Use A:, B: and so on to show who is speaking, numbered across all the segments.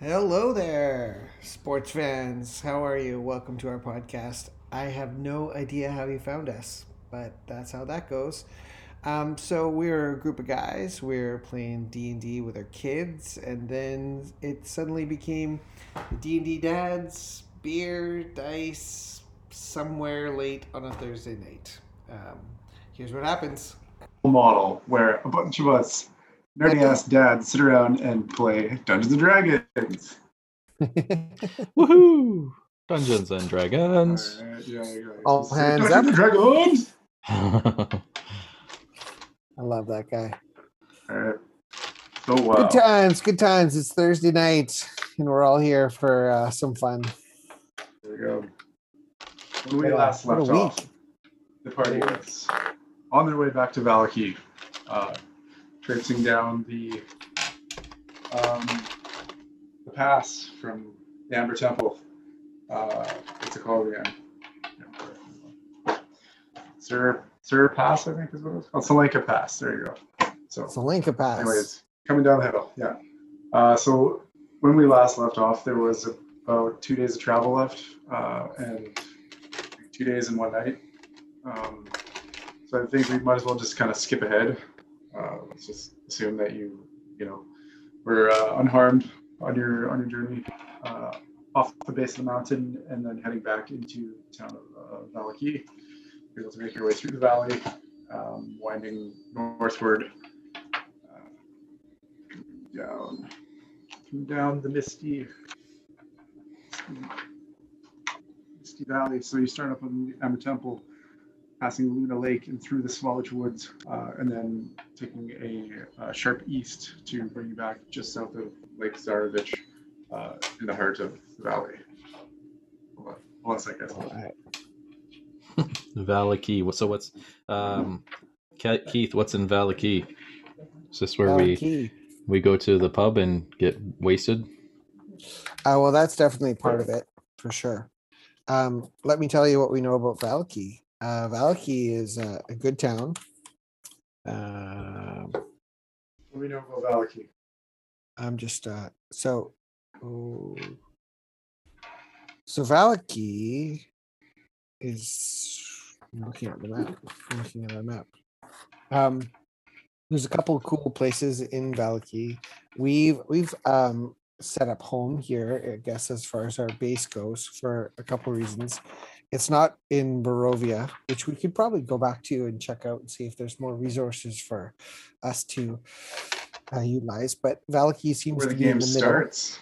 A: Hello there, sports fans. How are you? Welcome to our podcast. I have no idea how you found us, but that's how that goes. Um, so we're a group of guys. We're playing D and D with our kids, and then it suddenly became D and D dads, beer, dice, somewhere late on a Thursday night. Um, here's what happens.
B: model where a bunch of us nerdy ass dad sit around and play Dungeons and Dragons.
C: Woohoo! Dungeons and Dragons.
B: Alright, yeah, yeah, yeah.
A: All
B: So,
A: hands
B: Dungeons and Dragons.
A: I love that guy.
B: All right. So uh,
A: Good times, good times. It's Thursday night, and we're all here for uh, some fun.
B: there we go. When we
A: What
B: last
A: what
B: left off, the party was on their way back to Vallaki, uh, traipsing down the um, the pass from the Amber Temple. Uh, what's it called again? Sir Sir Pass, I think is what it's called. Salenka Pass. There you go. So
A: It's a Linka Pass.
B: anyways, coming down the hill, yeah. Uh, so when we last left off, there was about two days of travel left, uh, and two days and one night. Um, so I think we might as well just kind of skip ahead. Uh, let's just assume that you, you know, were uh, unharmed on your on your journey uh, off the base of the mountain, and then heading back into town of uh, Vallaki. You're able to make your way through the valley, um, winding northward down down the misty misty valley so you start up on the Amber Temple passing Luna Lake and through the Svalich Woods uh, and then taking a, uh sharp east to bring you back just south of Lake Zarovich uh, in the heart of the valley hold on, hold on a second
A: All right.
C: Vallaki. What- So what's um, Ke- Keith? What's in Vallaki? Is this where
A: Valley
C: we
A: Key.
C: we go to the pub and get wasted?
A: Uh, well, that's definitely part of it for sure. Um, let me tell you what we know about Valky. Uh, Valky is a, a good town. Um,
B: what do we know about Vallaki
A: I'm just uh, so. Oh, so Valky is I'm looking at the map. I'm looking at the map. Um, there's a couple of cool places in Valky. We've we've um set up home here, I guess, as far as our base goes, for a couple of reasons. It's not in Barovia, which we could probably go back to and check out and see if there's more resources for us to uh, utilize. But Valky seems
B: where
A: to
B: the
A: be in the middle.
B: starts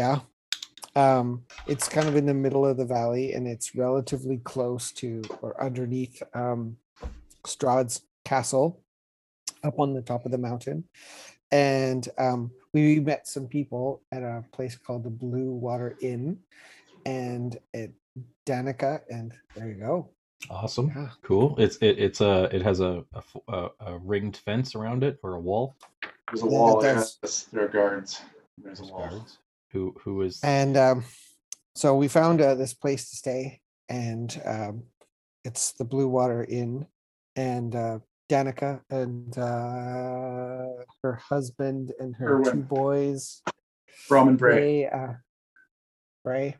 A: Yeah. Um, it's kind of in the middle of the valley and it's relatively close to or underneath um, Strahd's castle up on the top of the mountain. And um, we met some people at a place called the Blue Water Inn and at Danika. And there you go.
C: Awesome.
A: Yeah.
C: Cool. It's it, it's a it has a, a, a ringed fence around it or a wall.
B: there's a wall
A: that's-
B: yes, there are guards there's a wall
C: guards. Who who is
A: And um, so we found uh, this place to stay, and um, it's the Blue Water Inn. And uh, Danika and uh, her husband and her two
B: Urwin.
A: boys,
B: Brom and Bray
A: they uh, Bray,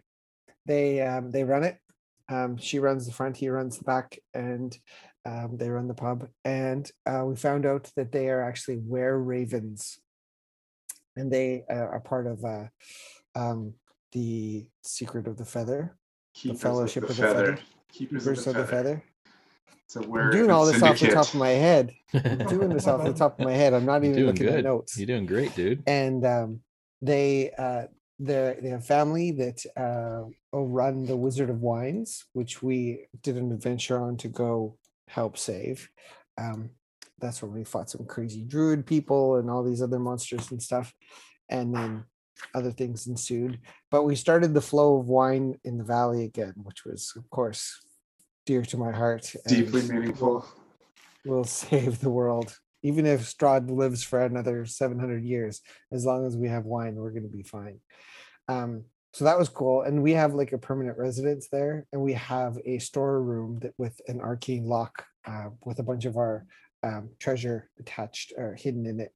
A: they um, they run it. Um, she runs the front, he runs the back, and um, they run the pub. And uh, we found out that they are actually were ravens, and they uh, are part of uh, um, the Secret of the Feather,
B: Keepers
A: Fellowship
B: of
A: of
B: the
A: the
B: Feather.
A: Feather.
B: Keepers
A: Keepers
B: of the Feather.
A: Feather.
B: So
A: I'm
B: we're
A: doing all this off the top of my head. I'm doing this off the top of my head. I'm not even
C: doing
A: looking at
C: good.
A: notes.
C: You're doing great, dude.
A: and um, they uh, they they have family that uh, run the Wizard of Wines, which we did an adventure on to go help save. Um, that's where we fought some crazy druid people and all these other monsters and stuff, and then other things ensued. But we started the flow of wine in the valley again, which was, of course, dear to my heart.
B: Deeply meaningful.
A: will save the world. Even if Strahd lives for another 700 years, as long as we have wine, we're going to be fine. Um, so that was cool. And we have like a permanent residence there, and we have a storeroom that with an arcane lock uh, with a bunch of our um, treasure attached or hidden in it.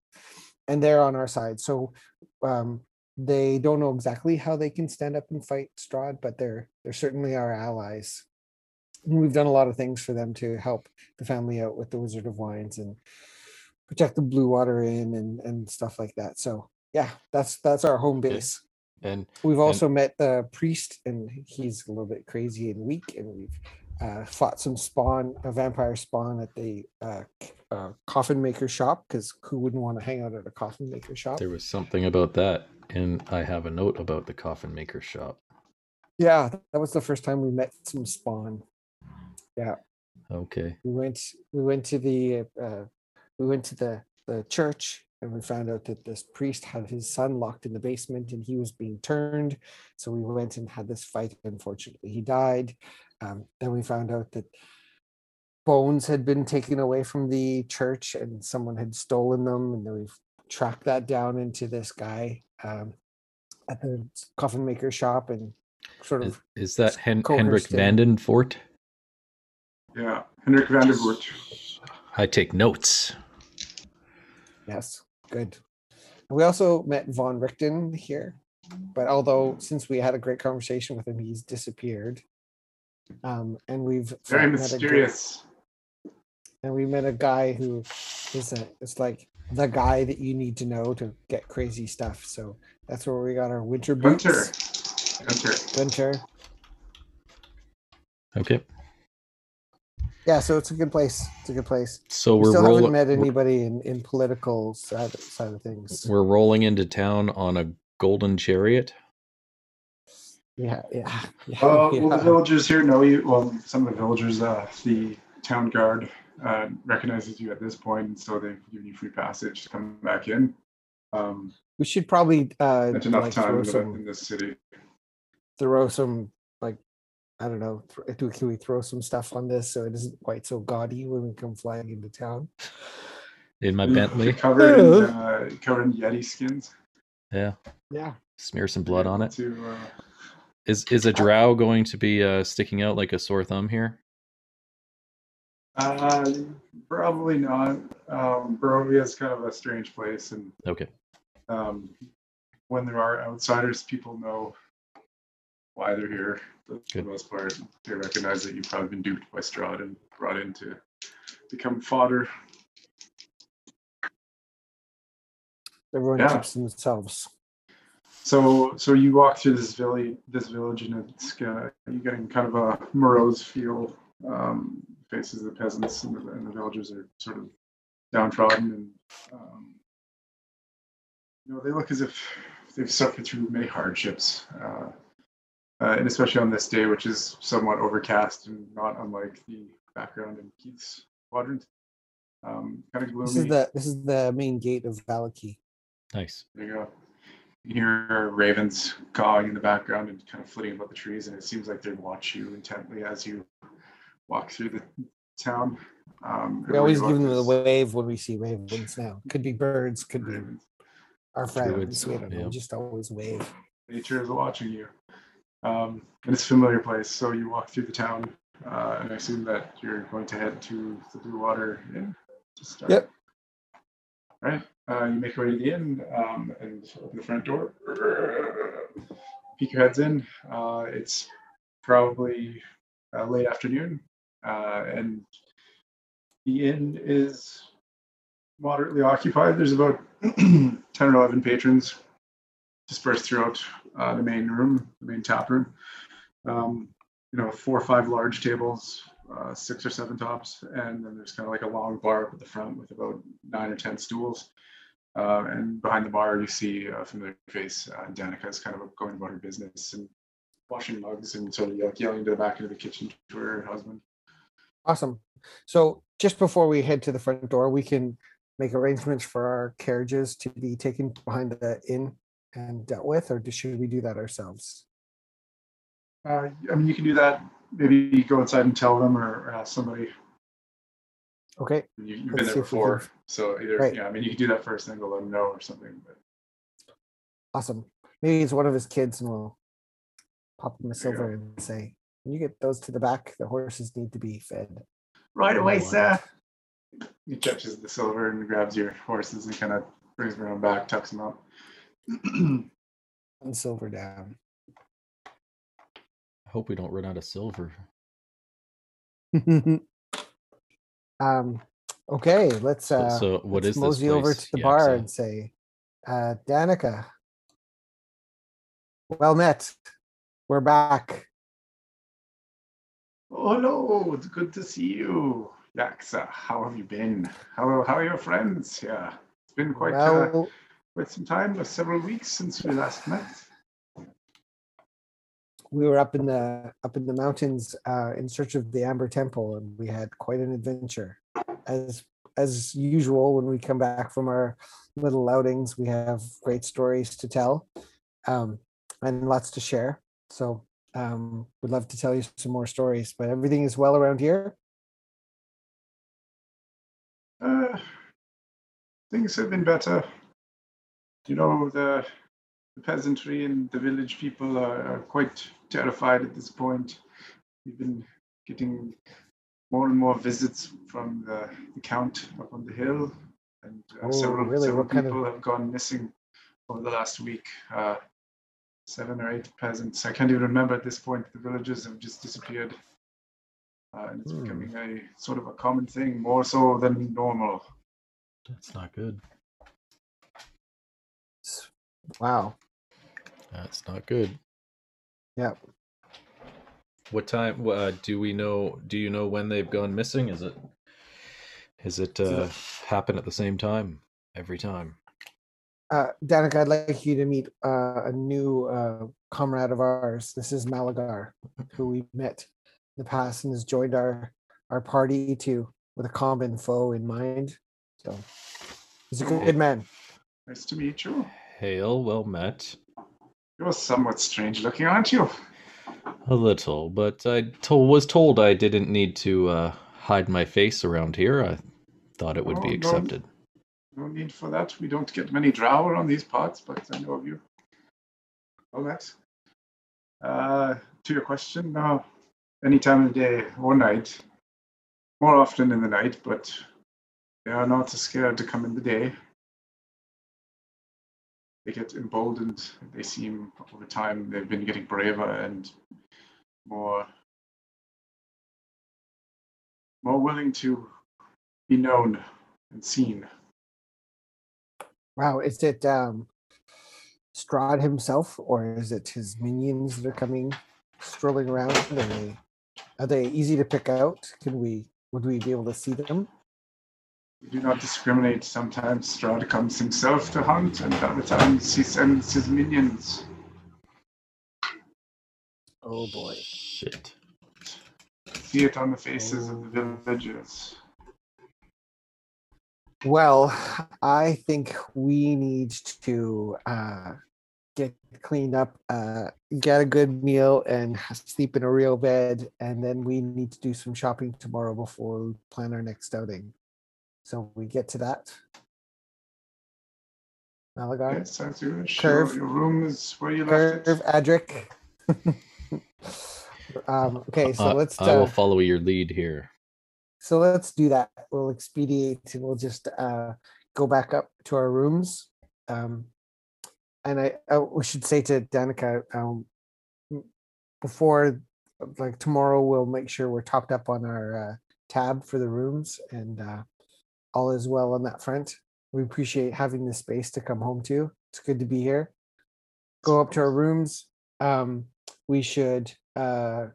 A: And they're on our side. So um, they don't know exactly how they can stand up and fight Strahd, but they're they're certainly our allies. And we've done a lot of things for them to help the family out with the Wizard of Wines and protect the Blue Water Inn and and stuff like that. So yeah, that's that's our home base.
C: And
A: We've also met the priest, and he's a little bit crazy and weak, and we've uh, fought some spawn, a vampire spawn at the uh, uh, coffin maker shop. Because who wouldn't want to hang out at a coffin maker shop?
C: there was something about that, and I have a note about the coffin maker shop.
A: Yeah, that was the first time we met some spawn. Yeah.
C: Okay.
A: We went, we went to the, uh, we went to the the church, and we found out that this priest had his son locked in the basement, and he was being turned. So we went and had this fight. Unfortunately, he died. Um, then we found out that bones had been taken away from the church, and someone had stolen them, and then we've tracked that down into this guy um, at the coffin maker shop, and sort of
C: is that Hen-
A: coerced Henrik.
C: Vandenfort?
B: Yeah, Henrik van der Voort.
C: I take notes.
A: Yes, good. We also met Von Richten here, but although since we had a great conversation with him, he's disappeared. Um, and we've
B: Very
A: met guy-
B: mysterious.
A: and we met a guy who is a, it's like the guy that you need to know to get crazy stuff. So that's where we got our winter boots.
B: Hunter. Hunter.
A: Winter.
C: Okay.
A: Yeah, so it's a good place. It's a good place.
C: So
A: We
C: we're
A: still haven't met anybody in, in political side, side of things.
C: We're rolling into town on a golden chariot.
A: Yeah, yeah, yeah.
B: Uh, well, the villagers here know you. Well, some of the villagers, uh, the town guard uh, recognizes you at this point, and so they've given you free passage to come back in. Um,
A: We should probably uh
B: that's enough
A: like
B: time
A: throw
B: in,
A: some
B: in this city.
A: throw some like I don't know. Th- do, can we throw some stuff on this so it isn't quite so gaudy when we come flying into town?
C: In my Bentley.
B: covered in uh, covered in yeti skins.
C: Yeah.
A: Yeah.
C: Smear some blood on it.
B: To uh,
C: Is is a drow going to be uh, sticking out like a sore thumb here?
B: uh, probably not. Um, Barovia is kind of a strange place, and
C: Okay.
B: um, when there are outsiders, people know why they're here. But for
C: Good.
B: the most part, they recognize that you've probably been duped by Strahd and brought in to become fodder.
A: Everyone
B: Yeah.
A: keeps themselves.
B: So, so you walk through this village, this village, and it's of, you're getting kind of a morose feel. Um, faces of the peasants and the, and the villagers are sort of downtrodden, and um, you know they look as if they've suffered through many hardships, uh, uh, and especially on this day, which is somewhat overcast and not unlike the background in Keith's quadrant. Um, kind of gloomy.
A: This is the this is the main gate of Vallaki.
C: Nice.
B: There you go. You hear ravens cawing in the background and kind of flitting about the trees, and it seems like they watch you intently as you walk through the town. Um,
A: We always give them the wave when we see ravens now. Could be birds, could be
B: ravens.
A: our
C: Druids,
A: friends. We don't know.
C: yeah.
A: We just always wave.
B: Nature is watching you. Um, and it's a familiar place, so you walk through the town, uh, and I assume that you're going to head to the Blue Water Inn to start.
A: Yep.
B: All right. Uh, you make your way to the inn um, and open the front door. Peek your heads in. Uh, it's probably uh, late afternoon, uh, and the inn is moderately occupied. There's about 10 or 11 patrons dispersed throughout uh, the main room, the main tap room. Um, you know, four or five large tables, uh, six or seven tops, and then there's kind of like a long bar up at the front with about nine or ten stools. Uh, and behind the bar, you see a familiar face. Uh, Danika is kind of going about her business and washing mugs and sort of yell- yelling to the back into the kitchen to her husband.
A: Awesome. So just before we head to the front door, we can make arrangements for our carriages to be taken behind the inn and dealt with, or should we do that ourselves?
B: Uh, I mean, you can do that. Maybe go inside and tell them, or, or ask somebody.
A: Okay.
B: You, you've been there
A: see if we
B: before,
A: can-
B: so either
A: Right.
B: yeah. I mean, you can do that first, then go let them know or something. But
A: Awesome. Maybe it's one of his kids and we'll pop him a silver and say, Can you get those to the back? The horses need to be fed.
B: right
A: away, sir.
B: He catches the silver and grabs your horses and kind of brings them around back, tucks them up.
A: silver down.
C: I hope we don't run out of silver.
A: um, okay, let's
C: So,
A: uh,
C: so what
A: let's
C: is this
A: mosey over to the bar
C: Yaksa?
A: and say, uh, Danika, well met. We're back.
B: Oh, hello, it's good to see you. Yaksa, how have you been? How, how are your friends? Yeah, it's been quite, uh,
A: well,
B: quite some time, uh, several weeks since we last met.
A: we were up in the up in the mountains uh, in search of the Amber Temple, and we had quite an adventure. As as usual, when we come back from our little outings, we have great stories to tell, um, and lots to share. So um, we'd love to tell you some more stories. But everything is well around here.
B: Uh, things have been better. You know, the, the peasantry and the village people are, are quite terrified at this point. We've been getting more and more visits from the, the count up on the hill, and uh,
A: Oh,
B: several,
A: really?
B: several
A: What kind of-
B: people have gone missing over the last week. Uh, seven or eight peasants. I can't even remember at this point. The villagers have just disappeared. Uh, and it's
C: Hmm.
B: becoming a sort of a common thing, more so than normal.
C: That's not good.
A: S- Wow.
C: That's not good.
A: Yeah.
C: What time? Uh, do we know? Do you know when they've gone missing? Is it? Is it uh, happen at the same time every time?
A: Uh, Danica, I'd like you to meet uh, a new uh, comrade of ours. This is Malagar, who we met in the past and has joined our our party to with a common foe in mind. So he's a good, good man.
B: Nice to meet you.
C: Hail, well met.
B: You're somewhat strange looking, aren't you?
C: A little, but I was told I didn't need to uh, hide my face around here. I thought it would
B: Oh,
C: be accepted.
B: No need for that. We don't get many drow around these parts, but I know of you. Well, that. Uh, to your question, no. Any time of day or night. More often in the night, but they are not scared to come in the day. They get emboldened. They seem, over time, they've been getting braver and more more willing to be known and seen.
A: Wow, is it um, Strahd himself, or is it his minions that are coming strolling around? Are they are they easy to pick out? Can we would we be able to see them?
B: We do not discriminate. Sometimes Strahd comes himself to hunt, and other times he sends his minions.
A: Oh boy.
C: Shit.
B: See it on the faces of the villagers.
A: Well, I think we need to uh, get cleaned up, uh, get a good meal, and sleep in a real bed. And then we need to do some shopping tomorrow before we plan our next outing. So we get to that. Malagar,
B: Yes, sounds good.
A: Curve.
B: Sure, your room is where you left
A: Curve,
B: it.
A: Adric. um, okay, so
C: Uh,
A: let's
C: I will
A: uh,
C: follow your lead here.
A: so let's do that. We'll expedite we'll just uh, go back up to our rooms. Um, and I, I we should say to Danika um, before like tomorrow we'll make sure we're topped up on our uh, tab for the rooms and uh, all is well on that front. We appreciate having the space to come home to. It's good to be here. Go up to our rooms. Um, we should uh,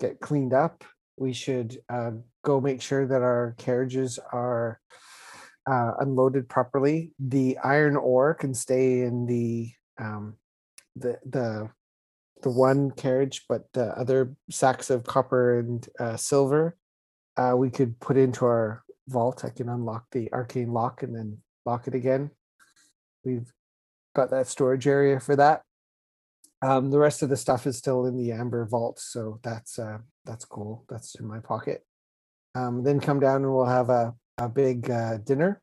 A: get cleaned up. We should uh, go make sure that our carriages are uh, unloaded properly. The iron ore can stay in the um, the the the one carriage, but the other sacks of copper and uh, silver uh, we could put into our vault. I can unlock the arcane lock and then lock it again. We've got that storage area for that. Um, the rest of the stuff is still in the amber vault, so that's uh, that's cool. That's in my pocket. Um, then come down and we'll have a a big uh, dinner,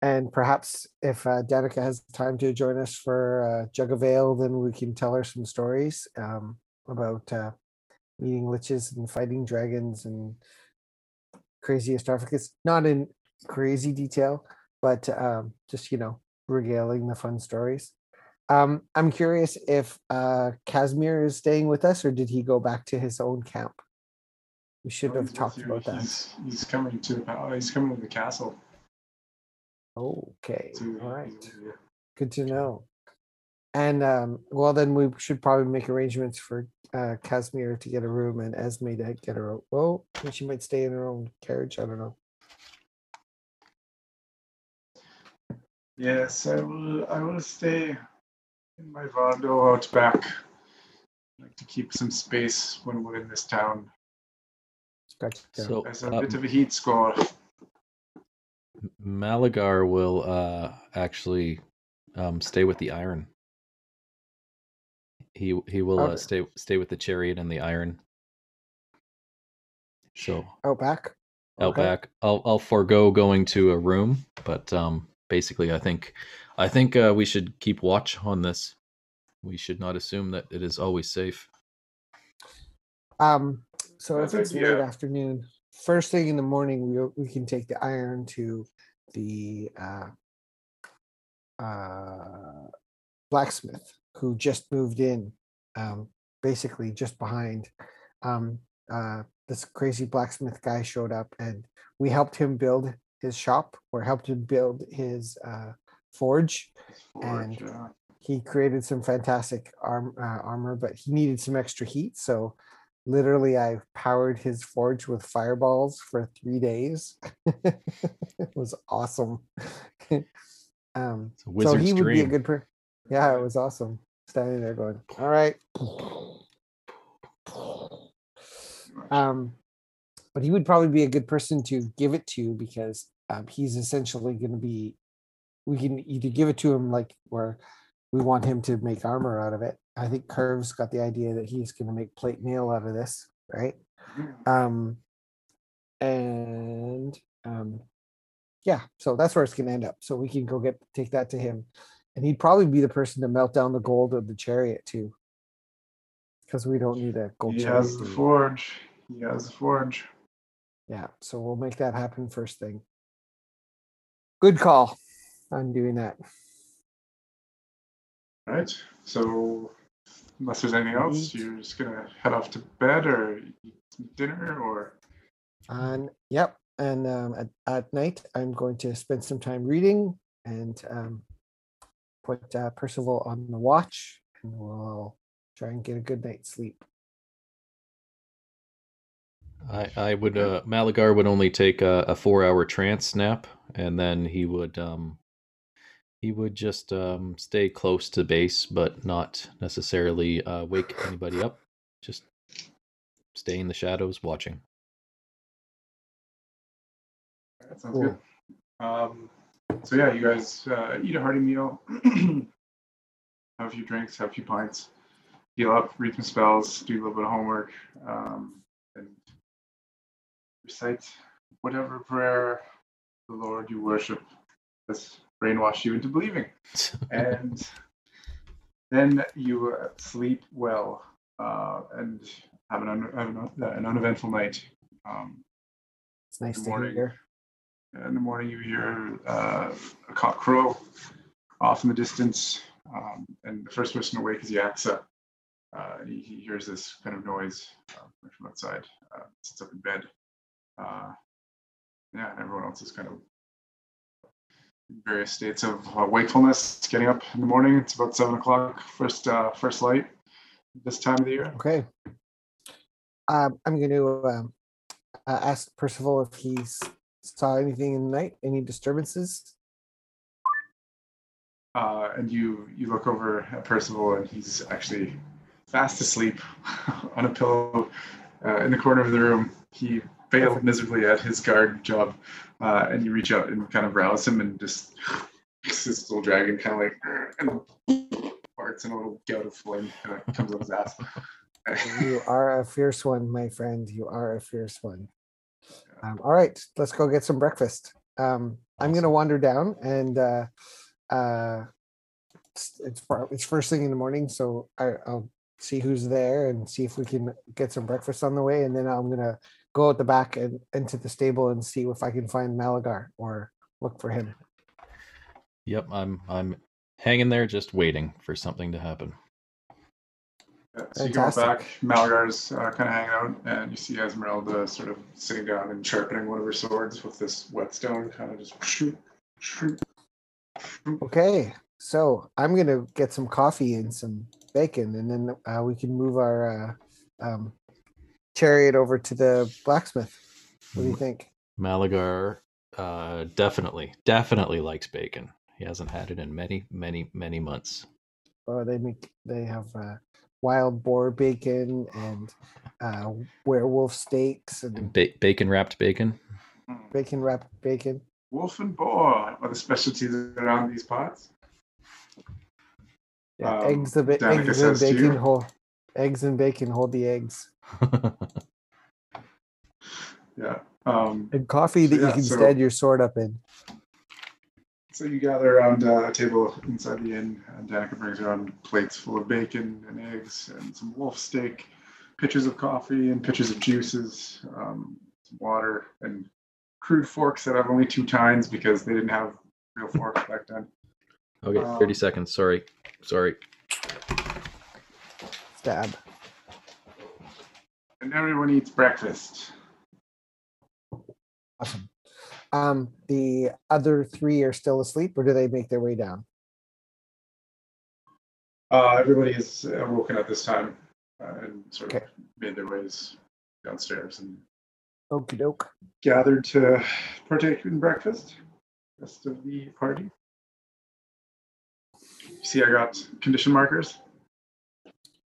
A: and perhaps if uh, Danika has time to join us for uh, jug of ale, then we can tell her some stories um, about uh, meeting liches and fighting dragons and crazy Astarficus. Not in crazy detail, but um, just you know regaling the fun stories. Um, I'm curious if uh Kasimir is staying with us or did he go back to his own camp? We should
B: Oh,
A: have talked about that.
B: He's, he's coming to the pal- he's coming to the castle.
A: Okay,
B: to-
A: all right.
B: he's.
A: Good to know. And um, well, then we should probably make arrangements for uh, Kasimir to get a room and Esme to get her. own- Well, she might stay in her own carriage. I don't know.
B: Yes, I will. I will stay in my vardo out back. I like to keep some space when we're in this town.
A: Gotcha.
C: So
B: There's a
C: uh,
B: bit of a heat score.
C: Malagar will uh, actually um, stay with the iron. He he will uh, stay stay with the chariot and the iron. So
A: Out back.
C: out
A: Okay.
C: back, I'll I'll forego going to a room, but um, basically, I think I think uh, we should keep watch on this. We should not assume that it is always safe.
A: Um, so if it's
B: idea.
A: late afternoon, first thing in the morning, we we can take the iron to the uh, uh, blacksmith who just moved in, um, basically just behind. Um, uh, this crazy blacksmith guy showed up, and we helped him build his shop, or helped him build his uh, forge.
B: Forge,
A: and-
B: uh,
A: he created some fantastic arm, uh, armor, but he needed some extra heat. So literally, I powered his forge with fireballs for three days. it was awesome. um, so he would be a good per. Yeah, it was awesome. Standing there going, all right. Um, but he would probably be a good person to give it to because um, he's essentially going to be. We can either give it to him like where we want him to make armor out of it. I think Curve's got the idea that he's going to make plate mail out of this, right? Um, and um, yeah, so that's where it's going to end up. So we can go get take that to him, and he'd probably be the person to melt down the gold of the chariot too, because we don't need a gold
B: he
A: chariot.
B: has the
A: we?
B: forge. He has the forge.
A: Yeah, so we'll make that happen first thing. Good call on doing that.
B: All right. So, unless there's anything else, you're just gonna head off to bed or dinner or.
A: And yep, and um, at, at night I'm going to spend some time reading and um, put uh, Percival on the watch, and we'll try and get a good night's sleep.
C: I, I would uh Malagar would only take a, a four hour trance nap and then he would um he would just um stay close to base but not necessarily uh wake anybody up. Just stay in the shadows watching.
B: That sounds
A: Cool.
B: good. Um, so yeah, you guys uh, eat a hearty meal, have a few drinks, have a few pints, heal up, read some spells, do a little bit of homework, um, and recite whatever prayer the Lord you worship has brainwashed you into believing. and then you uh, sleep well uh, and have an, un- have an, an uneventful night. Um,
A: It's nice to
B: morning.
A: hear.
B: In the morning, you hear uh, a cock crow off in the distance, um, and the first person awake is Yaksa. Uh, and he, he hears this kind of noise uh, from outside, uh, sits up in bed. Uh, yeah, everyone else is kind of in various states of uh, wakefulness. It's getting up in the morning. It's about seven o'clock, first first light this time of the year.
A: Okay. Um, I'm going to um, ask Percival if he's saw anything in the night, any disturbances.
B: uh, and you you look over at Percival, and he's actually fast asleep on a pillow uh, in the corner of the room. He failed miserably at his guard job, uh, and you reach out and kind of rouse him, and just this little dragon kind of like and farts, and a little gout of flame kind of comes out his ass.
A: You are a fierce one, my friend. You are a fierce one. Um, all right, let's go get some breakfast. Um, I'm gonna wander down and uh, uh, it's it's, it's first thing in the morning, so I, I'll see who's there and see if we can get some breakfast on the way, and then I'm gonna go out the back and into the stable and see if I can find Malagar or look for him.
C: Yep, I'm I'm hanging there, just waiting for something to happen.
B: Yeah, so you go back, Malagar's uh, kind of hanging out, and you see Ezmerelda sort of sitting down and sharpening one of her swords with this whetstone, kind of just shoot, shoot, shoot.
A: Okay, so I'm gonna get some coffee and some bacon, and then uh, we can move our uh, um, chariot over to the blacksmith. What do you think?
C: Malagar uh, definitely, definitely likes bacon. He hasn't had it in many, many, many months.
A: Oh, they make they have uh, wild boar bacon and uh, werewolf steaks and
C: Ba- bacon wrapped bacon.
A: bacon wrapped bacon.
B: Wolf and boar are the specialties around these parts.
A: Yeah,
B: Um,
A: eggs the ba- eggs and bacon hold eggs and bacon hold the eggs
B: Yeah. Um,
A: and coffee that
B: Yeah,
A: you can
B: so-
A: stand your sword up in.
B: So you gather around uh, a table inside the inn, and Danika brings around plates full of bacon and eggs and some wolf steak, pitchers of coffee and pitchers of juices, um, some water, and crude forks that have only two tines because they didn't have real forks back then.
C: okay,
B: Um,
C: 30 seconds. Sorry. Sorry.
A: Stab.
B: And everyone eats breakfast.
A: Awesome. Um, the other three are still asleep, or do they make their way down?
B: Uh, everybody is woken at this time uh, and sort of made their ways downstairs and
A: Okie doke.
B: gathered to partake in breakfast. Rest of the party. See, I got condition markers.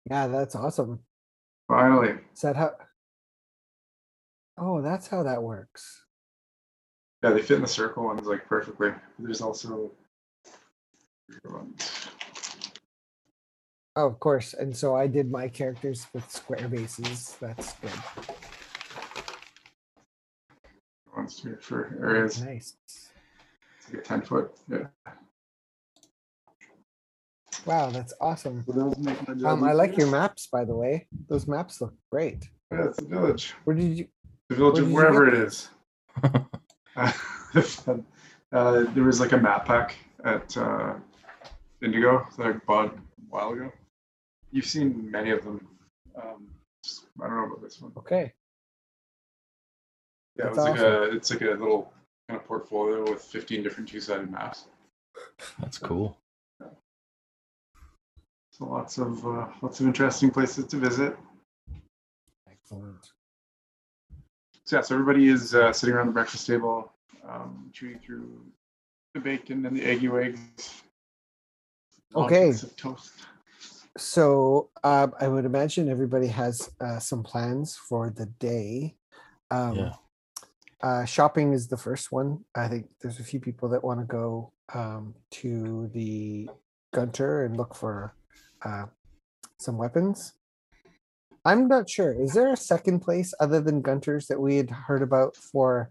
A: Yeah, that's awesome.
B: Finally.
A: Is that how? Oh, that's how that works.
B: Yeah, they fit in the circle ones like perfectly. There's also
A: Oh, of course. And so I did my characters with square bases. That's good.
B: ones here for areas.
A: Nice.
B: It's like a 10 foot. Yeah.
A: Wow, that's awesome.
B: So those make my job
A: Um, I like your maps, by the way. Those maps look great.
B: Yeah, it's a village.
A: Where did you?
B: The village
A: Where
B: of wherever it is. uh, there was like a map pack at uh, Indigo that I bought a while ago. You've seen many of them. Um, I don't know about this one.
A: Okay.
B: Yeah,
A: That's
B: it's like a it's like a little kind of portfolio with 15 different two-sided maps.
C: That's cool.
B: So lots of uh, lots of interesting places to visit.
A: Excellent.
B: So yeah, so everybody is uh, sitting around the breakfast table, um, chewing through the bacon and the eggy eggs.
A: Okay.
B: Toast.
A: So um, I would imagine everybody has uh, some plans for the day. Um,
C: Yeah.
A: uh, shopping is the first one. I think there's a few people that want to go um, to the Gunter and look for uh, some weapons. I'm not sure. Is there a second place other than Gunter's that we had heard about for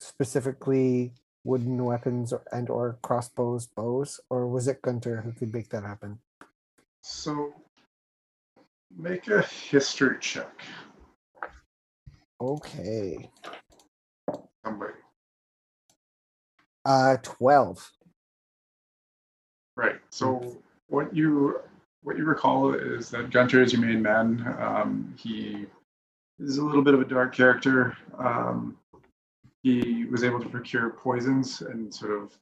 A: specifically wooden weapons or, and or crossbows, bows, or was it Gunter who could make that happen?
B: So make a history check.
A: Okay.
B: Somebody.
A: Uh, twelve.
B: Right. So what you what you recall is that Gunter is your main man. Um, he is a little bit of a dark character. Um, he was able to procure poisons and sort of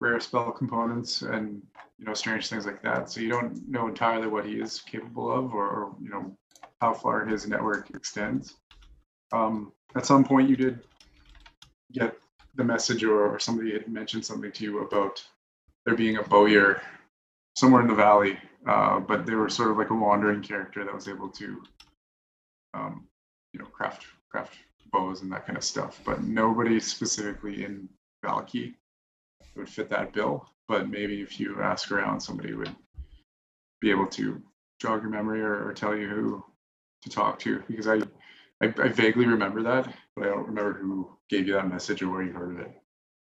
B: rare spell components and you know strange things like that. So you don't know entirely what he is capable of or, or you know how far his network extends. Um, at some point, you did get the message, or, or somebody had mentioned something to you about there being a bowyer somewhere in the valley, uh, but they were sort of like a wandering character that was able to, um, you know, craft craft bows and that kind of stuff. But nobody specifically in Valky would fit that bill. But maybe if you ask around, somebody would be able to jog your memory or, or tell you who to talk to because I, I I vaguely remember that, but I don't remember who gave you that message or where you heard of it.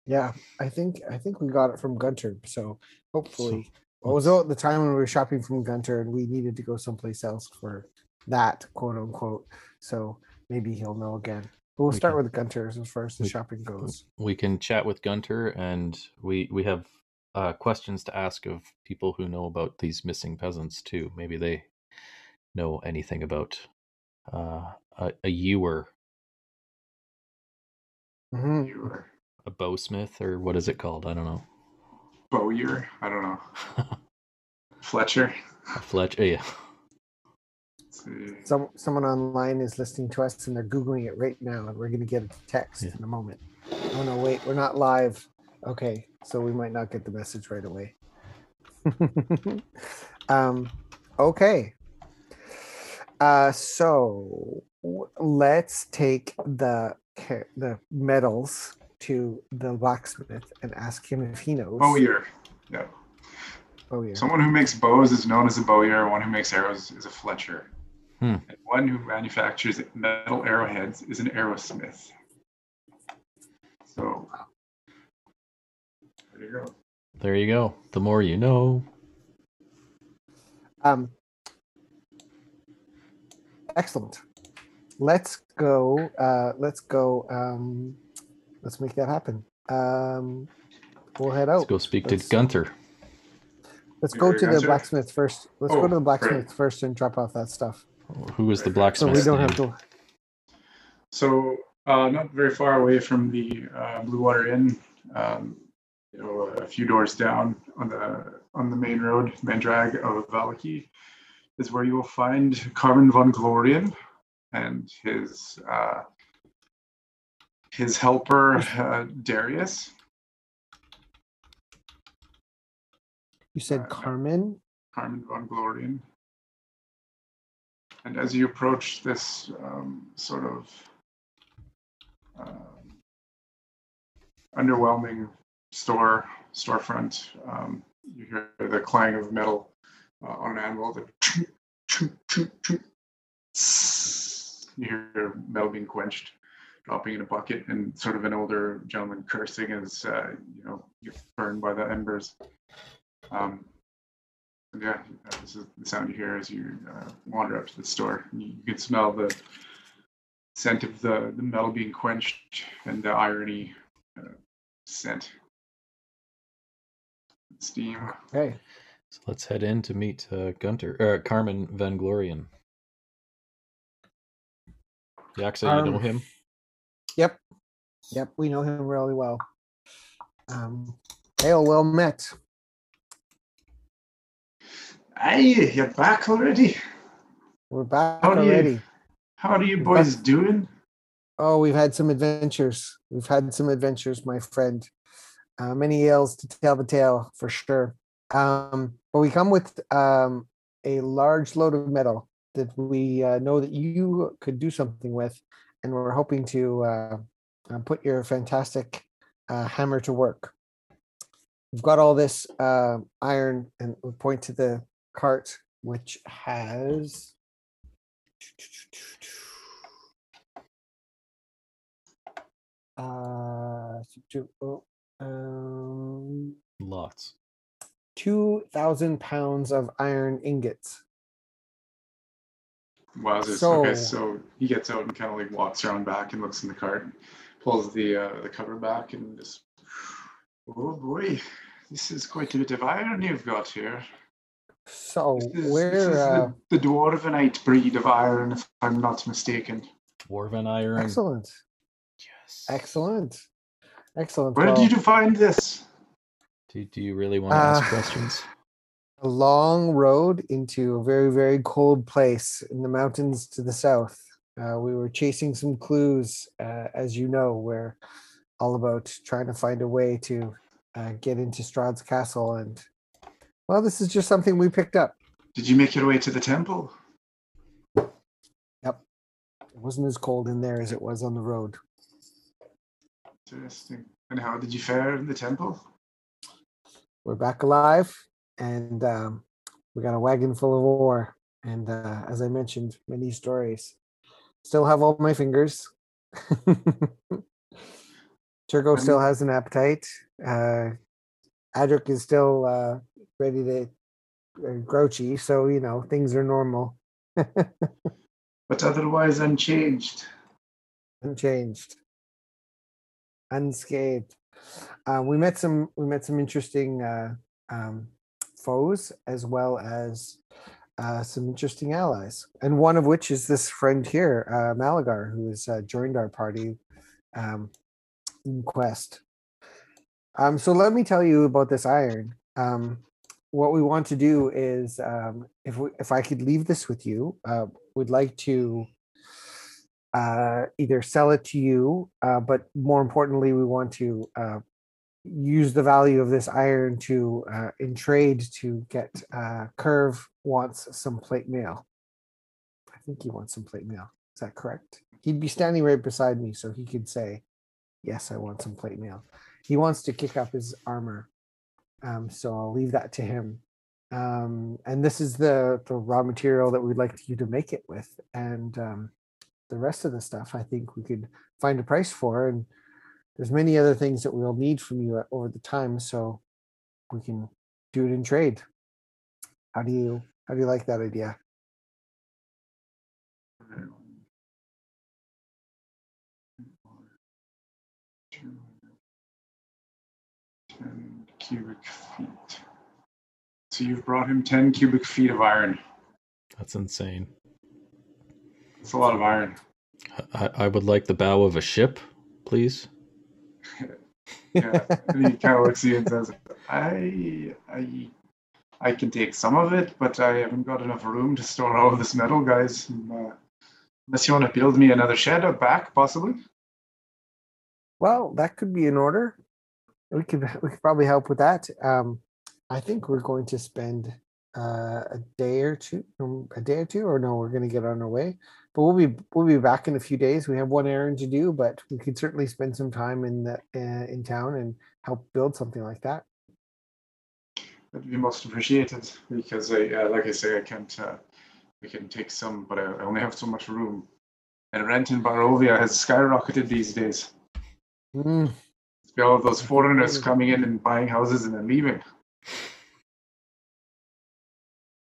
A: Yeah, I think I think we got it from Gunter. So hopefully, well, it was at the time when we were shopping from Gunter and we needed to go someplace else for that quote unquote. So maybe he'll know again. But we'll
C: We
A: start
C: can-
A: with Gunter as far as the
C: we-
A: shopping goes.
C: we can chat with Gunter, and we we have uh, questions to ask of people who know about these missing peasants too. Maybe they know anything about uh, a, a ewer,
A: Mhm.
C: A bowsmith, or what is it called? I don't know.
B: Bowyer. I don't know. Fletcher.
C: Fletcher. Yeah.
B: Let's.
A: Some someone online is listening to us and they're googling it right now, and we're going to get a text
C: Yeah.
A: in a moment. Oh no, wait, we're not live. Okay, so we might not get the message right away. um, okay. Uh, so w- let's take the the medals to the blacksmith and ask him if he knows.
B: Bowyer. Yeah.
A: Oh yeah.
B: Someone who makes bows is known as a bowyer. One who makes arrows is a fletcher.
C: Hmm.
B: And one who manufactures metal arrowheads is an arrowsmith. So there you go.
C: There you go. The more you know.
A: Um, excellent. Let's go. Uh, let's go. Um, let's make that happen. Um, we'll head out.
C: Let's go speak to
A: let's-
C: Gunter.
A: Let's go
B: You're
A: to the
B: gonna-
A: blacksmith first. Let's
B: Oh,
A: go to the
B: great.
A: blacksmith first and drop off that stuff.
C: Who is the blacksmith?
A: So
C: blacksmith?
A: we don't have to.
B: So uh, not very far away from the uh, Blue Water Inn, um, you know, a few doors down on the on the main road, Mandrag of Vallaki, is where you will find Carmen von Glorian and his uh, his helper uh, Darius.
A: You said
B: Uh,
A: Carmen.
B: Carmen von Glorian. And as you approach this um, sort of um, underwhelming store storefront, um, you hear the clang of metal uh, on an anvil. The you hear metal being quenched, dropping in a bucket, and sort of an older gentleman cursing as uh, you know you're burned by the embers. Um, and yeah, uh, this is the sound you hear as you uh, wander up to the store. You, you can smell the scent of the, the metal being quenched and the irony uh, scent. Steam.
A: Okay.
C: So let's head in to meet uh, Gunter, uh, Carmen Van Glorian. Yaksa, you know
A: Um,
C: him?
A: Yep. We know him really well. Um, hail, well met.
B: Hey, you're back already.
A: We're back
B: How do you-
A: already.
B: How are you boys
A: back.
B: doing?
A: Oh, we've had some adventures. We've had some adventures, my friend. Uh, many ales to tell the tale for sure. Um, but we come with um, a large load of metal that we uh, know that you could do something with, and we're hoping to uh, uh, put your fantastic uh, hammer to work. We've got all this uh, iron, and we point to the cart, which has. Uh, two- um,
C: Lots.
A: 2,000 pounds of iron ingots.
B: Wowzers.
A: So-
B: okay, so he gets out and kind of like walks around back and looks in the cart, pulls the uh, the cover back, and just, oh boy, this is quite a bit of iron you've got here.
A: So
B: This is, this is
A: uh,
B: the, the dwarvenite breed of iron, if I'm not mistaken.
C: Dwarven iron.
A: excellent,
C: Yes.
A: excellent, excellent.
B: Where
A: Well,
B: did you find this?
C: Do, do you really want to ask
A: Uh,
C: questions?
A: a long road into a very, very cold place in the mountains to the south. Uh, we were chasing some clues, uh, as you know, we're all about trying to find a way to uh, get into Strahd's castle. And well, this is just something we picked up.
B: Did you make your way to the temple? Yep.
A: It wasn't as cold in there as it was on the road.
B: Interesting. And how did you fare in the temple?
A: we're back alive and um, we got a wagon full of ore and uh, as i mentioned many stories still have all my fingers. Turgo still has an appetite. Uh, adric is still uh, ready to uh, grouchy so you know things are normal.
B: But otherwise unchanged.
A: unchanged. Unscathed. Uh, we met some we met some interesting uh, um, foes as well as uh, some interesting allies, and one of which is this friend here, uh, Malagar, who has uh, joined our party um, in quest. Um, so let me tell you about this iron. Um, what we want to do is, um, if we, if I could leave this with you, uh, would like to uh, either sell it to you, uh, but more importantly, we want to uh, use the value of this iron to uh, in trade to get uh, Curve wants some plate mail. I think he wants some plate mail. Is that correct? He'd be standing right beside me, so he could say, "Yes, I want some plate mail." He wants to kick up his armor, um, so I'll leave that to him. Um, and this is the the raw material that we'd like you to make it with, and um, the rest of the stuff I think we could find a price for. And there's many other things that we'll need from you uh, over the time, so we can do it in trade. How do you how do you like that idea?
B: Ten cubic feet. So you've brought him ten cubic feet of iron.
C: That's insane.
B: That's a lot of iron.
C: I, I would like the bow of a ship, please.
B: Yeah. and he kind of and says, "I, I, I can take some of it, but I haven't got enough room to store all of this metal, guys. Uh, unless you want to build me another shed up back, possibly."
A: Well, that could be in order. We could we could probably help with that. Um, I think we're going to spend uh, a day or two, a day or two, or no, we're going to get on our way. But we'll be we'll be back in a few days. We have one errand to do, but we could certainly spend some time in the uh, in town and help build something like that.
B: That'd be most appreciated because, I, uh, like I say, I can't. Uh, I can take some, but I, I only have so much room. And rent in Barovia has skyrocketed these days.
A: Mm,
B: all of those foreigners coming in and buying houses and then leaving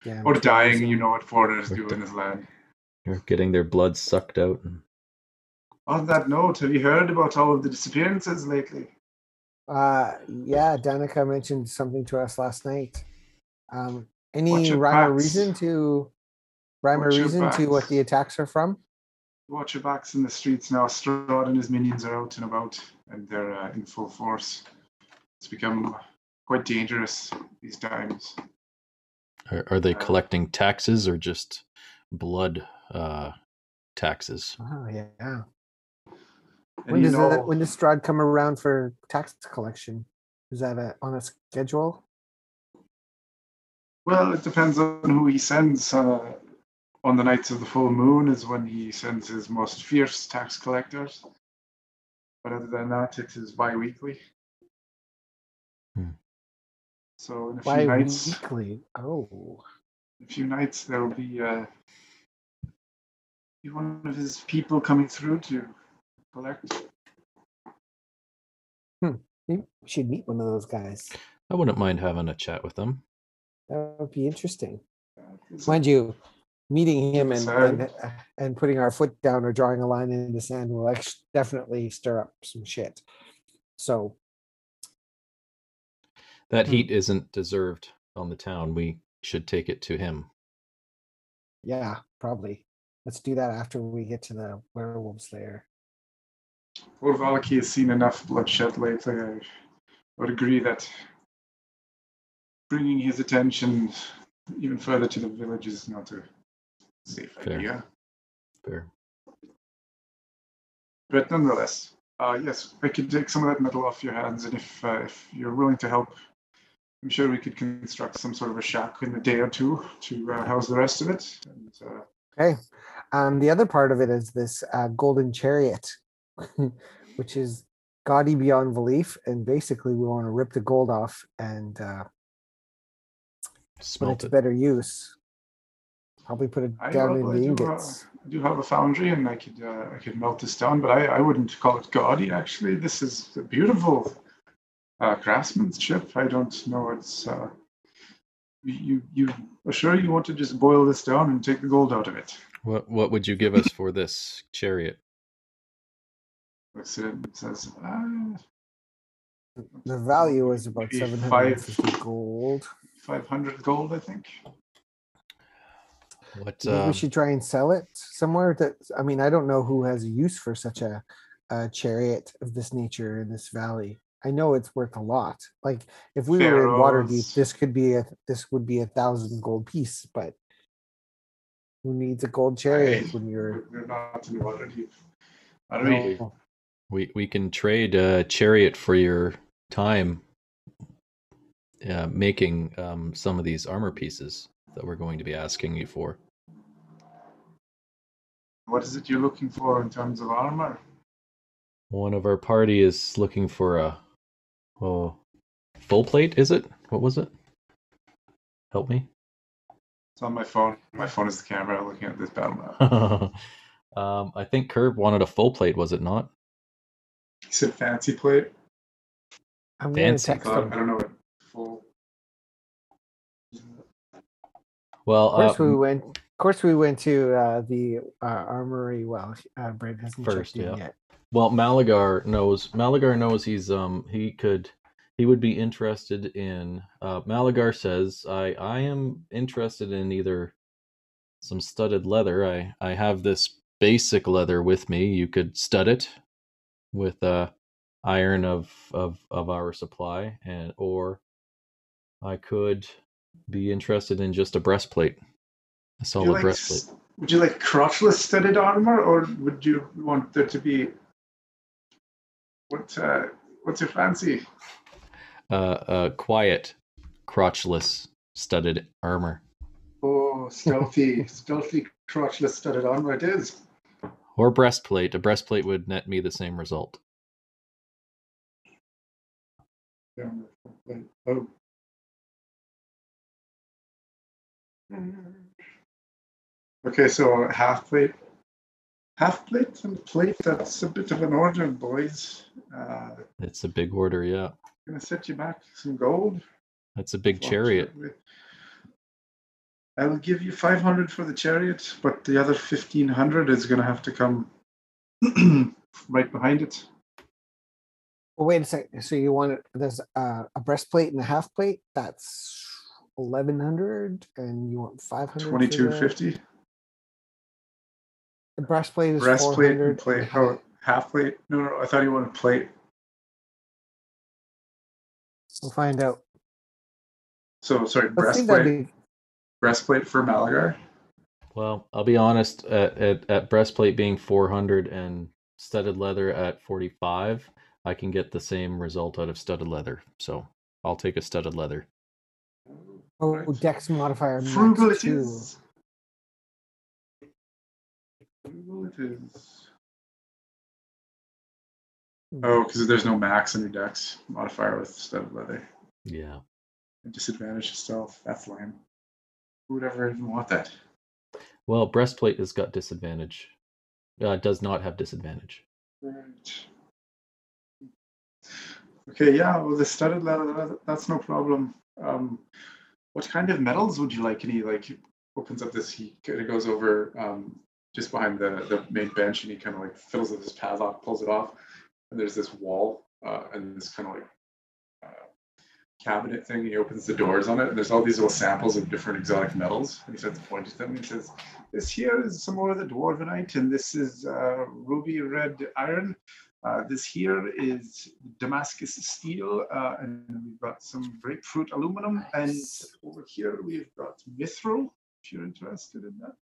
A: yeah,
B: or dying. You know what foreigners do in this land.
C: You're getting their blood sucked out. And
B: On that note, have you heard about all of the disappearances lately?
A: Uh, yeah, Danika mentioned something to us last night. Um, any
B: your
A: rhyme or reason to rhyme or
B: Watch your
A: reason to what the attacks are from?
B: Watch your backs in the streets now. Strahd and his minions are out and about, and they're uh, in full force. It's become quite dangerous these times.
C: are, are they
B: Uh,
C: collecting taxes or just blood uh, taxes?
A: Oh yeah.
B: And
A: When does
B: know,
A: it, when does Strahd come around for tax collection? Is that a, on a schedule?
B: well, it depends on who he sends. Uh, on the nights of the full moon is when he sends his most fierce tax collectors. But other than that, it is bi-weekly.
C: Hmm.
B: So in a few nights,
A: Bi-weekly. Oh,
B: a few nights there will be uh, be one of his people coming through to collect.
A: maybe we should meet one of those guys.
C: I wouldn't mind having a chat with them.
A: That would be interesting.
B: It's-
A: Mind you, meeting him and and, and putting our foot down or drawing a line in the sand will ex- definitely stir up some shit. So
C: That
A: Hmm.
C: heat isn't deserved on the town. We should take it to him.
A: yeah, probably. Let's do that after we get to the werewolves there.
B: Lord Vallaki has seen enough bloodshed lately. I would agree that bringing his attention even further to the village is not a safe
C: Fair.
B: idea.
C: Fair.
B: But nonetheless, uh, yes, I could take some of that metal off your hands, and if uh, if you're willing to help, I'm sure we could construct some sort of a shack in a day or two to uh, house the rest of it. And uh,
A: Okay. Um, the other part of it is this uh, golden chariot, which is gaudy beyond belief, and basically we want to rip the gold off and uh, put it
C: Smelt
A: to better use. Probably put it
B: I,
A: down
B: well,
A: in the
B: uh,
A: ingots.
B: I do have a foundry, and I could uh, I could melt this down, but I, I wouldn't call it gaudy. Actually, this is a beautiful uh, craftsmanship. I don't know. It's uh, you you are sure you want to just boil this down and take the gold out of it.
C: What What would you give us for this chariot?
B: Looks at it says, uh,
A: The value is about
B: Maybe
A: seven hundred and fifty
B: five-
A: gold.
B: 500 gold, I think.
C: What?
A: Maybe we
C: Um,
A: should try and sell it somewhere that, I mean, I don't know who has a use for such a, a chariot of this nature in this valley. I know it's worth a lot. Like, if we were in Waterdeep, this could be a, this would be a thousand gold piece, but who needs a gold chariot
B: Hey,
A: when you're?
B: We're not in Waterdeep. I don't know.
A: No.
C: we we can trade a chariot for your time. Uh, making um, some of these armor pieces that we're going to be asking you for.
B: What is it you're looking for in terms of armor?
C: One of our party is looking for a oh full plate. Is it? What was it? Help me.
B: It's on my phone. My phone is the camera looking at this battle map.
C: um, I think Curve wanted a full plate. Was it not?
B: He said fancy plate.
A: I'm
C: Fancy.
A: text them.
B: I don't know what full.
C: Well,
A: Of course,
C: uh,
A: we went. Of course, we went to uh, the uh, armory. Well, uh, Brent hasn't
C: First,
A: checked in
C: yeah.
A: yet.
C: Well, Malagar knows. Malagar knows he's um he could he would be interested in. Uh, Malagar says, "I I am interested in either some studded leather. I I have this basic leather with me. You could stud it with uh iron of of of our supply, and or I could be interested in just a breastplate, a solid
B: like,
C: breastplate.
B: would you like crotchless studded armor, or would you want there to be what? Uh, what's your fancy?
C: Uh, uh, quiet, crotchless studded armor."
B: Oh, stealthy, stealthy crotchless studded armor. It is.
C: or breastplate. A breastplate would net me the same result.
B: Oh. Okay, so half plate. Half plate and plate, that's a bit of an order, boys. Uh,
C: It's a big order, yeah.
B: gonna set you back some gold.
C: That's a big chariot.
B: I will give you 500 for the chariot, but the other 1500 is gonna have to come right behind it.
A: Well, wait a second. So you want? There's uh, a breastplate and a half plate. That's eleven hundred, and you want five hundred.
B: 2250.
A: The breastplate is
B: Breastplate
A: 400.
B: and plate. How half plate? No, no, I thought he wanted plate.
A: We'll find out.
B: So sorry,
A: I
B: breastplate.
A: be
B: Breastplate for Malagar.
C: Well, I'll be honest. At, at at breastplate being four hundred and studded leather at forty five, I can get the same result out of studded leather. So I'll take a studded leather.
A: oh
B: Right.
A: dex modifier max
B: Frugal it
A: two.
B: is. Frugal it is. Oh, because there's no max on your dex modifier with studded leather.
C: Yeah.
B: Disadvantage to stealth. That's lame. Who would ever even want that?
C: Well, breastplate has got disadvantage. Uh, does not have disadvantage.
B: Right. Okay, yeah, well, the studded leather, that's no problem. Um, what kind of metals would you like? And he like opens up this, he kind of goes over um, just behind the, the main bench and he kind of like fiddles with his padlock, pulls it off. And there's this wall uh, and this kind of like uh, cabinet thing. He opens the doors on it and there's all these little samples of different exotic metals. And he starts pointing to them. He says, This here is some more of the dwarvenite, and this is uh, ruby red iron. Uh, this here is Damascus steel, uh, and we've got some grapefruit aluminum. And over here we've got mithril, if you're interested in that.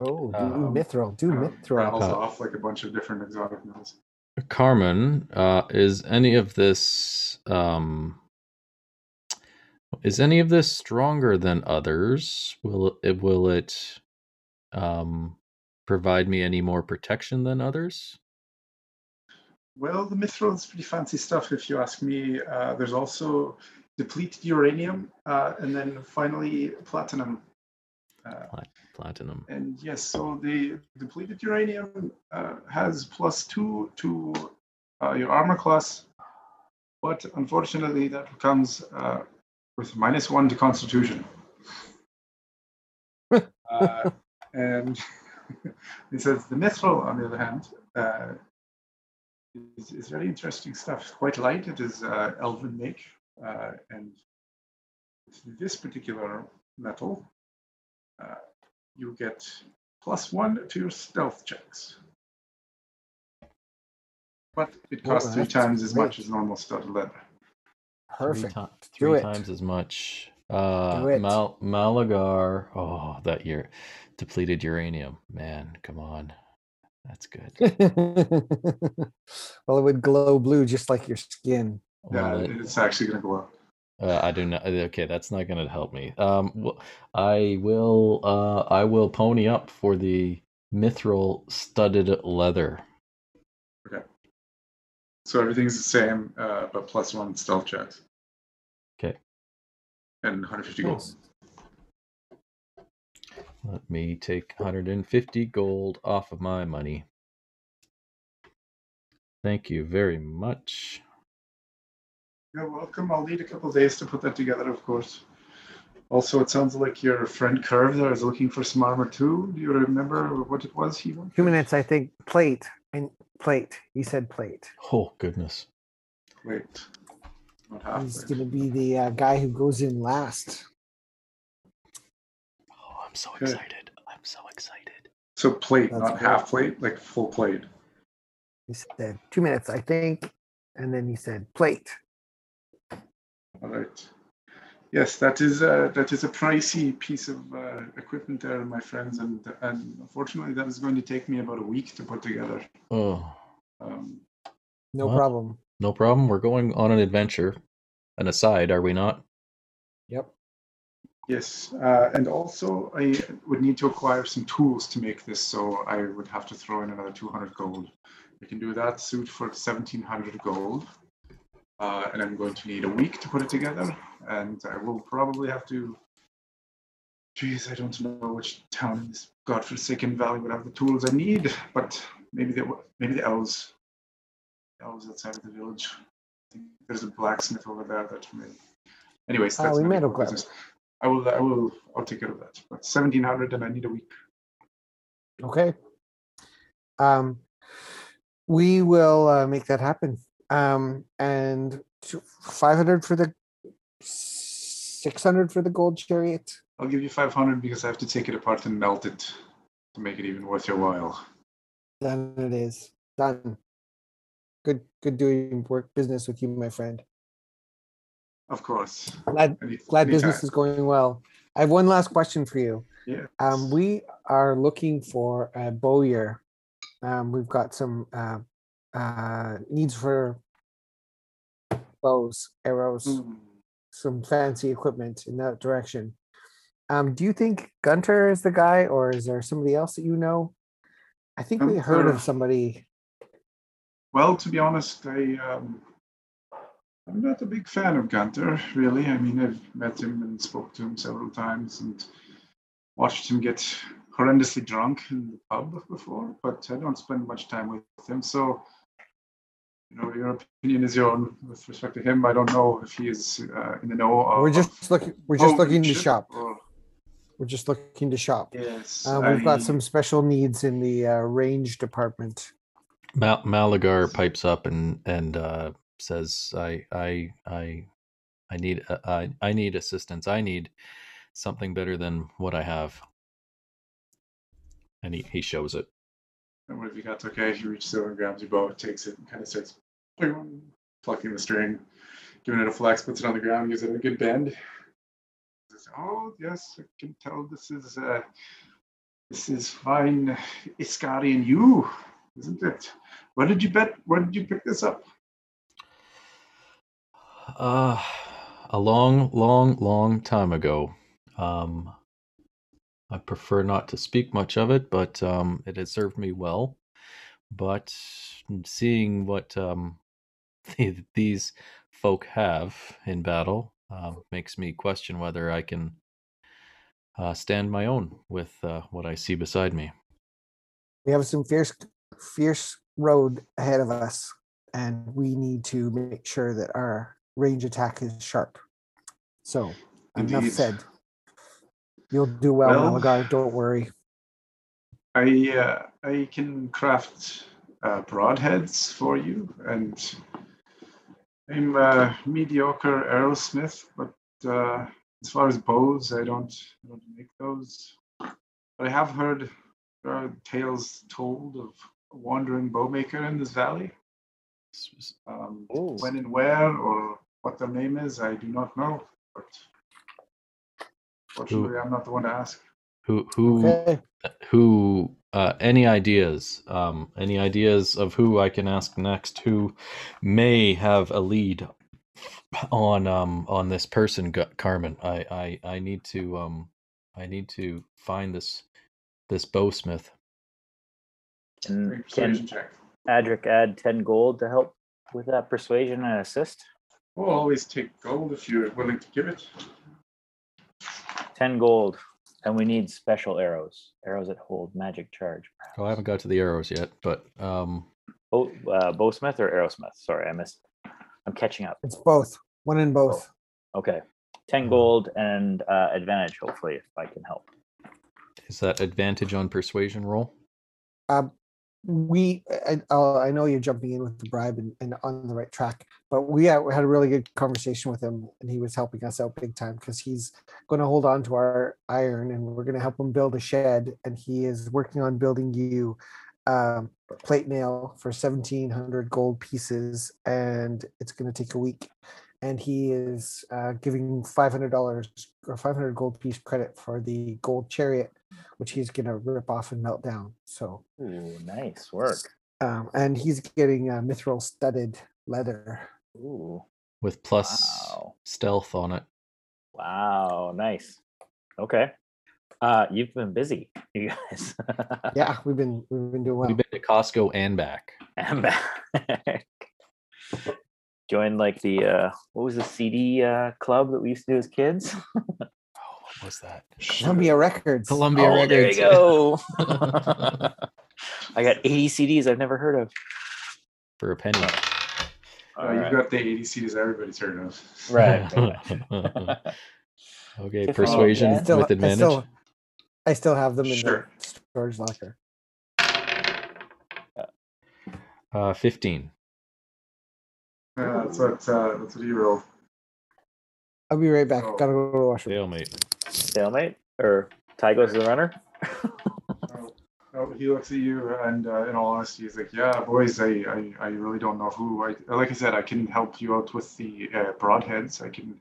A: Oh, do
B: Um,
A: mithril. Do
B: Uh,
A: mithril.
B: rattles
C: Uh,
B: off like a bunch of different exotic metals.
C: Carmen, uh, is any of this um, is any of this stronger than others? Will it will it um, provide me any more protection than others?
B: Well, the mithril is pretty fancy stuff, if you ask me. Uh, there's also depleted uranium, uh, and then finally platinum. Uh,
C: Platinum.
B: And yes, so the depleted uranium uh, has plus two to uh, your armor class, but unfortunately that comes uh, with minus one to constitution. uh, and he says the mithril, on the other hand, uh, is, is very interesting stuff. Quite light. It is uh, elven make, uh, and this particular metal, uh, you get plus one to your stealth checks. But it
A: Oh,
B: costs three
A: that's
B: times as much as normal studded leather.
A: Perfect.
C: Three, ti-
A: Do
C: three
A: it.
C: times as much. Uh,
A: Do it.
C: Mal- Malagar. Oh, that year depleted uranium. Man, come on. That's good.
A: well, it would glow blue just like your skin.
B: Yeah,
C: Well, it-
B: it's actually going to go up.
C: Uh, I do not. Okay, that's not going to help me. Um, I will. Uh, I will pony up for the mithril studded leather. Okay.
B: So everything's the same, uh, but plus one stealth checks.
C: Okay.
B: And 150 gold.
A: Nice.
C: Let me take 150 gold off of my money. Thank you very much.
B: You're welcome. I'll need a couple of days to put that together, of course. Also, it sounds like your friend Curve there is looking for some armor too. Do you remember what it was he wanted?
A: Two minutes, I think. Plate and plate. He said plate.
C: Oh goodness.
B: Wait. Not half.
A: He's
B: wait.
A: going to be the uh, guy who goes in last.
C: Oh, I'm so
B: Okay.
C: excited. I'm so excited.
B: So plate,
A: That's
B: not
A: great.
B: half plate, like full plate.
A: He said two minutes, I think. And then he said plate.
B: All right. Yes, that is a, that is a pricey piece of uh, equipment there, my friends, and and unfortunately, that is going to take me about a week to put together.
C: Oh,
B: Um,
A: No
C: Well-
A: problem.
C: no problem. We're going on an adventure. An aside, are we not?
A: Yep.
B: Yes, uh, and also I would need to acquire some tools to make this, so I would have to throw in another 200 gold. I can do that suit for 1700 gold, uh, and I'm going to need a week to put it together, and I will probably have to. Geez, I don't know which town in this godforsaken valley would have the tools I need, but maybe the maybe the elves, elves outside of the village. I think there's a blacksmith over there that may. Anyways,
A: Ah,
B: that's
A: we
B: of
A: have
B: business. I will, I will, I'll take care of that. But seventeen hundred, and I need a week.
A: Okay. Um, we will uh, make that happen. Um, and 500 for the 600 for the gold chariot.
B: I'll give you five hundred because I have to take it apart and melt it to make it even worth your while.
A: Done it is. Done. Good good doing work business with you, my friend.
B: Of course.
A: Glad
B: Any,
A: glad business is going well. I have one last question for you.
B: Yeah.
A: Um, we are looking for a bowyer. Um, we've got some uh, uh, needs for bows, arrows,
B: Hmm.
A: some fancy equipment in that direction. Um, do you think Gunter is the guy, or is there somebody else that you know? I think we heard of somebody.
B: Well, to be honest, I um, I'm not a big fan of Gunter, really. I mean, I've met him and spoke to him several times and watched him get horrendously drunk in the pub before, but I don't spend much time with him. So, you know, your opinion is your own with respect to him. I don't know if he is uh, in the know. Of,
A: We're just looking. We're just
B: Oh,
A: looking to shop.
B: or-
A: We're just looking to shop.
B: yes,
A: Uh, we've got some special needs in the uh, range department.
C: Mal- Malagar pipes up and and uh, says, "I I I I need uh, I I need assistance. I need something better than what I have." And he, he shows it.
B: And what have you got? Okay, he reaches over and grabs your bow, takes it, and kind of starts plucking the string, giving it a flex, puts it on the ground, gives it a good bend. Says, oh yes, I can tell this is uh, this is fine Iscarian yew, isn't it? Where did you bet? Where did you pick this up?
C: Uh, a long, long, long time ago. Um, I prefer not to speak much of it, but um, it has served me well. But seeing what um, these folk have in battle uh, makes me question whether I can uh, stand my own with uh, what I see beside me.
A: We have some fierce, fierce road ahead of us, and we need to make sure that our range attack is sharp. So, enough
B: Indeed.
A: said. You'll do well,
B: Well-
A: Malagar. Don't worry.
B: I uh, I can craft uh, broadheads for you, and I'm a mediocre arrowsmith, but uh, as far as bows, I don't, I don't make those. But I have heard there are tales told of a wandering bowmaker in this valley. Um,
D: Ooh.
B: when and where, or what their name is, I do not know. But fortunately, I'm not the one to ask.
C: Who who
A: Okay.
C: who uh, any ideas um any ideas of who i can ask next who may have a lead on um on this person Gu- carmen i i i need to um i need to find this this bowsmith
D: Can, can
B: persuasion check.
D: Adric add 10 gold to help with that persuasion and assist?
B: We'll always take gold if you're willing to give it.
D: 10 gold. And we need special arrows. Arrows that hold magic charge.
C: oh i haven't got to the arrows yet but um
D: Oh, uh, bowsmith or arrowsmith? Sorry, I missed. I'm catching up.
A: It's both. One in both.
D: Okay. 10 gold and uh, advantage, hopefully, if I can help.
C: is that advantage on persuasion roll
A: Um, we, I, I'll- I know you're jumping in with the bribe and, and on the right track, but we had, a really good conversation with him, and he was helping us out big time because he's going to hold on to our iron, and we're going to help him build a shed, and he is working on building you um, plate mail for seventeen hundred gold pieces, and it's going to take a week. And he is uh, giving five hundred dollars or five hundred gold piece credit for the gold chariot, which he's going to rip off and melt down. So
D: Ooh, nice work.
A: um, and he's getting uh, mithril studded leather.
D: Ooh,
C: with plus
D: Wow.
C: stealth on it
D: wow, nice. Okay. Uh, you've been busy, you guys.
A: Yeah, we've been we've been doing well.
C: we've been to costco and back
D: I'm back. Joined like the uh what was the CD uh club that we used to do as kids?
C: oh what was that
A: Columbia Records.
C: columbia
D: oh, there
C: records
D: you go. I got 80 CDs I've never heard of.
C: for a penny
B: Uh, you've got the 80 CDs everybody's heard of.
D: Right. right.
C: okay
D: Tiffany
C: persuasion
D: again?
A: Still-
C: with
A: I
C: advantage
A: still, I still have them in
B: Sure.
A: the storage locker.
C: uh 15
B: Yeah, that's what uh, that's what he rolled.
A: I'll be right back.
B: Oh.
A: Gotta go to the washroom.
C: stalemate
D: Stalemate? Or tie goes to the runner?
B: Oh, oh, he looks at you, and uh, in all honesty, he's like, "Yeah, boys, I, I, I really don't know who. I, like I said, I can help you out with the uh, broadheads. I can,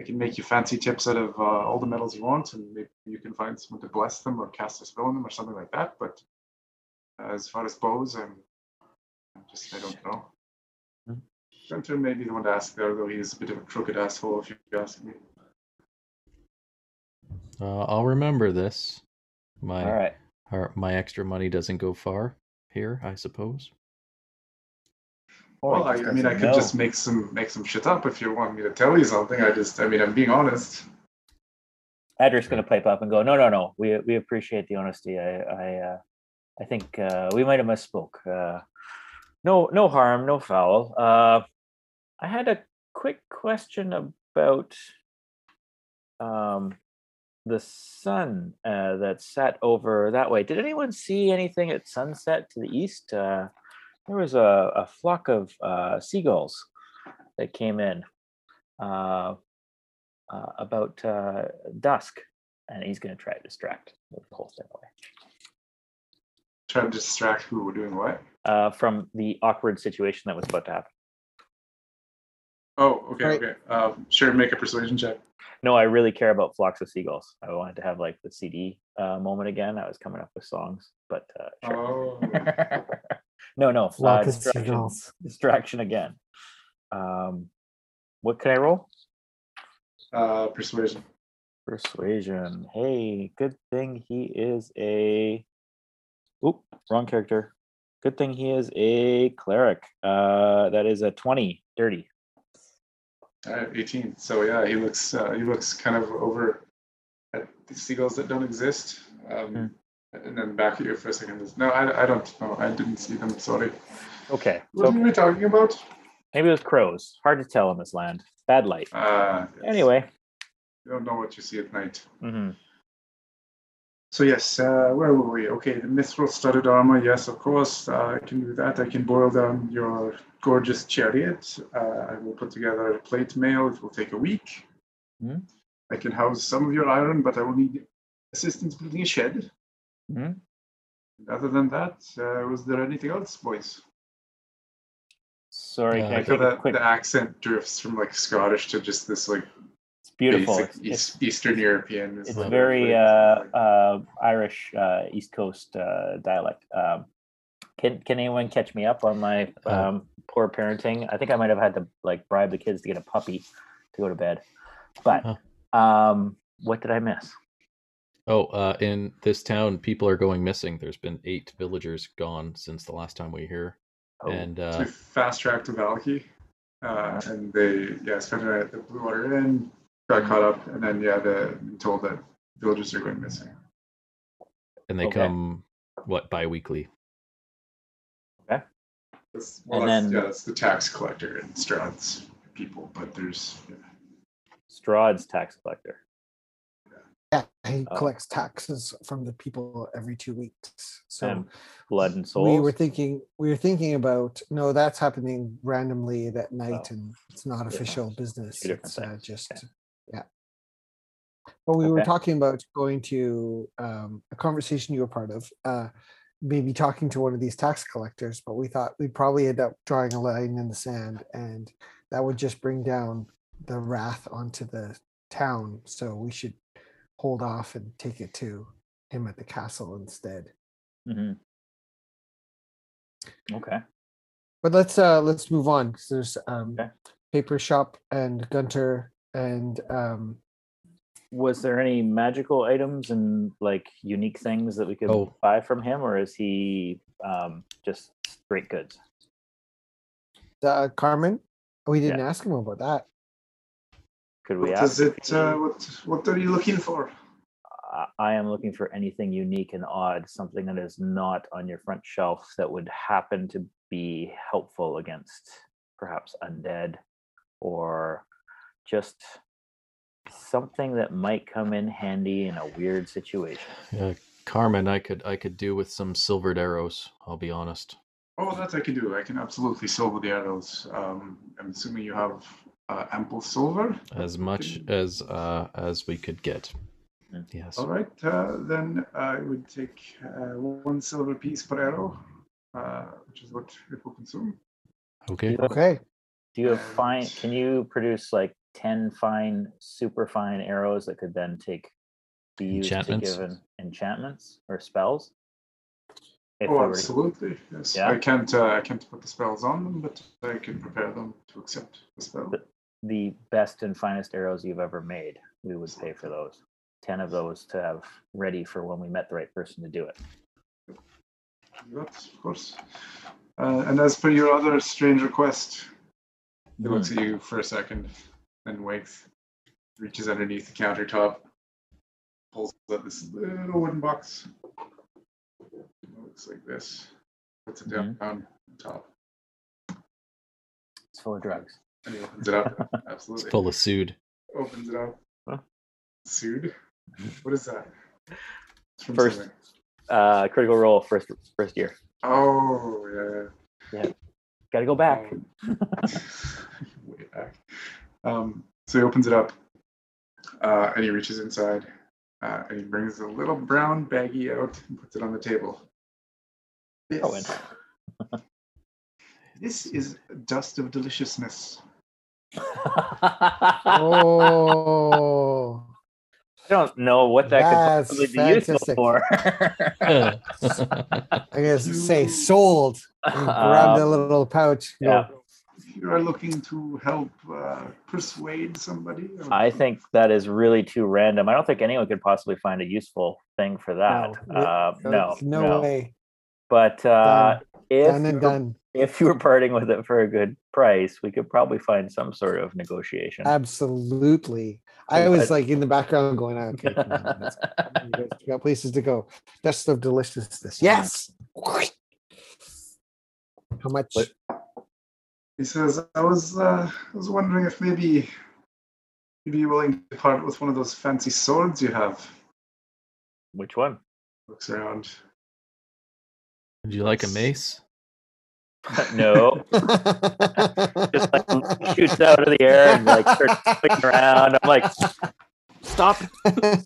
B: I can make you fancy tips out of uh, all the metals you want, and maybe you can find someone to bless them or cast a spell on them or something like that. But uh, as far as bows, I'm, I'm just, I don't know. Gunter may be the one to ask there, though he is a bit of a crooked asshole, if you ask me.
C: Uh, i'll remember this my
D: All right.
C: our, my extra money doesn't go far here i suppose
B: Well, I, I mean, I could
D: know.
B: just make some make some shit up if you want me to tell you something. I just, I mean, I'm being honest.
D: Adric's going to pipe up and go, no, no, no. We we appreciate the honesty. I I uh, I think uh, we might have misspoke. Uh, no no harm, no foul. Uh, I had a quick question about um, the sun uh, that set over that way. Did anyone see anything at sunset to the east? Uh, there was a, a flock of uh, seagulls that came in. Uh, uh, about uh, dusk, and he's going to try to distract the whole thing away
B: Trying to distract who we're doing what?
D: uh, from the awkward situation that was about to happen.
B: Oh, okay,
A: Right.
B: okay. Um, sure, make a persuasion check.
D: No, I really care about flocks of seagulls. I wanted to have like the CD uh, moment again. I was coming up with songs, but uh, sure.
B: Oh,
D: no, no, uh,
A: Flock of seagulls.
D: distraction again. Um, what can I roll?
B: uh, persuasion.
D: Persuasion. Hey, good thing he is a. Oop, wrong character. Good thing he is a cleric. Uh, that is a twenty. Dirty.
B: Uh, 18. So yeah, he looks uh, he looks kind of over at the seagulls that don't exist, um, and then back at you for a second. No, I, I don't know. I didn't see them. Sorry.
D: Okay,
B: What
D: so
B: are we talking about?
D: maybe it was crows. Hard to tell in this land. Bad light.
B: Uh, yes.
D: Anyway.
B: you don't know what you see at night.
D: hmm
B: So yes, uh, where were we? Okay, the mithril studded armor. Yes, of course, uh, I can do that. I can boil down your gorgeous chariot. Uh, I will put together a plate mail. It will take a week.
D: Mhm.
B: I can house some of your iron, but I will need assistance building a shed.
D: Mhm.
B: Other than that, uh, was there anything else, boys?
D: Sorry,
C: Yeah, I
D: I
B: I feel that
D: quick?
B: the accent drifts from like Scottish to just this like
D: It's beautiful.
B: basic
D: It's, it's,
B: Eastern European.
D: it's
B: like-
D: very uh, uh, Irish uh, East Coast uh, dialect. Um, can Can anyone catch me up on my
C: Uh,
D: um, poor parenting? I think I might have had to like bribe the kids to get a puppy to go to bed. But um, what did I miss?
C: Oh, uh, in this town, people are going missing. There's been eight villagers gone since the last time we were here,
D: Oh,
C: and
B: So
C: uh,
B: we fast tracked to Vallaki, uh, and they yeah spent a night at the Blue Water Inn, got caught up, and then yeah, the been told that villagers are going missing.
C: and they
D: Okay.
C: come what bi-weekly.
B: That's, well,
D: And
B: that's,
D: then-
B: yeah, that's the tax collector and Strahd's people, but there's yeah,
D: Strahd's tax collector.
A: Yeah, he
D: Oh.
A: collects taxes from the people every two weeks. So
D: and blood and
A: soul.
D: we
A: were thinking we were thinking about no, that's happening randomly that night,
D: Oh.
A: and it's not
D: Different-
A: official business. It's uh, just
D: okay.
A: But we were talking about going to um, a conversation you were part of, uh, maybe talking to one of these tax collectors. But we thought we'd probably end up drawing a line in the sand, and that would just bring down the wrath onto the town. So we should hold off and take it to him at the castle instead.
D: Mhm. Okay.
A: But let's uh let's move on 'cause there's um
D: Okay.
A: paper shop and Gunter and um
D: Was there any magical items and like unique things that we could
C: Oh.
D: buy from him, or is he um, just straight goods?
A: uh, Carmen. We didn't
D: Yeah.
A: ask him about that.
D: Could we
B: what
D: ask?
B: is it? Uh, what what are you looking for?
D: I- I am looking for anything unique and odd, something that is not on your front shelf that would happen to be helpful against perhaps undead or just something that might come in handy in a weird situation.
C: Uh, Carmen, I could I could do with some silvered arrows. I'll be honest.
B: Oh, that I can do. I can absolutely silver the arrows. Um, I'm assuming you have uh, ample silver.
C: as much as uh, as we could get.
D: Mm.
C: Yes.
B: All right, uh, then I would take uh, one silver piece per arrow, uh, which is what it will consume.
C: Okay.
D: You have-
A: Okay.
D: Do you have fine? Can you produce like ten fine, super fine arrows that could then take be used to
C: Enchantments?
D: give an enchantments or spells? If
B: oh,
D: we to-
B: absolutely. Yes,
D: Yeah?
B: I can't. Uh, I can't put the spells on them, but I can prepare them to accept the spell.
D: But- the best and finest arrows you've ever made, we would pay for those. Ten of those to have ready for when we met the right person to do it.
B: Yes, of course. Uh, and as per your other strange request, he
D: Hmm.
B: looks at you for a second, then waits, reaches underneath the countertop, pulls out this little wooden box. It looks like this. Puts it down on top,
D: It's full of drugs.
B: and he opens it up. Absolutely.
C: It's full of sued.
B: Opens it up.
D: Huh?
B: Sued. What is that? It's from
D: First-
B: something.
D: Uh, critical role first first year.
B: Oh yeah.
D: Got to go back.
B: Um, way back. Um, so he opens it up, uh, and he reaches inside, uh, and he brings a little brown baggie out and puts it on the table. This,
D: Oh,
B: this is dust of deliciousness.
A: Oh,
D: I don't know what that
A: That's
D: could possibly be useful for.
A: I guess say sold. And grab the
D: Um,
A: little pouch.
D: yeah.
B: If you are looking to help uh, persuade somebody, or-
D: I think that is really too random. I don't think anyone could possibly find a useful thing for that.
A: No,
D: Uh, no,
A: no,
D: no.
A: way.
D: But uh, if
A: Done and
D: you were-
A: done.
D: if you were parting with it for a good price, we could probably find some sort of negotiation.
A: Absolutely. I
D: But-
A: was like in the background going, okay, come on, let's you got places to go. Dust of deliciousness. Yes. How much?
D: What-
B: he says, "I was, uh, I was wondering if maybe you'd be willing to part with one of those fancy swords you have."
D: Which one?
B: looks around.
C: Would you like a mace?
D: no, just like shoots out of the air and like starts swinging around. I'm like, stop.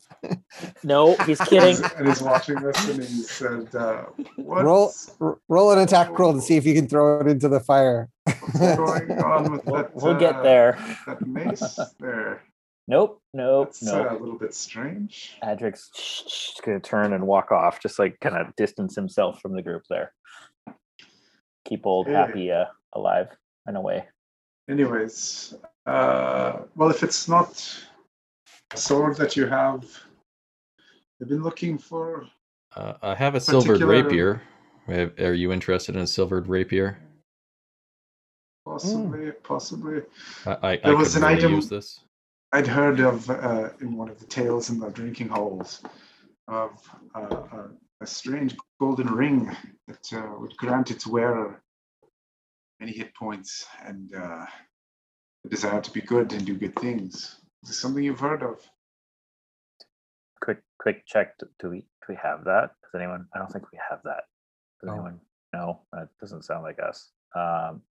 D: No, he's kidding.
B: And he's watching this and he said, uh,
A: roll r- roll an attack roll to see if you can throw it into the fire.
B: what's going on with
D: We'll,
B: that?
D: we'll get
B: uh,
D: there.
B: That mace there.
D: Nope, nope,
B: That's uh,
D: nope.
B: a little bit strange.
D: Adric's just gonna turn and walk off, just like kind of distance himself from the group there. Keep old
B: Hey.
D: happy uh, alive and away.
B: Anyways, uh, well, if it's not a sword that you have, I've been looking for.
C: Uh, I have a silvered rapier. Are are you interested in a silvered rapier?
B: Possibly, possibly.
C: I, I, I
B: was
C: could
B: an
C: really
B: item-
C: use this.
B: I'd heard of uh, in one of the tales in the drinking halls of uh, a, a strange golden ring that uh, would grant its wearer many hit points and uh, the desire to be good and do good things. Is this something you've heard of?
D: Quick, quick check. Do we do we have that? Does anyone? I don't think we have that. Does
A: No.
D: anyone? No, that doesn't sound like us. Um,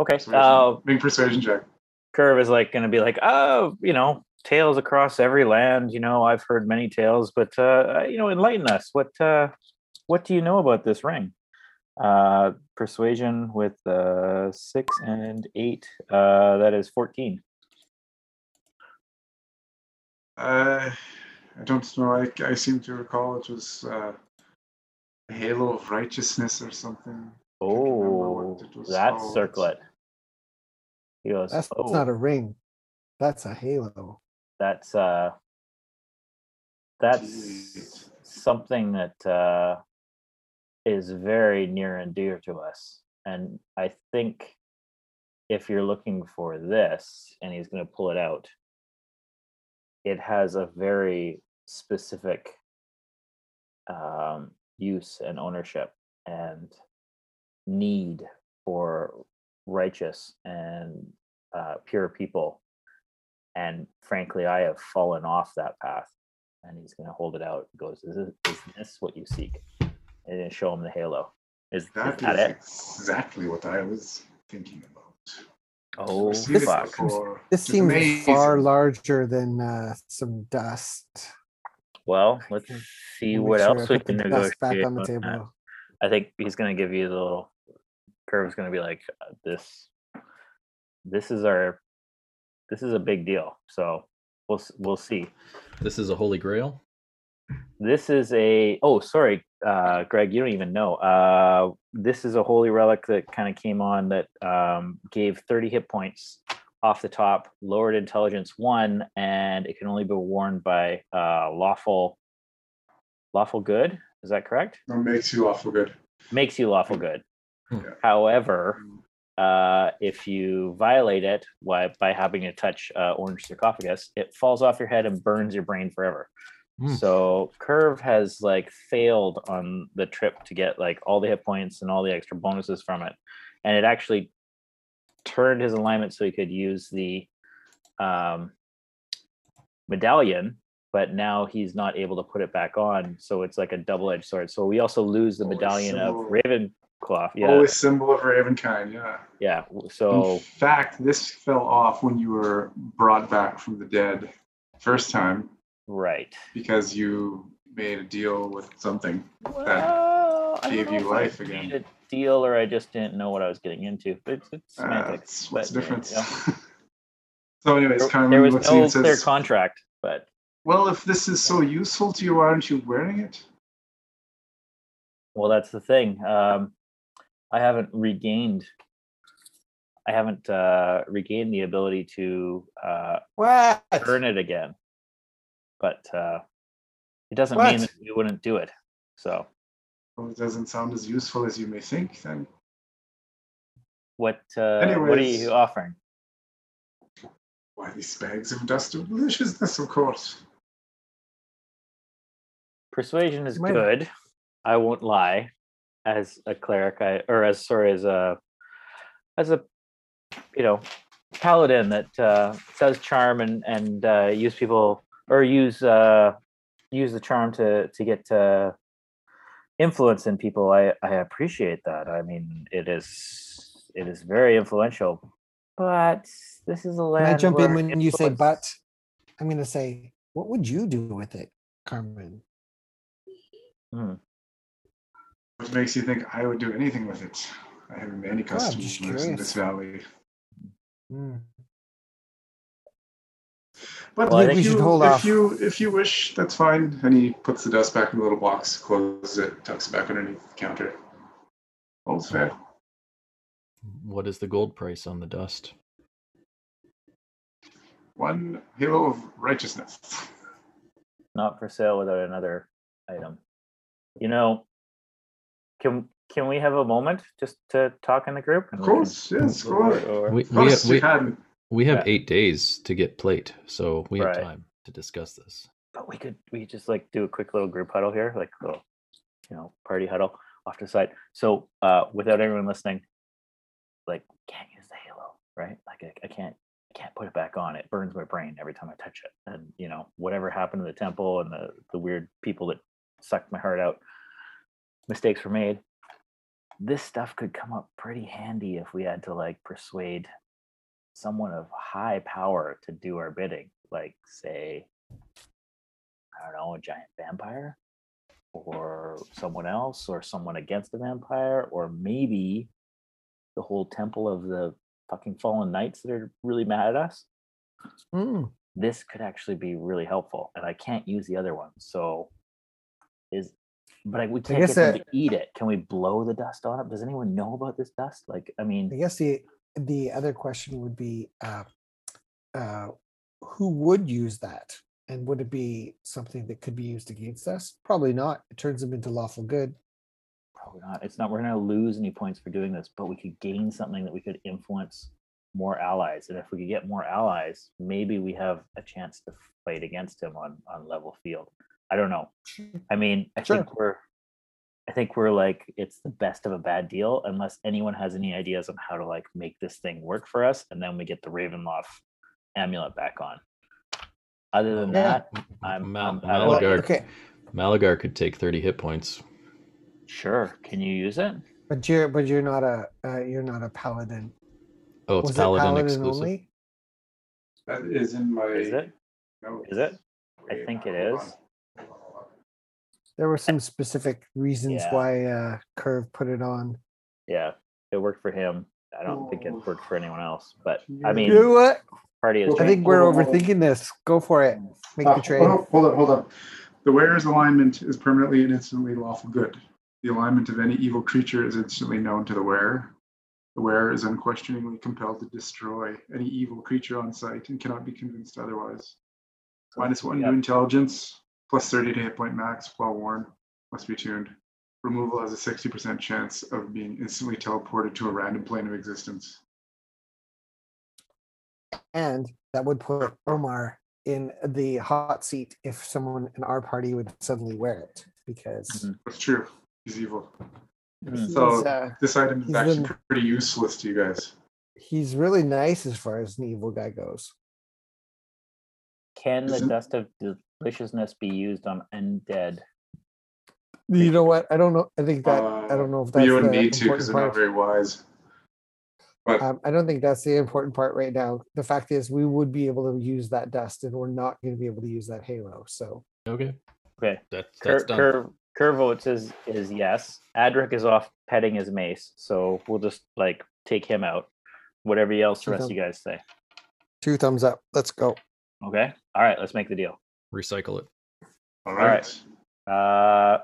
D: okay.
B: Persuasion.
D: Uh,
B: persuasion check.
D: Curve is like going to be like, oh, you know, tales across every land. You know, I've heard many tales, but uh, you know, enlighten us. What uh, what do you know about this ring? Uh, persuasion with uh, six and eight. Uh, that is fourteen.
B: Uh, I don't know. I, I seem to recall it was uh, a halo of righteousness or something.
D: Oh, that
B: called.
D: circlet. He goes,
A: That's,
D: oh,
A: that's not a ring. That's a halo.
D: that's uh that's
B: Jeez.
D: something that uh is very near and dear to us and i think if you're looking for this and he's going to pull it out it has a very specific um use and ownership and need for righteous and uh, pure people. And frankly i have fallen off that path. And he's going to hold it out. He goes is this, is this what you seek? And then show him the halo. Is, is
B: That
D: that
B: is
D: it?
B: exactly what I was thinking about.
D: Oh
B: I've seen it
D: fuck.
A: This
B: It's
A: seems far larger than uh, some dust.
D: well let's see
A: I'll make
D: what
A: sure
D: else we can negotiate
A: back on the
D: on
A: table.
D: i think he's going to give you the little curve's going to be like uh, this this is our this is a big deal so we'll we'll see
C: This is a holy grail.
D: This is a oh sorry, uh, Greg, you don't even know. Uh, this is a holy relic that kind of came on that um, gave 30 hit points off the top, lowered intelligence one, and it can only be worn by uh, lawful lawful good. Is that correct?
B: That makes you lawful good.
D: Makes you lawful good.
C: Hmm.
B: Yeah.
D: However, uh, if you violate it by, by having to touch uh, orange sarcophagus, it falls off your head and burns your brain forever.
C: Hmm.
D: So Curve has like failed on the trip to get like all the hit points and all the extra bonuses from it, and it actually turned his alignment so he could use the um, medallion. But now he's not able to put it back on, so it's like a double-edged sword. So we also lose the
B: Always
D: medallion of
B: symbol-
D: Ravenclaw. Yeah,
B: Always symbol of Ravenkind, yeah.
D: yeah. w-
B: In
D: So
B: fact, this fell off when you were brought back from the dead first time
D: right.
B: because you made a deal with something.
D: Well, I don't
B: gave
D: know
B: you
D: if I
B: life
D: made
B: again.
D: A deal, or I just didn't know what I was getting into. But it's, it's
B: Uh,
D: semantics.
B: that's what's the
D: uh,
B: difference.
D: you know,
B: so, anyways,
D: there,
B: Carmen
D: there was
B: looks at
D: no
B: you and
D: clear
B: says,
D: contract, but
B: Well, if this is so useful to you, why aren't you wearing it?
D: well, that's the thing. Um, I haven't regained. I haven't uh, regained the ability to uh,
A: What?
D: earn it again. But uh, it doesn't mean that we wouldn't do it. So
B: Well, it doesn't sound as useful as you may think, then.
D: what? Uh, what are you offering?
B: Why, these bags of dust of deliciousness, of course.
D: Persuasion is good. I won't lie. As a cleric, I or as sorry as a as a you know paladin that uh, does charm and and uh, use people or use uh, use the charm to to get uh, influence in people, I I appreciate that. I mean, it is it is very influential. But this is a land.
A: Can I jump in
D: where
A: when you say but? I'm going to say, what would you do with it, Carmen?
D: Hmm.
B: What makes you think I would do anything with it? I have many
A: Oh, I'm
B: customers
A: just
B: in this valley.
A: Hmm.
B: But
D: Well,
B: if,
D: think
B: you,
A: should hold
B: if
A: off.
B: you if you wish, that's fine. And he puts the dust back in the little box, closes it, tucks it back underneath the counter. All's fair.
C: What is the gold price on the dust?
B: One halo of righteousness.
D: not for sale without another item. You know, can can we have a moment just to talk in the group?
B: Of course, yes, go on.
D: Or- or-
C: We,
B: Of
C: we, have,
B: course,
C: we,
B: can.
C: We have
D: Yeah.
C: eight days to get plate, so we have time to discuss this.
D: but we could we could just like do a quick little group huddle here, like a little, you know, party huddle off to the side. So uh without everyone listening, like can't use the halo, right? Like I, I can't I can't put it back on. It burns my brain every time I touch it. And you know, whatever happened to the temple and the the weird people that sucked my heart out, mistakes were made. This stuff could come up pretty handy if we had to like persuade someone of high power to do our bidding, like say I don't know, a giant vampire or someone else or someone against a vampire or maybe the whole temple of the fucking fallen knights that are really mad at us.
A: Hmm.
D: This could actually be really helpful and I can't use the other one. So is but I, we can't
A: guess
D: get them
A: that-
D: to eat it. Can we blow the dust on it? Does anyone know about this dust? Like, I mean, I
A: guess the the other question would be, uh, uh, who would use that, and would it be something that could be used against us? Probably not. It turns them into lawful good.
D: probably not. It's not. We're going to lose any points for doing this, but we could gain something that we could influence more allies. And if we could get more allies, maybe we have a chance to fight against him on on level field. I don't know. I mean, I
A: Sure.
D: think we're. I think we're like it's the best of a bad deal unless anyone has any ideas on how to like make this thing work for us, and then we get the Ravenloft amulet back on. Other than
A: Yeah.
D: that,
C: M-
D: I'm-
C: Mal-
D: I'm out of it.
C: Malagar,
A: Okay,
C: Malagar could take 30 hit points.
D: sure. Can you use it?
A: but you're but you're not a uh, you're not a paladin.
C: Oh, it's Paladin,
A: it paladin
C: exclusive.
A: only?
B: That is in my.
D: Is it?
B: notes.
D: Is it? I
B: Wait,
D: think it
B: hold
D: is.
B: on. Hold on, hold on.
A: There were some specific reasons
D: Yeah.
A: why uh, Curve put it on.
D: Yeah, it worked for him. I don't think it worked for anyone else. But I mean,
A: You know what?
D: party is.
A: I think we're
B: hold on, on.
A: overthinking this. Go for it. Make
B: Ah,
A: the trade.
B: Hold on, hold on, hold on. The wearer's alignment is permanently and instantly lawful good. The alignment of any evil creature is instantly known to the wearer. The wearer is unquestioningly compelled to destroy any evil creature on sight and cannot be convinced otherwise.
D: So
B: Minus one
D: yeah,
B: to intelligence, plus 30 to hit point max while worn, must be tuned. Removal has a 60% chance of being instantly teleported to a random plane of existence.
A: and that would put Omar in the hot seat if someone in our party would suddenly wear it because
D: Mhm.
B: That's true. He's evil.
D: Mhm.
A: he's,
B: So-
A: uh,
B: This item is actually
A: been-
B: pretty useless to you guys.
A: he's really nice as far as an evil guy goes.
D: Can the
B: Isn't-
D: dust of deliciousness be used on undead?
A: You know what? I don't know. I think that I
B: Uh,
A: don't know if that's
B: you wouldn't
A: the
B: need to because
A: important
B: they're not very wise. But
A: Um, I don't think that's the important part right now. The fact is, we would be able to use that dust, and we're not going to be able to use that halo. So
C: Okay.
D: Okay.
C: That's,
D: Cur-
C: that's done.
D: Curve Curve votes is is yes. Adric is off petting his mace, so we'll just like take him out. Whatever else the rest of you guys say.
A: two thumbs up. Let's go.
D: Okay. All right. Let's make the deal.
C: Recycle it.
B: all
D: right.
B: right.
D: Uh,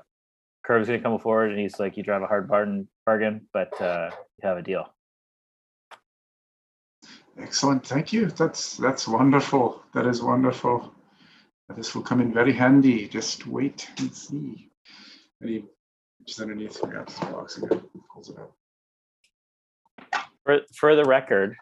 D: Curve's gonna come forward and he's like, "You drive a hard bargain, bargain, but uh, you have a deal."
B: Excellent. Thank you. That's that's wonderful. That is wonderful. This will come in very handy. Just wait and see. And he just underneath grabs his box again, pulls it out.
D: For for the record,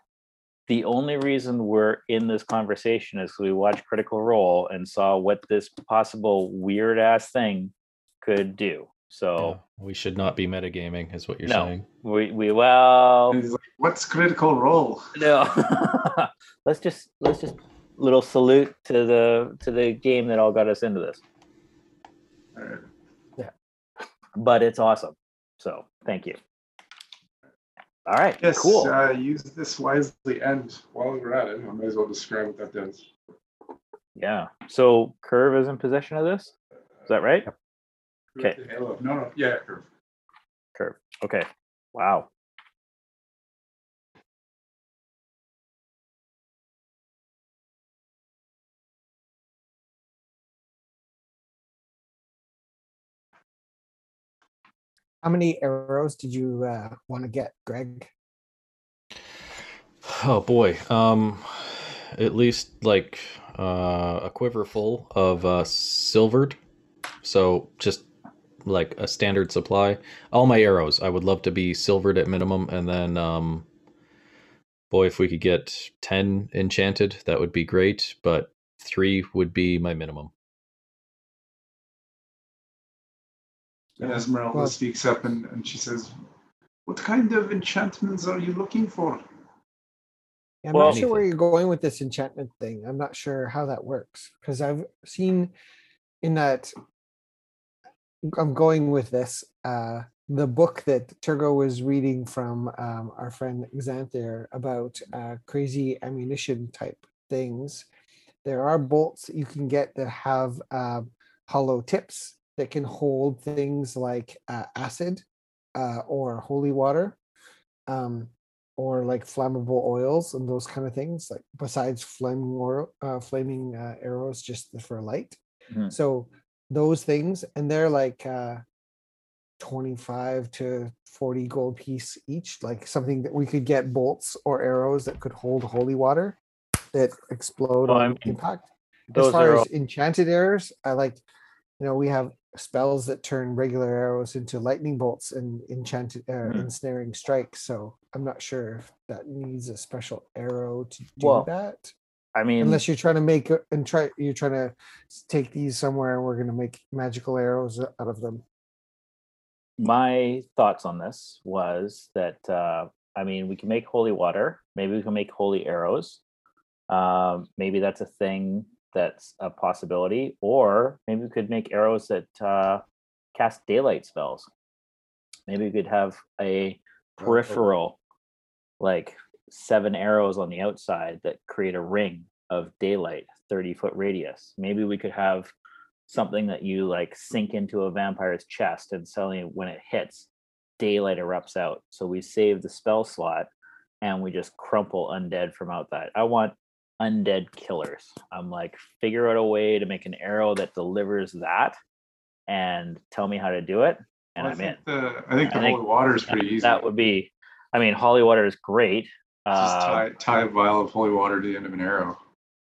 D: the only reason we're in this conversation is we watched Critical Role and saw what this possible weird ass thing could do. So
C: Yeah, we should not be metagaming, is what you're
D: No.
C: saying.
D: we we well
B: like, "What's critical role?"
D: no. let's just let's just little salute to the to the game that all got us into this.
B: All right. Yeah.
D: But it's awesome. So thank you. All right,
B: Yes,
D: cool.
B: uh, use this wisely. And while we're at it, I might as well describe what that does.
D: yeah. So Curve is in possession of this. Is that right? Okay.
B: No, no, yeah, curve.
D: Curve. Okay. Wow.
A: How many arrows did you uh, want to get, Greg?
C: Oh boy. Um at least like uh a quiver full of uh silvered. So just like a standard supply. All my arrows, I would love to be silvered at minimum and then um boy if we could get 10 enchanted, that would be great, but 3 would be my minimum.
B: And Ezmerelda
A: Well-
B: speaks up and, and she says, What kind of enchantments are you looking for?
A: I'm
D: Well-
A: not sure where you're going with this enchantment thing. I'm not sure how that works because I've seen in that. I'm going with this. Uh, the book that Turgo was reading from um, our friend Xanathar about uh, crazy ammunition type things. There are bolts you can get that have uh, hollow tips that can hold things like uh, acid uh, or holy water. Um, or like flammable oils and those kind of things like besides flaming uh, flaming uh, arrows just for light
D: Mhm.
A: so those things and they're like uh 25 to 40 gold piece each like something that we could get bolts or arrows that could hold holy water that explode
D: Well, I
A: on
D: mean,
A: impact as
D: Those
A: far
D: are
A: as enchanted arrows, I like, you know, we have spells that turn regular arrows into lightning bolts and enchanted uh,
D: Mhm.
A: ensnaring strikes. So I'm not sure if that needs a special arrow to do
D: Well,
A: that.
D: I mean,
A: Unless you're trying to make a- and try, you're trying to take these somewhere and we're going to make magical arrows out of them.
D: my thoughts on this was that uh, I mean we can make holy water. Maybe we can make holy arrows. Um, maybe that's a thing that's a possibility, or maybe we could make arrows that uh, cast daylight spells. Maybe we could have a peripheral, like seven arrows on the outside that create a ring of daylight, 30 foot radius. Maybe we could have something that you like sink into a vampire's chest and suddenly when it hits, daylight erupts out. So we save the spell slot and we just crumple undead from outside. I want undead killers. I'm like, figure out a way to make an arrow that delivers that and tell me how to do it. And
B: Well, I
D: I'm in.
B: the I think
D: I think
B: holy water is
D: That-
B: pretty easy.
D: That would be, I mean, holy water is great.
B: Just
D: Uh,
B: tie, tie a vial of holy water to the end of an arrow.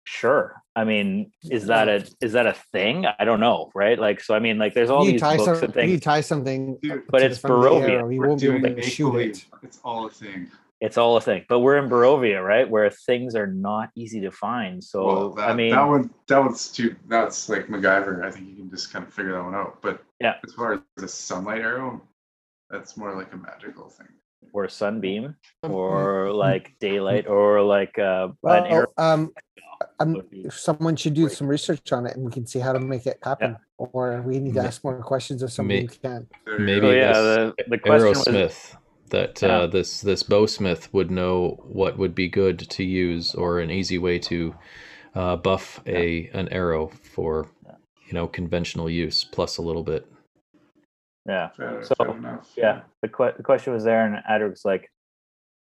D: sure. I mean, is that a is that a thing? I don't know, right? Like, so I mean, like, there's all
A: you
D: these
A: tie
D: books
A: some,
D: and things.
A: you tie something,
B: Dude,
D: But it's
A: the front
D: Barovia.
A: arrow, You
B: We're
A: won't be
B: doing
A: able to shoot it.
B: It's all a thing.
D: It's all a thing but we're in barovia right where things are not easy to find so
B: well, that,
D: i mean
B: that one that one's too that's like MacGyver. I think you can just kind of figure that one out. But
D: Yeah.
B: as far as a sunlight arrow, that's more like a magical thing.
D: or sunbeam or like daylight or like uh an arrow
A: Well, um, um,
D: would
A: someone should do
D: great.
A: some research on it and we can see how to make it happen. Or we need to ask more questions of somebody
C: May-
A: who can.
C: Maybe
B: go.
D: so yeah the, the question was
C: Aerosmith that
D: Yeah.
C: uh, this this bowsmith would know what would be good to use or an easy way to uh, buff a an arrow for
D: Yeah.
C: you know conventional use plus a little bit.
D: yeah
B: Fair,
D: So,
B: fair
D: yeah the, que- the question was there and adric's like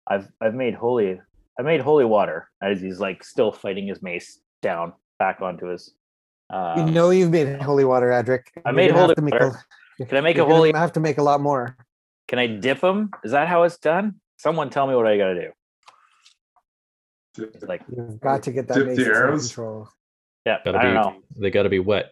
D: i've i've made holy i made holy water as he's like still fighting his mace down back onto his uh
A: You know you've made holy water, Adric.
D: I made holy
A: to make
D: water.
A: A,
D: Can I make a holy?
A: I Have to make a lot more.
D: Can i dip them? is that how it's done someone tell me what i gotta do
B: Dip-
D: It's like
A: You've got to get that
B: Dip
A: mace
B: the arrows?
A: control.
D: yeah
C: Gotta
D: i don't know
C: they got to be wet.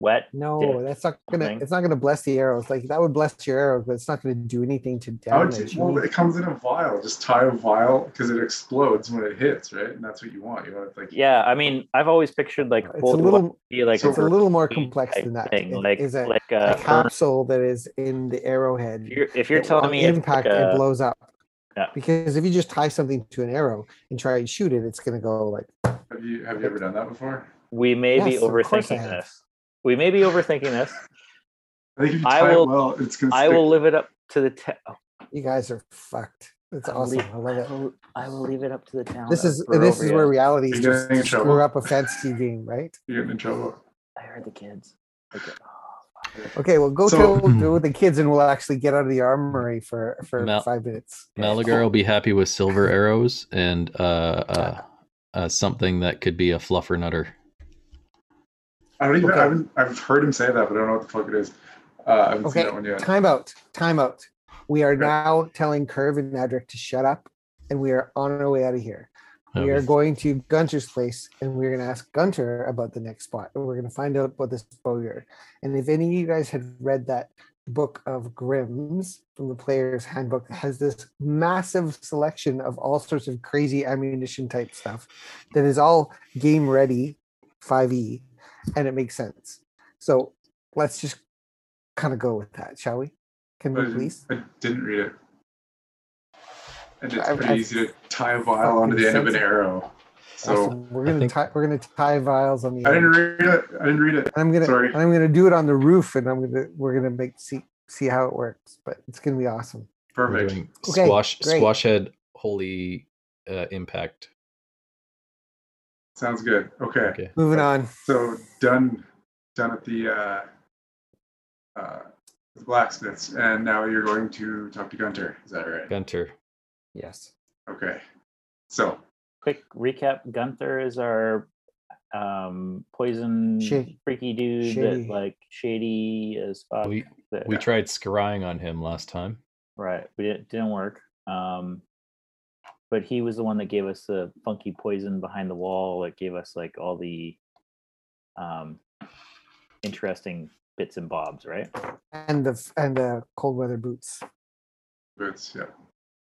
D: Wet
A: No,
D: Dip
A: that's not gonna.
D: something.
A: It's not gonna bless the arrows. Like that would bless your arrows, but it's not gonna do anything to damage.
B: you,
A: You
B: well, it comes in a vial. Just tie a vial because it explodes when it hits, right? And that's what you want. You want it like
D: Yeah, I mean, I've always pictured like
A: It's a little.
D: be like
B: So
A: It's a little more complex than that.
D: thing,
A: It
D: like
A: is a,
D: like
A: a
D: uh, urn.
A: capsule that is in the arrowhead.
D: If you're, if you're telling me
A: impact,
D: like
A: it blows up.
D: Yeah.
A: Because if you just tie something to an arrow and try and shoot it, it's gonna go like
B: have you have you ever done that before?
D: we may be
A: Yes, of course I
D: overthinking this. We may be overthinking this.
B: I think if you
D: I
B: tie
D: will-
B: it well, it's gonna.
D: I
B: stick.
D: will live it up to the ta- oh,
A: You guys are fucked. That's
D: I will
A: awesome.
D: leave-
A: I love it.
D: I will, I will leave it up to the town.
A: This is this is
D: Barovia.
A: where reality is
B: You're
A: just screw
B: trouble.
A: up a fantasy game, right?
B: You're getting in trouble.
D: I heard the kids. Okay. Oh,
A: Okay, well, go
B: So-
A: to do with the kids, and we'll actually get out of the armory for for
C: Mal-
A: five minutes.
C: Malagar will be happy with silver arrows and uh, uh, uh, something that could be a fluffer nutter.
B: I don't even.
A: Okay.
B: I haven't. I've heard him say that, but I don't know what the fuck it is. Uh, I haven't
A: Okay,
B: seen that one yet.
A: time out. Time out. We are
B: Okay.
A: now telling Curve and Adric to shut up, and we are on our way out of here. We are going to Gunter's place, and we're going to ask Gunter about the next spot. We're going to find out about this bowyer. And if any of you guys had read that book of Grimm's from the Player's Handbook, that has this massive selection of all sorts of crazy ammunition type stuff that is all game ready, 5e, and it makes sense. So let's just kind of go with that, shall we? Can
B: But I
A: we please?
B: I didn't read it. And it's
A: I've-
B: pretty
A: I've
B: easy to tie a vial onto the end of an arrow. So
A: Awesome. we're gonna
C: think-
A: tie we're gonna tie vials on the
B: I didn't read it. I didn't read it.
A: And I'm gonna
B: Sorry.
A: and I'm gonna do it on the roof, and I'm gonna we're gonna make see see how it works. But it's gonna be awesome.
B: Perfect.
A: Okay,
C: squash
A: great.
C: squash head holy uh, impact.
B: Sounds good. Okay.
C: Okay.
A: Moving on.
B: So done. Done at the uh, uh, the blacksmiths, and now you're going to talk to Gunter. Is that right?
C: Gunter.
A: Yes.
B: Okay. So
D: quick recap gunter is our um poison
A: Shady.
D: freaky dude
A: Shady.
D: that like shady as fuck
C: We
D: that-
C: we tried scrying on him last time.
D: right we didn't didn't work um but he was the one that gave us the funky poison behind the wall that gave us like all the um interesting bits and bobs right
A: And the and the cold weather boots.
B: boots. Yeah.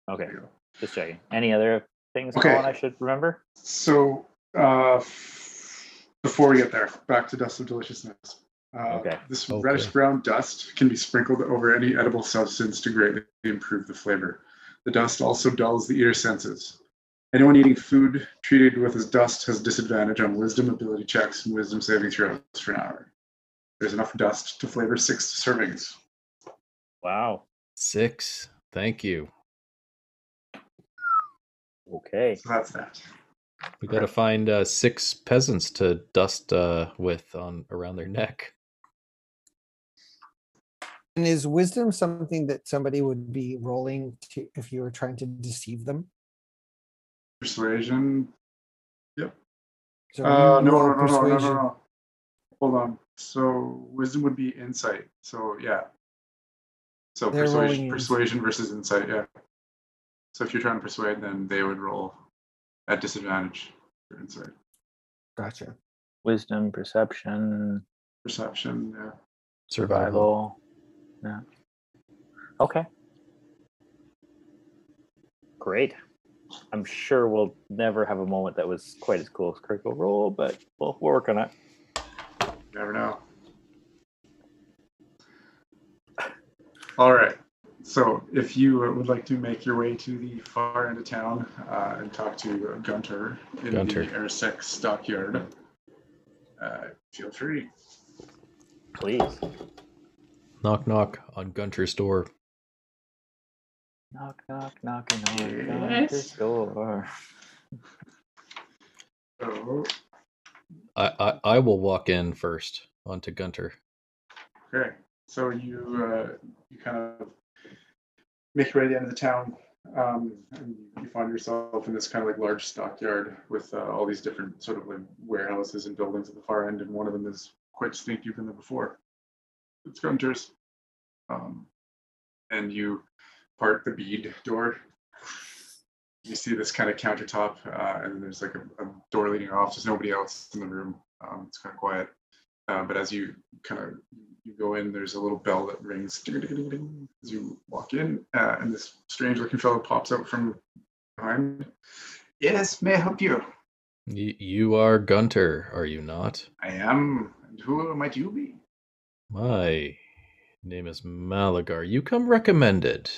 D: okay
B: There you
D: just checking any other things
B: Okay.
D: Colin, i should remember
B: So uh, before we get there, back to dust of deliciousness. Uh,
D: Okay.
B: This
C: Okay.
B: reddish brown dust can be sprinkled over any edible substance to greatly improve the flavor. The dust also dulls the ear senses. Anyone eating food treated with this dust has disadvantage on wisdom ability checks and wisdom saving throws for an hour. There's enough dust to flavor six servings.
D: wow
C: Six. Thank you.
D: okay
B: So that's that.
C: We got to find uh, six peasants to dust uh, with on around their neck.
A: And is wisdom something that somebody would be rolling to if you were trying to deceive them?
B: Persuasion. Yep.
A: So
B: Uh, no,
A: roll
B: no, no, no, no, no,
A: persuasion.
B: no. Hold on. So wisdom would be insight. So yeah. So
A: They're
B: persuasion, persuasion versus insight. Yeah. So if you're trying to persuade, then they would roll at disadvantage for insight.
A: Gotcha.
D: wisdom perception
B: Perception. Yeah.
C: Survival.
D: Survival yeah okay great i'm sure we'll never have a moment that was quite as cool as critical role but we'll, we'll work on it
B: never know. All right. So if you uh, would like to make your way to the far end of town uh, and talk to Gunter in
C: Gunter.
B: the Arasek stockyard, uh, feel free.
D: please
C: Knock knock on Gunter's door.
D: knock knock knocking on
B: Yes.
D: Gunter's door
B: So,
C: I, I I will walk in first onto Gunter.
B: okay. So you uh, you kind of make your way to the end of the town. Um, and you find yourself in this kind of like large stockyard with uh, all these different sort of like warehouses and buildings at the far end, and one of them is quite distinct. You've been there before. It's Gunter's. Um, and you part the bead door. You see this kind of countertop, uh, and there's like a, a door leading off. There's nobody else in the room. Um, it's kind of quiet. Uh, but as you kind of you go in, there's a little bell that rings as you walk in, uh, and this strange-looking fellow pops out from behind. Yes, may I help you?
C: Y- you are Gunter, are you not?
B: I am. And who might you be?
C: My name is Malagar. You come recommended.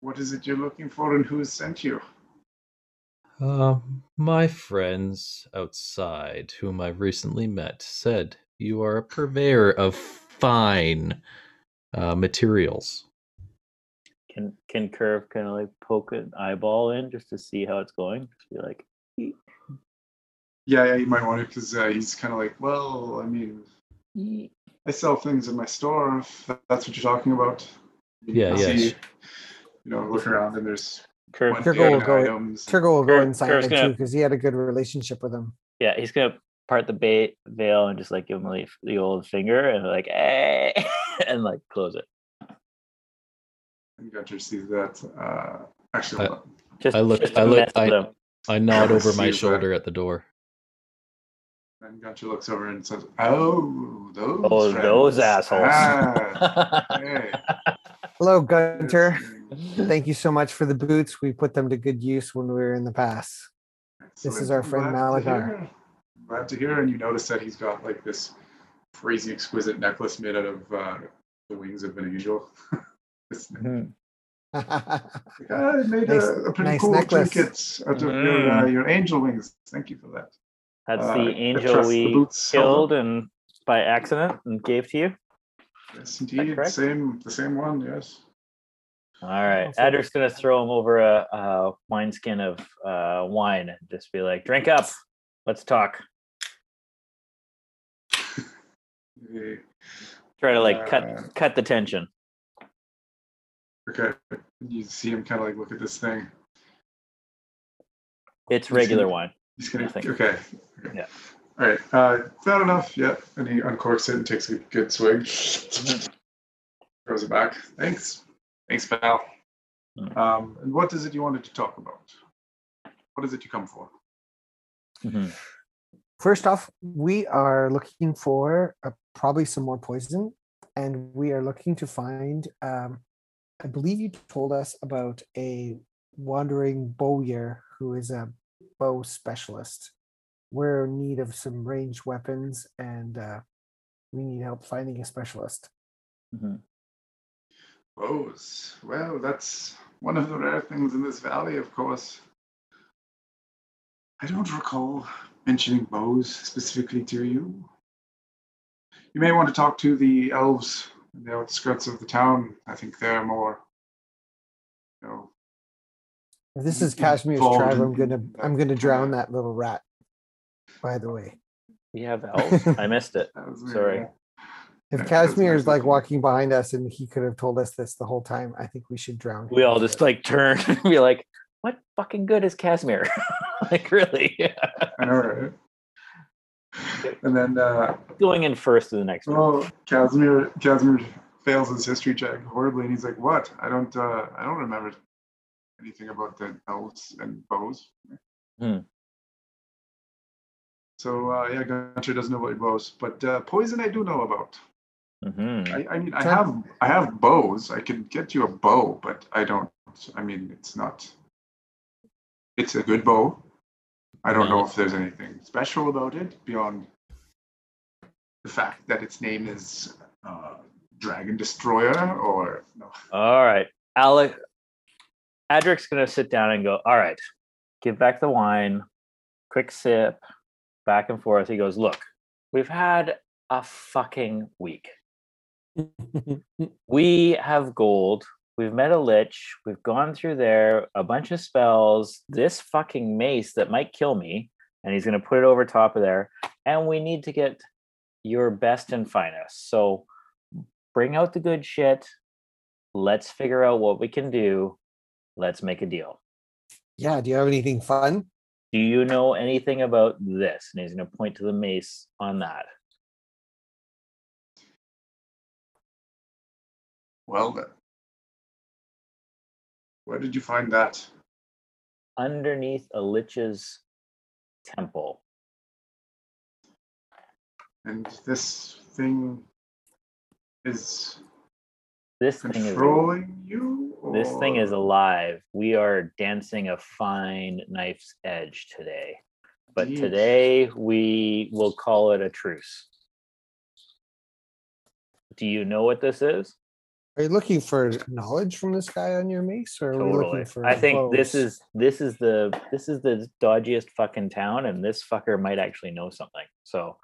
B: What is it you're looking for, and who has sent you?
C: Um, my friends outside, whom I've recently met, said you are a purveyor of fine uh, materials.
D: Can can Curve kind of like poke an eyeball in just to see how it's going? Just be like, "Eek,
B: Yeah, yeah, you might want to because uh, he's kind of like, well, I mean. I sell things in my store. If that's what you're talking about.
C: Yeah,
B: can
C: yeah,
B: see, you know, look around and there's
D: Curve,
B: one
A: Turgo will
B: million
A: go-
B: items.
A: Turgo will go inside
D: Kurt's
A: too
D: gonna-
A: because he had a good relationship with him.
D: yeah, he's gonna part the bait veil and just like give him the, the old finger and like, hey, and like close it.
B: And Gunter sees that. Uh, actually, hold on.
D: Just,
C: I look-
D: just
C: I look- I- I nod over my
B: see that.
C: shoulder at the door.
B: And Gunter looks over and says, "Oh, those.
D: Oh, those assholes.
B: Ah, hey.
A: Hello, Gunter. Thank you so much for the boots. We put them to good use when we were in the pass. This is our friend
B: Glad
A: Malagar.
B: Glad to hear. And you notice that he's got like this crazy, exquisite necklace made out of uh, the wings of an angel. This-
D: Mhm.
B: like, ah, I made
A: Nice-
B: a, a pretty
A: nice
B: cool
A: necklace.
B: trinket out of your, uh, your angel wings. Thank you for that.
D: That's
B: Uh,
D: the
B: I
D: angel
B: trust the
D: we killed
B: up.
D: and by accident and gave to you.
B: Yes, indeed. Same, the same one. Yes.
D: All right.
A: Also-
D: Adric's gonna throw him over a, a wineskin of uh, wine and just be like, drink up. Let's talk. Try to like
B: Uh,
D: cut cut the tension.
B: Okay. You see him kind of like look at this thing.
D: It's
B: see-
D: regular wine.
B: He's gonna.
D: Nothing.
B: Okay. okay.
D: Yeah.
B: All right. Uh, that enough? Yeah. And he uncorks it and takes a good swig.
D: Mhm.
B: Throws it back. Thanks. Thanks, pal.
D: Mm.
B: Um, and what is it you wanted to talk about? What is it you come for?
D: Mhm.
A: First off, we are looking for uh, probably some more poison, and we are looking to find. Um, I believe you told us about a wandering bowyer who is a bow specialist. We're in need of some ranged weapons, and uh, we need help finding a specialist.
D: Mhm.
B: Bows. Well, that's one of the rare things in this valley, of course. I don't recall mentioning bows specifically to you. You may want to talk to the elves in the outskirts of the town. I think they're more, you know,
A: If this is
B: Kasimir's
A: tribe, I'm gonna I'm gonna drown that little rat. By the way,
D: We have elves. I missed it. Sorry.
A: if
B: Yeah, that's
A: Kasimir is like walking behind us and he could have told us this the whole time, I think we should drown.
D: We
A: him
D: all just
A: it.
D: like turn and be like, what fucking good is Kasimir? like really?
B: I know, right? And then, uh,
D: Going in first to the next room.
B: oh, Kasimir, Kasimir fails his history check horribly, and he's like, "What? I don't, uh, I don't remember anything about the elves and bows."
D: Hmm.
B: So uh, yeah, Gunter doesn't know about bows, but uh, poison I do know about.
D: Mhm.
B: I, I mean, I have I have bows. I can get you a bow, but I don't. I mean, it's not. It's a good bow. I don't know if there's anything special about it beyond the fact that its name is uh, Dragon Destroyer, or no.
D: All right. Alec Adric's gonna sit down and go, all right, give back the wine, quick sip, back and forth. He goes, Look, we've had a fucking week. We have gold. We've met a lich. We've gone through there, a bunch of spells, this fucking mace that might kill me. And he's going to put it over top of there. And we need to get your best and finest. So bring out the good shit. Let's figure out what we can do. Let's make a deal.
A: yeah. Do you have anything fun?
D: Do you know anything about this? And he's going to point to the mace on that.
B: Well, then. Where did you find that?
D: Underneath a lich's temple.
B: And this thing is
D: This thing is
B: controlling you?
D: This thing is alive. We are dancing a fine knife's edge today. But
B: Indeed.
D: today we will call it a truce. Do you know what this is?
A: Are you looking for knowledge from this guy on your mace, or are we
D: Totally.
A: looking for?
D: I think this is this is the this is the dodgiest fucking town, and this fucker might actually know something. So,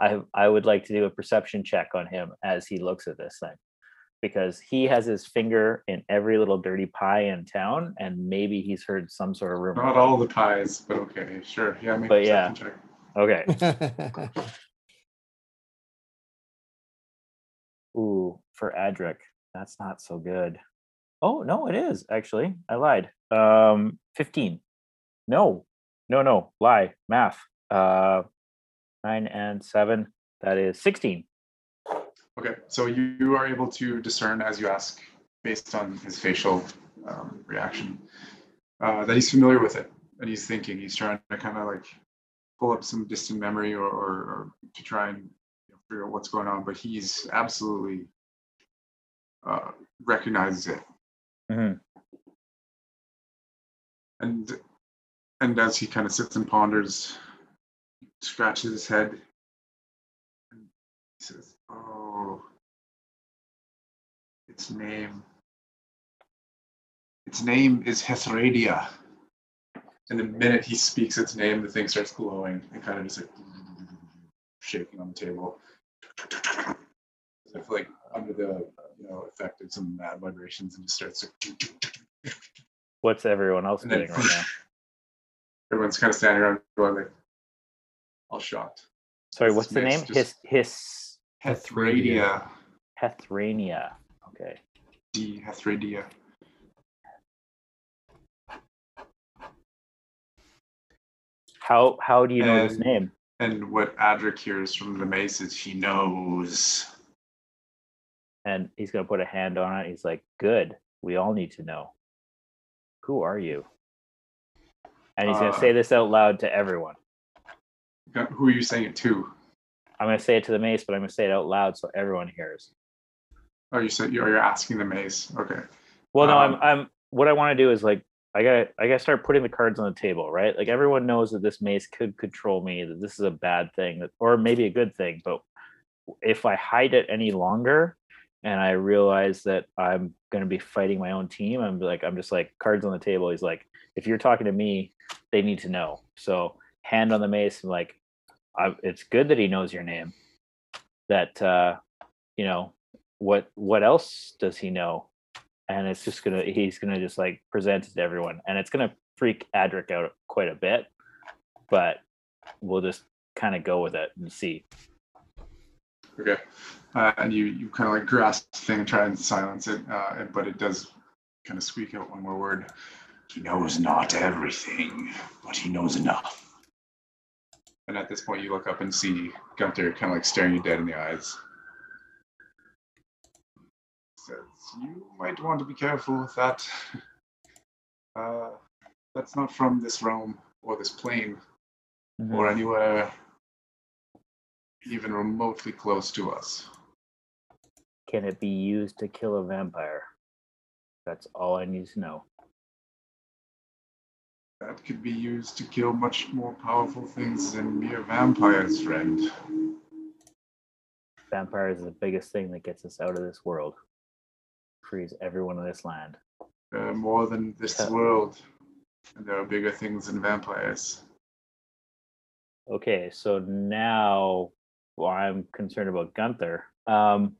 D: I I would like to do a perception check on him as he looks at this thing, because he has his finger in every little dirty pie in town, and maybe he's heard some sort of rumor.
B: Not all the pies, but okay, sure. Yeah, make
D: But
B: a
D: yeah.
B: check.
D: Okay. Ooh, for Adric, that's not so good. Oh no, it is actually. I lied. Um, fifteen. No, no, no, lie. Math. Uh, nine and seven. That is sixteen.
B: Okay, so you, you are able to discern as you ask, based on his facial um, reaction, uh, that he's familiar with it, and he's thinking. He's trying to kind of like pull up some distant memory or, or, or to try and you know, figure out what's going on. But he's absolutely uh, recognizes it,
D: Mhm.
B: and and as he kind of sits and ponders, scratches his head, and he says, "Oh, its name. Its name is Hethradia." And the minute he speaks its name, the thing starts glowing and kind of just like shaking on the table. I feel like under the you know effect of some mad vibrations and just starts to
D: What's everyone else
B: and then
D: doing right now?
B: everyone's kind of standing around going like all shocked.
D: Sorry, what's the name? His his
B: Hethradia.
D: Hethrania. Okay.
B: D Hethradia.
D: How how do you know
B: And-
D: name?
B: And what Adric hears from the mace is he knows.
D: And he's gonna put a hand on it. He's like, "Good. We all need to know. Who are you?" And he's gonna
B: Uh,
D: say this out loud to everyone.
B: Who are you saying it to?
D: I'm gonna say it to the mace, but I'm gonna say it out loud so everyone hears.
B: Oh, you said you're, you're asking the mace. Okay.
D: Well, no, I'm
B: Um,
D: I'm what I want to do is like I got I got to start putting the cards on the table, right? Like everyone knows that this mace could control me, that this is a bad thing, that, or maybe a good thing. But if I hide it any longer, and I realize that I'm going to be fighting my own team, I'm like I'm just like cards on the table. He's like, if you're talking to me, they need to know. So hand on the mace, and like, I, it's good that he knows your name. That uh, you know what what else does he know? and it's just gonna he's gonna just like present it to everyone and it's gonna freak adric out quite a bit but we'll just kind of go with it and see
B: Okay. Uh, and you, you kind of like grasp the thing and try and silence it, uh, but it does kind of squeak out one more word. He knows not everything, but he knows enough. And at this point, you look up and see Gunter kind of like staring you dead in the eyes. Says, You might want to be careful with that. Uh, that's not from this realm or this plane or anywhere even remotely close to us.
D: can it be used to kill a vampire that's all i need to know
B: That could be used to kill much more powerful things than mere vampires, friend.
D: vampires is the biggest thing that gets us out of this world frees everyone in this land
B: There are more than this
D: Yeah.
B: world, and there are bigger things than vampires.
D: okay so now well, i'm concerned about gunter um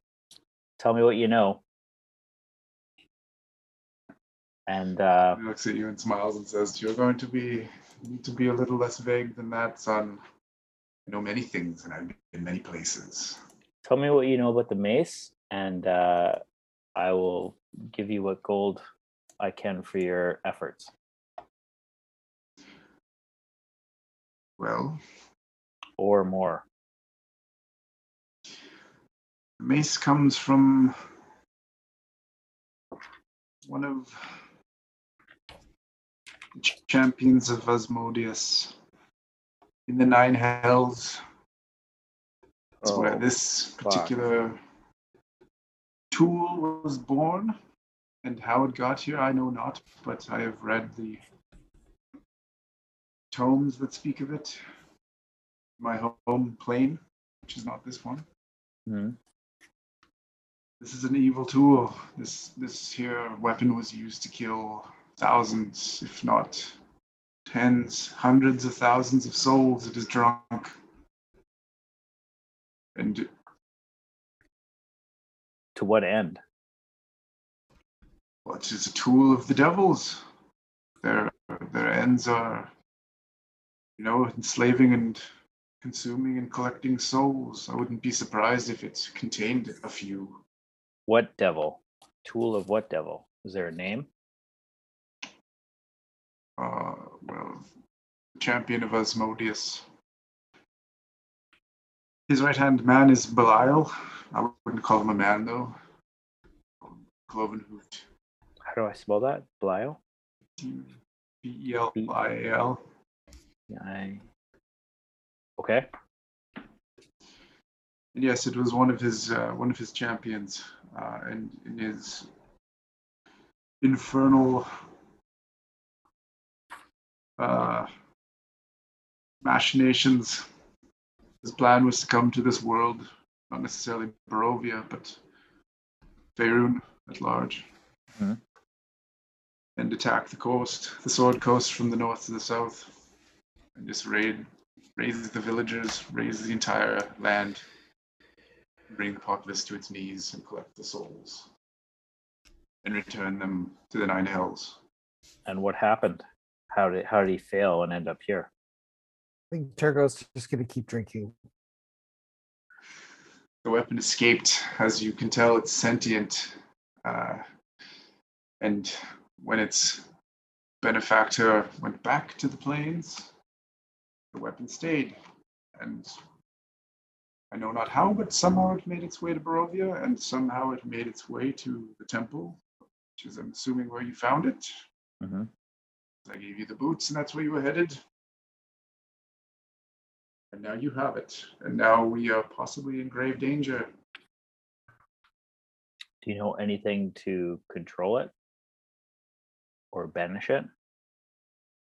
D: tell me what you know and uh
B: He looks at you and smiles and says, "You're going to be need to be a little less vague than that, son. I know many things, and I've been in many places.
D: tell me what you know about the mace and uh, i will give you what gold i can for your efforts
B: Well,
D: or more
B: mace comes from one of the champions of Asmodeus in the Nine Hells. That's where
D: Oh,
B: this
D: fuck.
B: Tool was born. And how it got here, I know not, but I have read the tomes that speak of it. My home plane, which is not this one.
D: mhm.
B: this is an evil tool. This this here weapon was used to kill thousands, if not tens, hundreds of thousands of souls. It is drunk. And
D: To what end?
B: well, it is a tool of the devils. Their their ends are, you know, enslaving and consuming and collecting souls. I wouldn't be surprised if it contained a few.
D: What devil? Tool of what devil? Is there a name?
B: Uh, well, champion of Asmodeus. His right hand man is Belial. I wouldn't call him a man though. Cloven hoofed.
D: How do I spell that? Belial?
B: B E L I A L.
D: I. Okay.
B: And yes, it was one of his uh, one of his champions, uh, and in his infernal uh, machinations, his plan was to come to this world, not necessarily Barovia, but Faerun at large,
D: Mhm.
B: and attack the coast, the Sword Coast from the north to the south, and just raid, raise the villagers, raise the entire land bring the populace to its knees and collect the souls and return them to the nine hells.
D: And what happened? How did how did he fail and end up here?
A: I think Turgo's just gonna keep drinking.
B: The weapon escaped. As you can tell, it's sentient. Uh, and when its benefactor went back to the plains, the weapon stayed. And I know not how, but somehow it made its way to Barovia, and somehow it made its way to the temple, which is, I'm assuming, where you found it.
D: hmm
B: I gave you the boots, and that's where you were headed. And now you have it. And now we are possibly in grave danger.
D: Do you know anything to control it or banish it?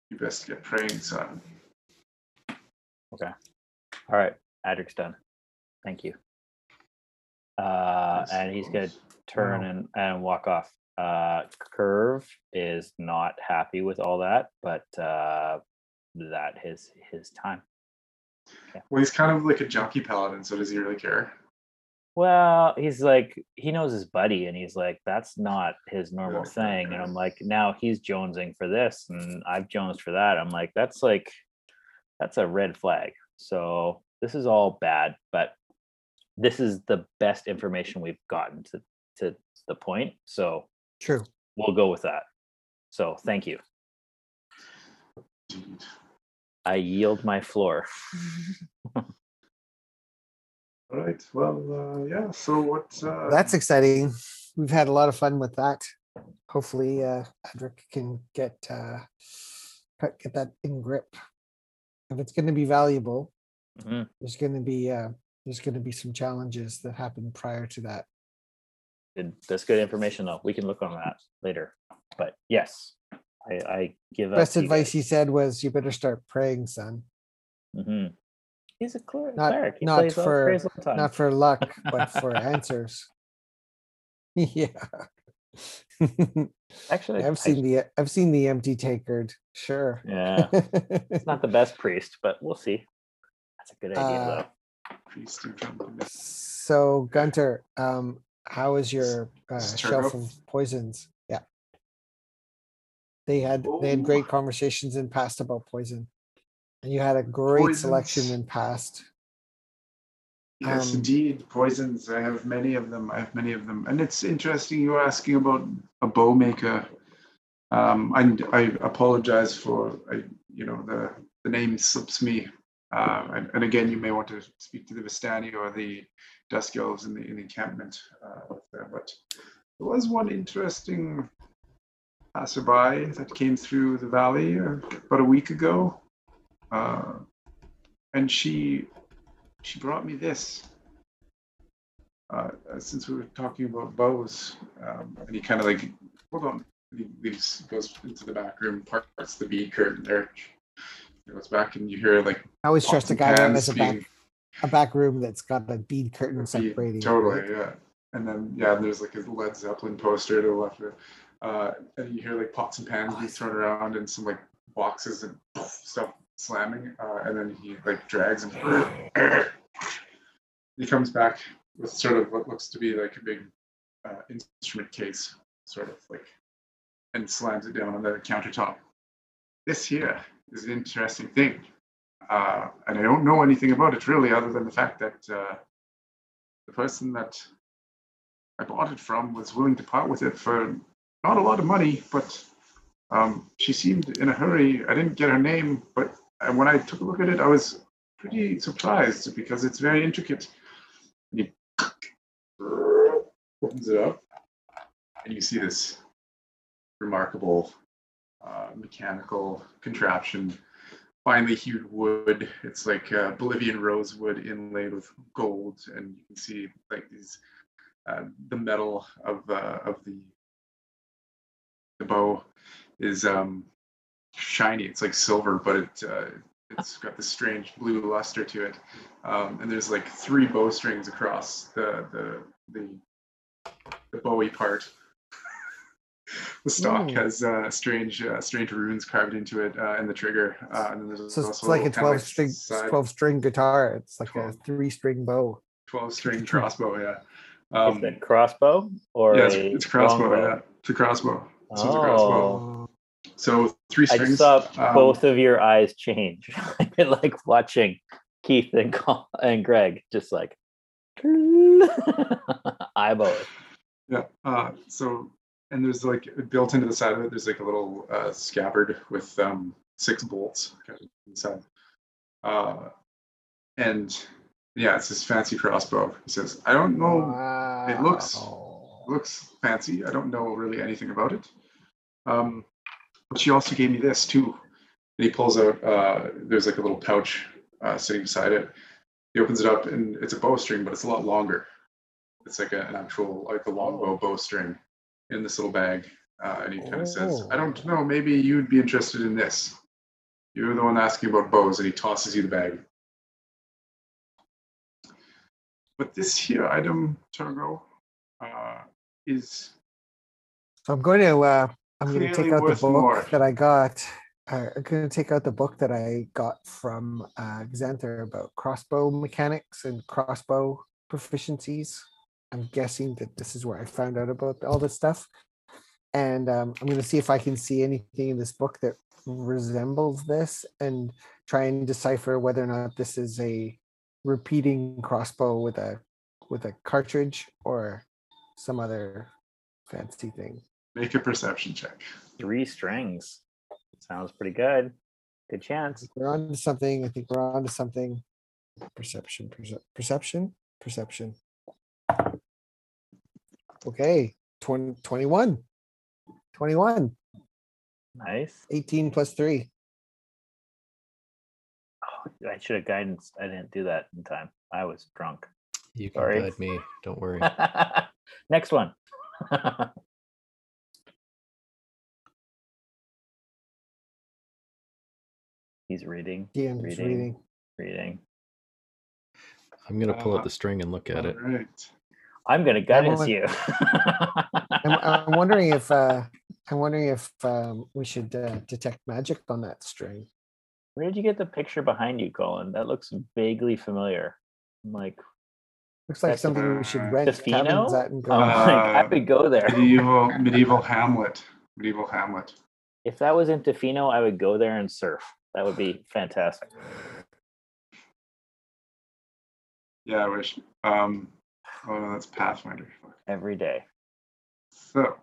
B: You best get praying, son. Okay.
D: All right, Adric's done. Thank you. Uh, and he's gonna turn
A: Wow.
D: and, and walk off. Uh, Curve is not happy with all that, but uh, that is his time.
B: Well, he's kind of like a junkie paladin, so does he really care?
D: Well, he's like he knows his buddy, and he's like that's not his normal
B: okay,
D: thing. And. I'm like, now he's jonesing for this, and I've jonesed for that. I'm like, that's like that's a red flag. So this is all bad, but this is the best information we've gotten to to the point. So
A: True.
D: we'll go with that. So thank you.
B: Indeed.
D: I yield my floor.
B: All right. Well, uh, yeah. So what? Uh,
A: That's exciting. We've had a lot of fun with that. Hopefully, uh, Adric can get uh, get that in grip. If it's going to be valuable,
D: Mhm.
A: there's going to be uh, there's going to be some challenges that happen prior to that.
D: Good- That's good information, though. We can look on that later. But yes, I, I give up.
A: Best
D: to
A: advice he said was, "You better start praying, son.
D: Mm-hmm. He's a cler-
A: Not-
D: cleric. He
A: not for-
D: prays all the time.
A: Not for luck, but for answers." yeah.
D: Actually,
A: I've
D: I-
A: seen the I've seen the empty takered. Sure.
D: Yeah, it's not the best priest, but we'll see. That's a good idea,
A: Uh,
D: though.
B: priest
A: so Gunter, um, how is your uh, shelf of poisons? They had they had
B: Oh.
A: great conversations in past about poison, and you had a great selection in past.
B: Yes,
A: Um,
B: indeed. Poisons. I have many of them. I have many of them. And it's interesting you were asking about a bow maker. Um, I, I apologize for, I, you know, the, the name slips me. Uh, and, and again, you may want to speak to the Vistani or the Dusk Elves in the, in the encampment. Uh, there. But there was one interesting passerby that came through the valley about a week ago. Uh, and she she brought me this. Uh, since we were talking about bows, um, and he kind of like, hold on, he leaves, goes into the back room, parts the bead curtain there. He goes back, and you hear like
A: I always trust a guy
B: pans
A: has a back a back room that's got a bead curtain separating.
B: Totally, yeah. and then yeah, and there's like a Led Zeppelin poster to the left of it. Uh, and you hear like pots and pans being thrown around and some like boxes and stuff slamming. Uh, and then he like drags and he comes back with sort of what looks to be like a big uh, instrument case, sort of like, and slams it down on the countertop. This here is an interesting thing. Uh, and I don't know anything about it really, other than the fact that uh, the person that I bought it from was willing to part with it for not a lot of money, but um, she seemed in a hurry. I didn't get her name, but when I took a look at it, I was pretty surprised because it's very intricate. And he opens it up, and you see this remarkable uh, mechanical contraption finely hued wood. It's like uh, Bolivian rosewood inlaid with gold, and you can see like these uh, the metal of uh, of the the bow is um, shiny. It's like silver, but it uh, it's got this strange blue luster to it. Um, and there's like three bowstrings across the the the, the bowie part. the stock
A: Ooh.
B: has uh, strange uh, strange runes carved into it uh, and the trigger. Uh, and then there's
A: So
B: also
A: it's like a 12 string
B: side-
A: 12 string guitar. It's like a three string bow.
B: 12 string crossbow, yeah.
D: Is
B: Um,
D: it crossbow or
B: yeah, it's, it's crossbow,
D: longbow?
B: yeah. It's a crossbow. So it's a crossbow.
D: Oh,
B: So three
D: I
B: strings.
D: just saw
B: um,
D: both of your eyes change. I've been like watching Keith and Col- and Greg just like eyeball.
B: Yeah. Uh, so, and there's like built into the side of it, there's like a little uh, scabbard with um, six bolts inside. Uh, and yeah, it's this fancy crossbow. He says, I don't know, it looks- looks fancy. I don't know really anything about it. Um, but she also gave me this too. And he pulls out, uh, there's like a little pouch uh, sitting beside it. He opens it up and it's a bowstring, but it's a lot longer. It's like a, an actual, like a longbow bowstring in this little bag. Uh, and he kind of says, I don't know, maybe you'd be interested in this. You're the one asking about bows, and he tosses you the bag. But this here item, Turgo, uh, is
A: So I'm going to uh I'm going to take out the book
B: more.
A: that I got. Uh, I'm going to take out the book that I got from uh, Xanathar about crossbow mechanics and crossbow proficiencies. I'm guessing that this is where I found out about all this stuff. And um, I'm going to see if I can see anything in this book that resembles this and try and decipher whether or not this is a repeating crossbow with a with a cartridge or some other fancy thing.
B: Make a perception check.
D: Three strings. Sounds pretty good. Good chance.
A: We're on to something. I think we're on to something. Perception, perce- perception, perception. Okay, 20, 21. 21.
D: Nice.
A: 18 plus 3.
D: Oh, I should have guidance. I didn't do that in time. I was drunk.
C: You can
D: Sorry.
C: guide me. Don't worry.
D: Next one. He's reading,
A: DM's reading.
D: Reading. reading.
C: I'm gonna pull
B: Uh,
C: out the string and look at it.
B: All right.
D: I'm gonna guidance
A: want-
D: you.
A: I'm, I'm wondering if uh, I'm wondering if um, we should uh, detect magic on that string.
D: Where did you get the picture behind you, Colin? That looks vaguely familiar. I'm like,
A: Looks like
D: That's
A: something we should rent
D: Tofino?
A: at and go.
D: oh, like, I
B: Uh,
D: would go there.
B: Medieval, medieval Hamlet. Medieval Hamlet.
D: If that was in Tofino, I would go there and surf. That would be fantastic.
B: Yeah, I wish. Um, oh no, that's Pathfinder. Fuck.
D: Every day.
B: So,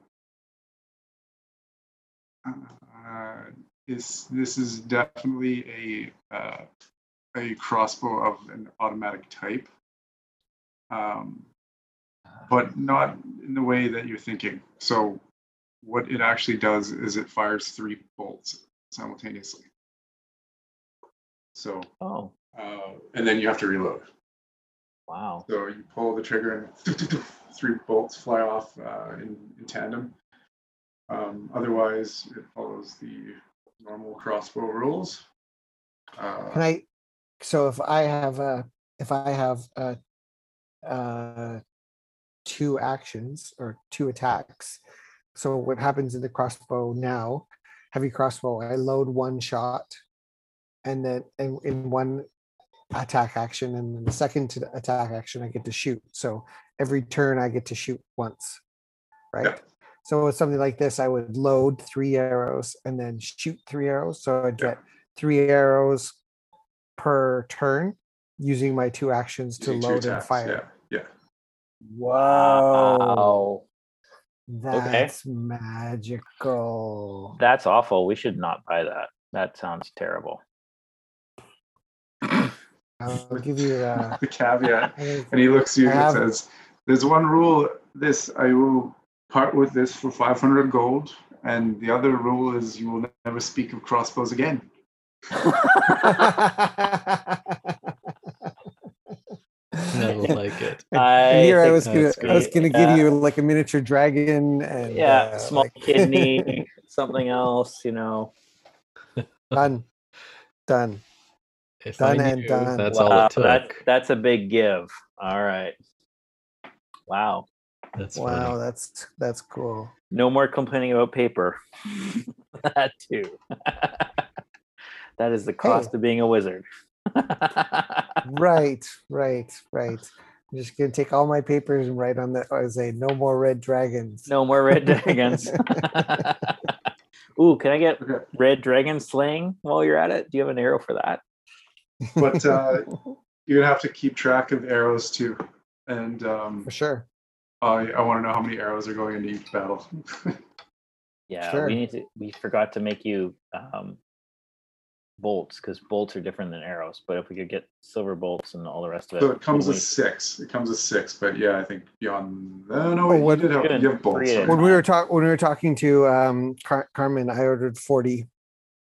B: uh, is this is definitely a uh, a crossbow of an automatic type, um, but not in the way that you're thinking. So, what it actually does is it fires three bolts simultaneously. So,
D: Oh,
B: uh, and then you have to reload.
D: wow.
B: So you pull the trigger and three bolts fly off uh, in, in tandem. Um, otherwise, it follows the normal crossbow rules. Uh,
A: Can I? So if I have uh if I have uh uh two actions or two attacks. So what happens in the crossbow now, heavy crossbow, I load one shot and then in, in one attack action and then the second to the attack action I get to shoot. So every turn I get to shoot once. Right? So with something like this, I would load three arrows and then shoot three arrows. So I'd
B: Yeah.
A: get three arrows per turn using my two actions to
B: two
A: load and fire.
B: Yeah, yeah.
A: Whoa.
D: Wow.
A: That's magical.
D: That's awful. We should not buy that. That sounds terrible.
A: I'll give you uh,
B: The caveat. And he looks at you
A: I
B: and says, There's one rule. This I will part with this for 500 gold. And the other rule is you will never speak of crossbows again.
C: I like it.
D: I
A: here I was gonna,
C: that's
A: I was gonna give you like a miniature dragon and
D: Yeah,
A: uh,
D: small
A: like-
D: kidney, something else, you know.
A: done, done.
C: If I
A: Done and
C: knew,
A: done.
C: that's all it took.
D: that, that's a big give. All right. Wow.
C: That's
A: wow,
C: funny.
A: that's that's cool.
D: No more complaining about paper. that too. that is the cost of being a wizard.
A: Right, right, right. I'm just gonna take all my papers and write on the I say no more red dragons.
D: no more red dragons. Ooh, can I get red dragon slaying while you're at it? Do you have an arrow for that?
B: But uh, you're going to have to keep track of arrows too. And um,
A: For sure.
B: I, I want to know how many arrows are going into each battle.
D: Yeah,
A: Sure.
D: we need to. We forgot to make you um, bolts because bolts are different than arrows. But if we could get silver bolts and all the rest of it,
B: so it comes
D: we-
B: with six. It comes with six. But yeah, I think beyond. Uh, no,
A: Oh,
B: wait, you
A: what-
B: did have, you have bolts.
A: When we were talking when we were talking to um Car- Carmen, I ordered 40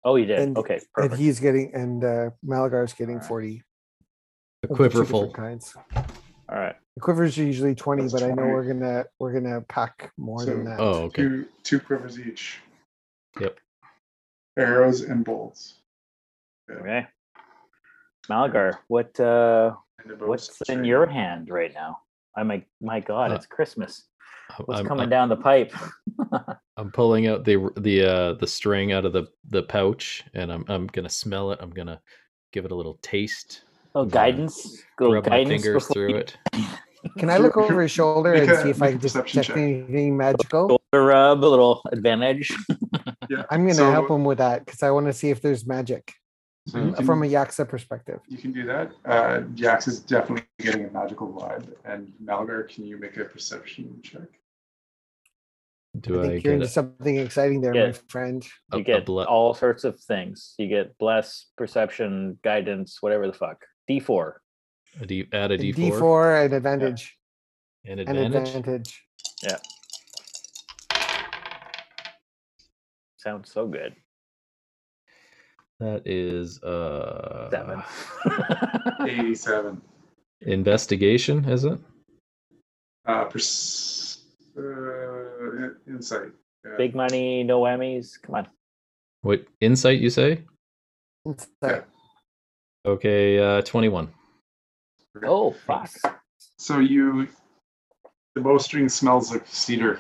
D: oh, you did.
A: and-
D: okay,
A: and
D: perfect.
A: he's getting and uh Malagar's getting
D: Alright.
A: 40.
C: A
A: of the two
C: quiver
A: different
C: full.
A: kinds.
D: all right.
A: The quivers are usually 20,
B: That's
A: but I know we're gonna we're gonna pack more than that.
C: Oh, okay.
B: Two, two quivers each.
C: Yep.
B: Arrows and bolts.
D: Okay. Malagar, what uh what's in your hand right now? I'm like, my God,
C: Uh,
D: it's Christmas. What's
C: I'm,
D: coming
C: I'm,
D: down the pipe?
C: I'm pulling out the the uh the string out of the the pouch, and I'm I'm gonna smell it. I'm gonna give it a little taste.
D: oh, guidance. Go
C: Rub my fingers
D: before
C: through it.
A: Can I look over his shoulder and see if I
B: make
A: can just check
B: check.
A: anything magical?
D: Shoulder rub, a little advantage.
B: Yeah.
A: I'm gonna
B: so,
A: help him with that because I want to see if there's magic
B: so you can,
A: from a Yaksa perspective.
B: you can do that. Uh, Jax is definitely getting a magical vibe. And Malgar, can you make a perception check?
C: Do
A: I
C: I,
A: think you're
C: get
A: into
C: a,
A: something exciting there,
D: Yeah.
A: my friend.
D: you
C: a
D: get
C: ble-
D: all sorts of things. You get bless, perception, guidance, whatever the fuck. D4.
C: a D, add a
A: A
C: D4,
A: D4 and advantage.
C: and
A: An
C: advantage?
A: advantage.
D: Sounds so good.
C: That is uh
D: Seven.
B: 87.
C: investigation, is it?
B: Uh, pers- uh, insight. Yeah.
D: Big money, no whammies. Come on.
C: What insight you say?
A: Insight.
C: Okay, uh 21.
D: Oh, fuck.
B: So you, the bowstring smells like cedar.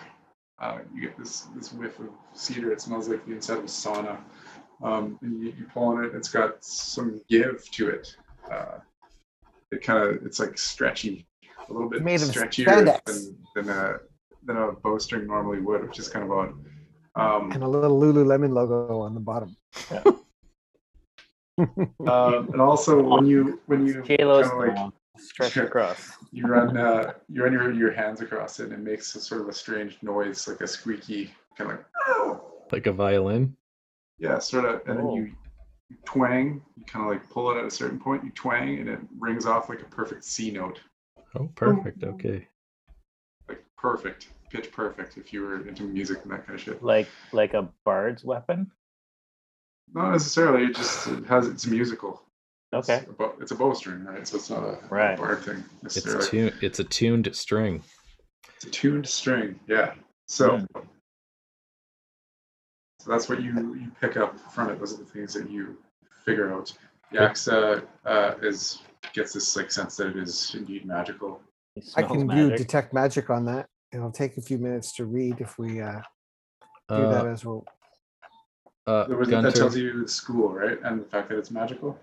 B: Uh, you get this this whiff of cedar. It smells like the inside of a sauna. Um, and you, you pull on it. It's got some give to it. Uh, it kind of it's like stretchy, a little bit
A: Made
B: stretchier than than a than a bowstring normally would, which is kind of odd. Um,
A: And a little Lululemon logo on the bottom.
B: um, and also when you when you
D: Kilos
B: kinda like.
D: Stretch across.
B: you run uh, you run your, your hands across it and it makes a sort of a strange noise like a squeaky kind of like "Oh."
C: Like a violin.
B: Yeah sort of and then
D: Oh.
B: you, you twang you kind of like pull it at a certain point you twang and it rings off like a perfect c note
C: Oh, perfect. Okay.
B: like perfect pitch perfect if you were into music and that kind of shit
D: Like like a bard's weapon.
B: not necessarily it just it has it's musical
D: Okay.
B: It's a bow- it's a bowstring right so it's not a,
D: Right.
B: a bard thing
C: It's
B: necessarily
C: tuned it's a tuned string.
B: It's a tuned string, yeah. So,
D: Hmm.
B: So that's what you you pick up from it. Those are the things that you figure out. Yaksa uh, is gets this like sense that it is indeed magical.
A: I
D: smells
A: can do detect magic on that. It'll take a few minutes to read if we uh, do that
C: Uh,
A: as well.
C: uh,
B: There was- That tells you the school, right? And the fact that it's magical.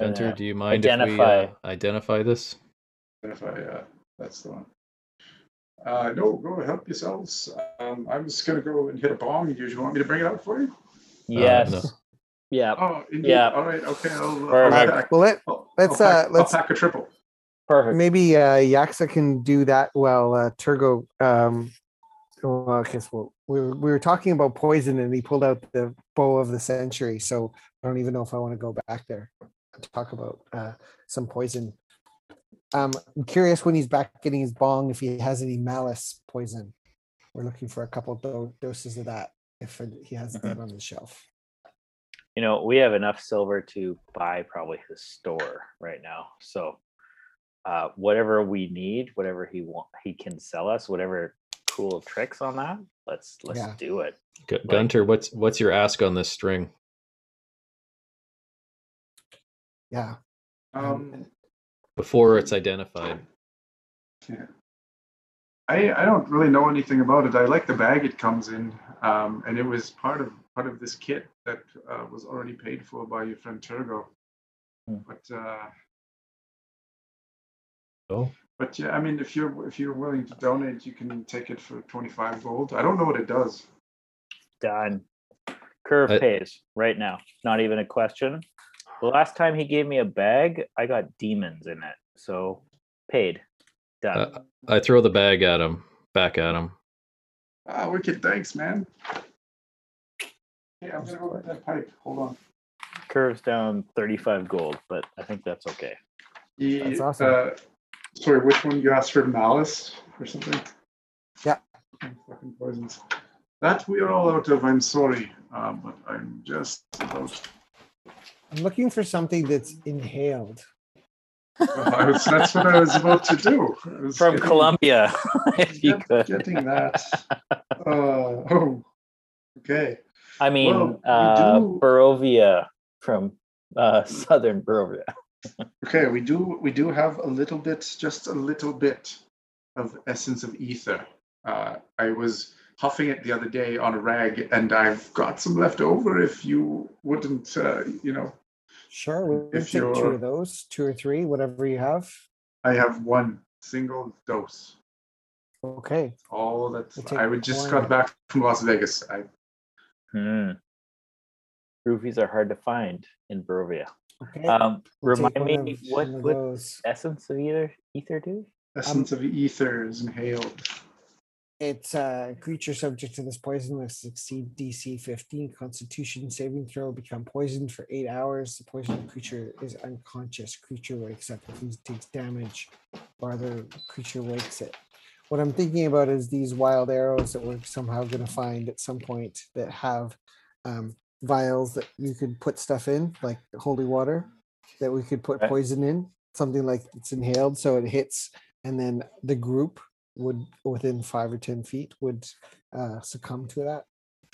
C: Gunter, do you mind if we
D: identify.
C: uh, identify this?
B: If I, uh, that's the one. Uh, no, go help yourselves. Um, I'm just gonna go and hit a bomb. Do you want me to bring it out for you?
D: Yes.
C: no.
D: Yeah.
B: Oh, indeed.
D: Yeah.
B: All right. Okay. I'll, I'll, pack,
A: Well, let, let's
B: I'll pack,
A: uh, let's-
B: I'll pack a triple.
D: Perfect.
A: maybe uh, Yaksa can do that while uh, Turgo. Um, well, I guess we'll, we were, we were talking about poison and he pulled out the bow of the century. So I don't even know if I want to go back there and talk about uh, some poison. Um, I'm curious when he's back getting his bong if he has any malice poison. We're looking for a couple do- doses of that if he has that on the shelf.
D: You know, we have enough silver to buy probably his store right now. So uh whatever we need, whatever he want he can sell us, whatever cool tricks on that, let's let's
A: Yeah.
D: do it.
C: Gu- Gunter, what's what's your ask on this string?
A: Yeah.
B: Um,
C: Before it's identified.
B: yeah. I I don't really know anything about it. I like the bag it comes in, um, and it was part of part of this kit that uh, was already paid for by your friend Turgo.
D: Hmm.
B: But uh,
C: Oh,
B: but yeah, I mean, if you're if you're willing to donate, you can take it for twenty five gold. I don't know what it does.
D: Done. Curve
C: I-
D: pays right now. Not even a question. The last time he gave me a bag, I got demons in it. So paid. Done.
C: Uh, I throw the bag at him, back at him.
B: Ah, wicked, thanks, man. Yeah, I'm gonna go get that pipe. Hold on.
D: Curves down 35 gold, but I think that's okay.
B: He,
A: That's awesome.
B: Uh, sorry, which one you asked for? Malice or something?
A: Yeah.
B: Fucking poisons. That we are all out of. I'm sorry, uh, but I'm just about.
A: I'm looking for something that's inhaled.
B: Well, I was, that's what I was about to do.
D: From
B: getting-
D: Colombia, if you could.
B: Getting that. Uh, oh, okay.
D: I mean,
B: Well,
D: uh,
B: do-
D: Barovia from uh, Southern Barovia.
B: Okay, we do we do have a little bit, just a little bit of essence of ether. Uh, I was huffing it the other day on a rag, and I've got some left over. If you wouldn't, uh, you know,
A: Sure, we'll
B: If
A: take two
B: you're-
A: of those, two or three, whatever you have.
B: I have one single dose.
A: Okay.
B: All that
A: We'll
B: I would just
A: one.
B: got back from Las Vegas. I
D: Hmm. Roofies are hard to find in Barovia.
A: Okay.
D: Um, remind me what
A: one
D: what essence of ether ether do?
B: essence of ether is inhaled.
A: It's a creature subject to this poison must succeed DC 15 Constitution saving throw, become poisoned for eight hours. The poisoned creature is unconscious. Creature wakes up if he takes damage, or other creature wakes it. What I'm thinking about is these wild arrows that we're somehow going to find at some point that have um, vials that you could put stuff in, like holy water, that we could put poison in, something like it's inhaled, so it hits, and then the group would within five or ten feet would uh, succumb to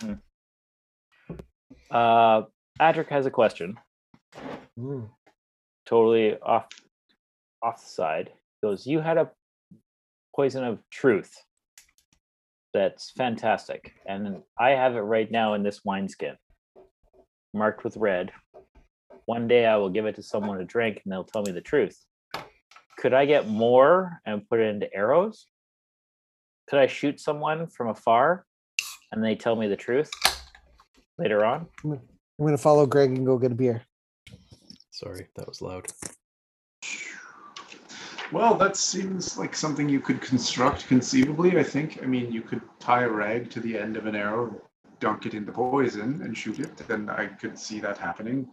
A: that.
D: Uh, Adric has a question.
A: Mm.
D: Totally off off the side. Goes, you had a poison of truth. That's fantastic, and I have it right now in this wineskin, marked with red. One day I will give it to someone to drink, and they'll tell me the truth. Could I get more and put it into arrows? Could I shoot someone from afar, and they tell me the truth later on?
A: I'm gonna follow Greg and go get a beer.
C: Sorry, that was loud.
B: Well, that seems like something you could construct conceivably. I think. I mean, you could tie a rag to the end of an arrow, dunk it in the poison, and shoot it. Then I could see that happening,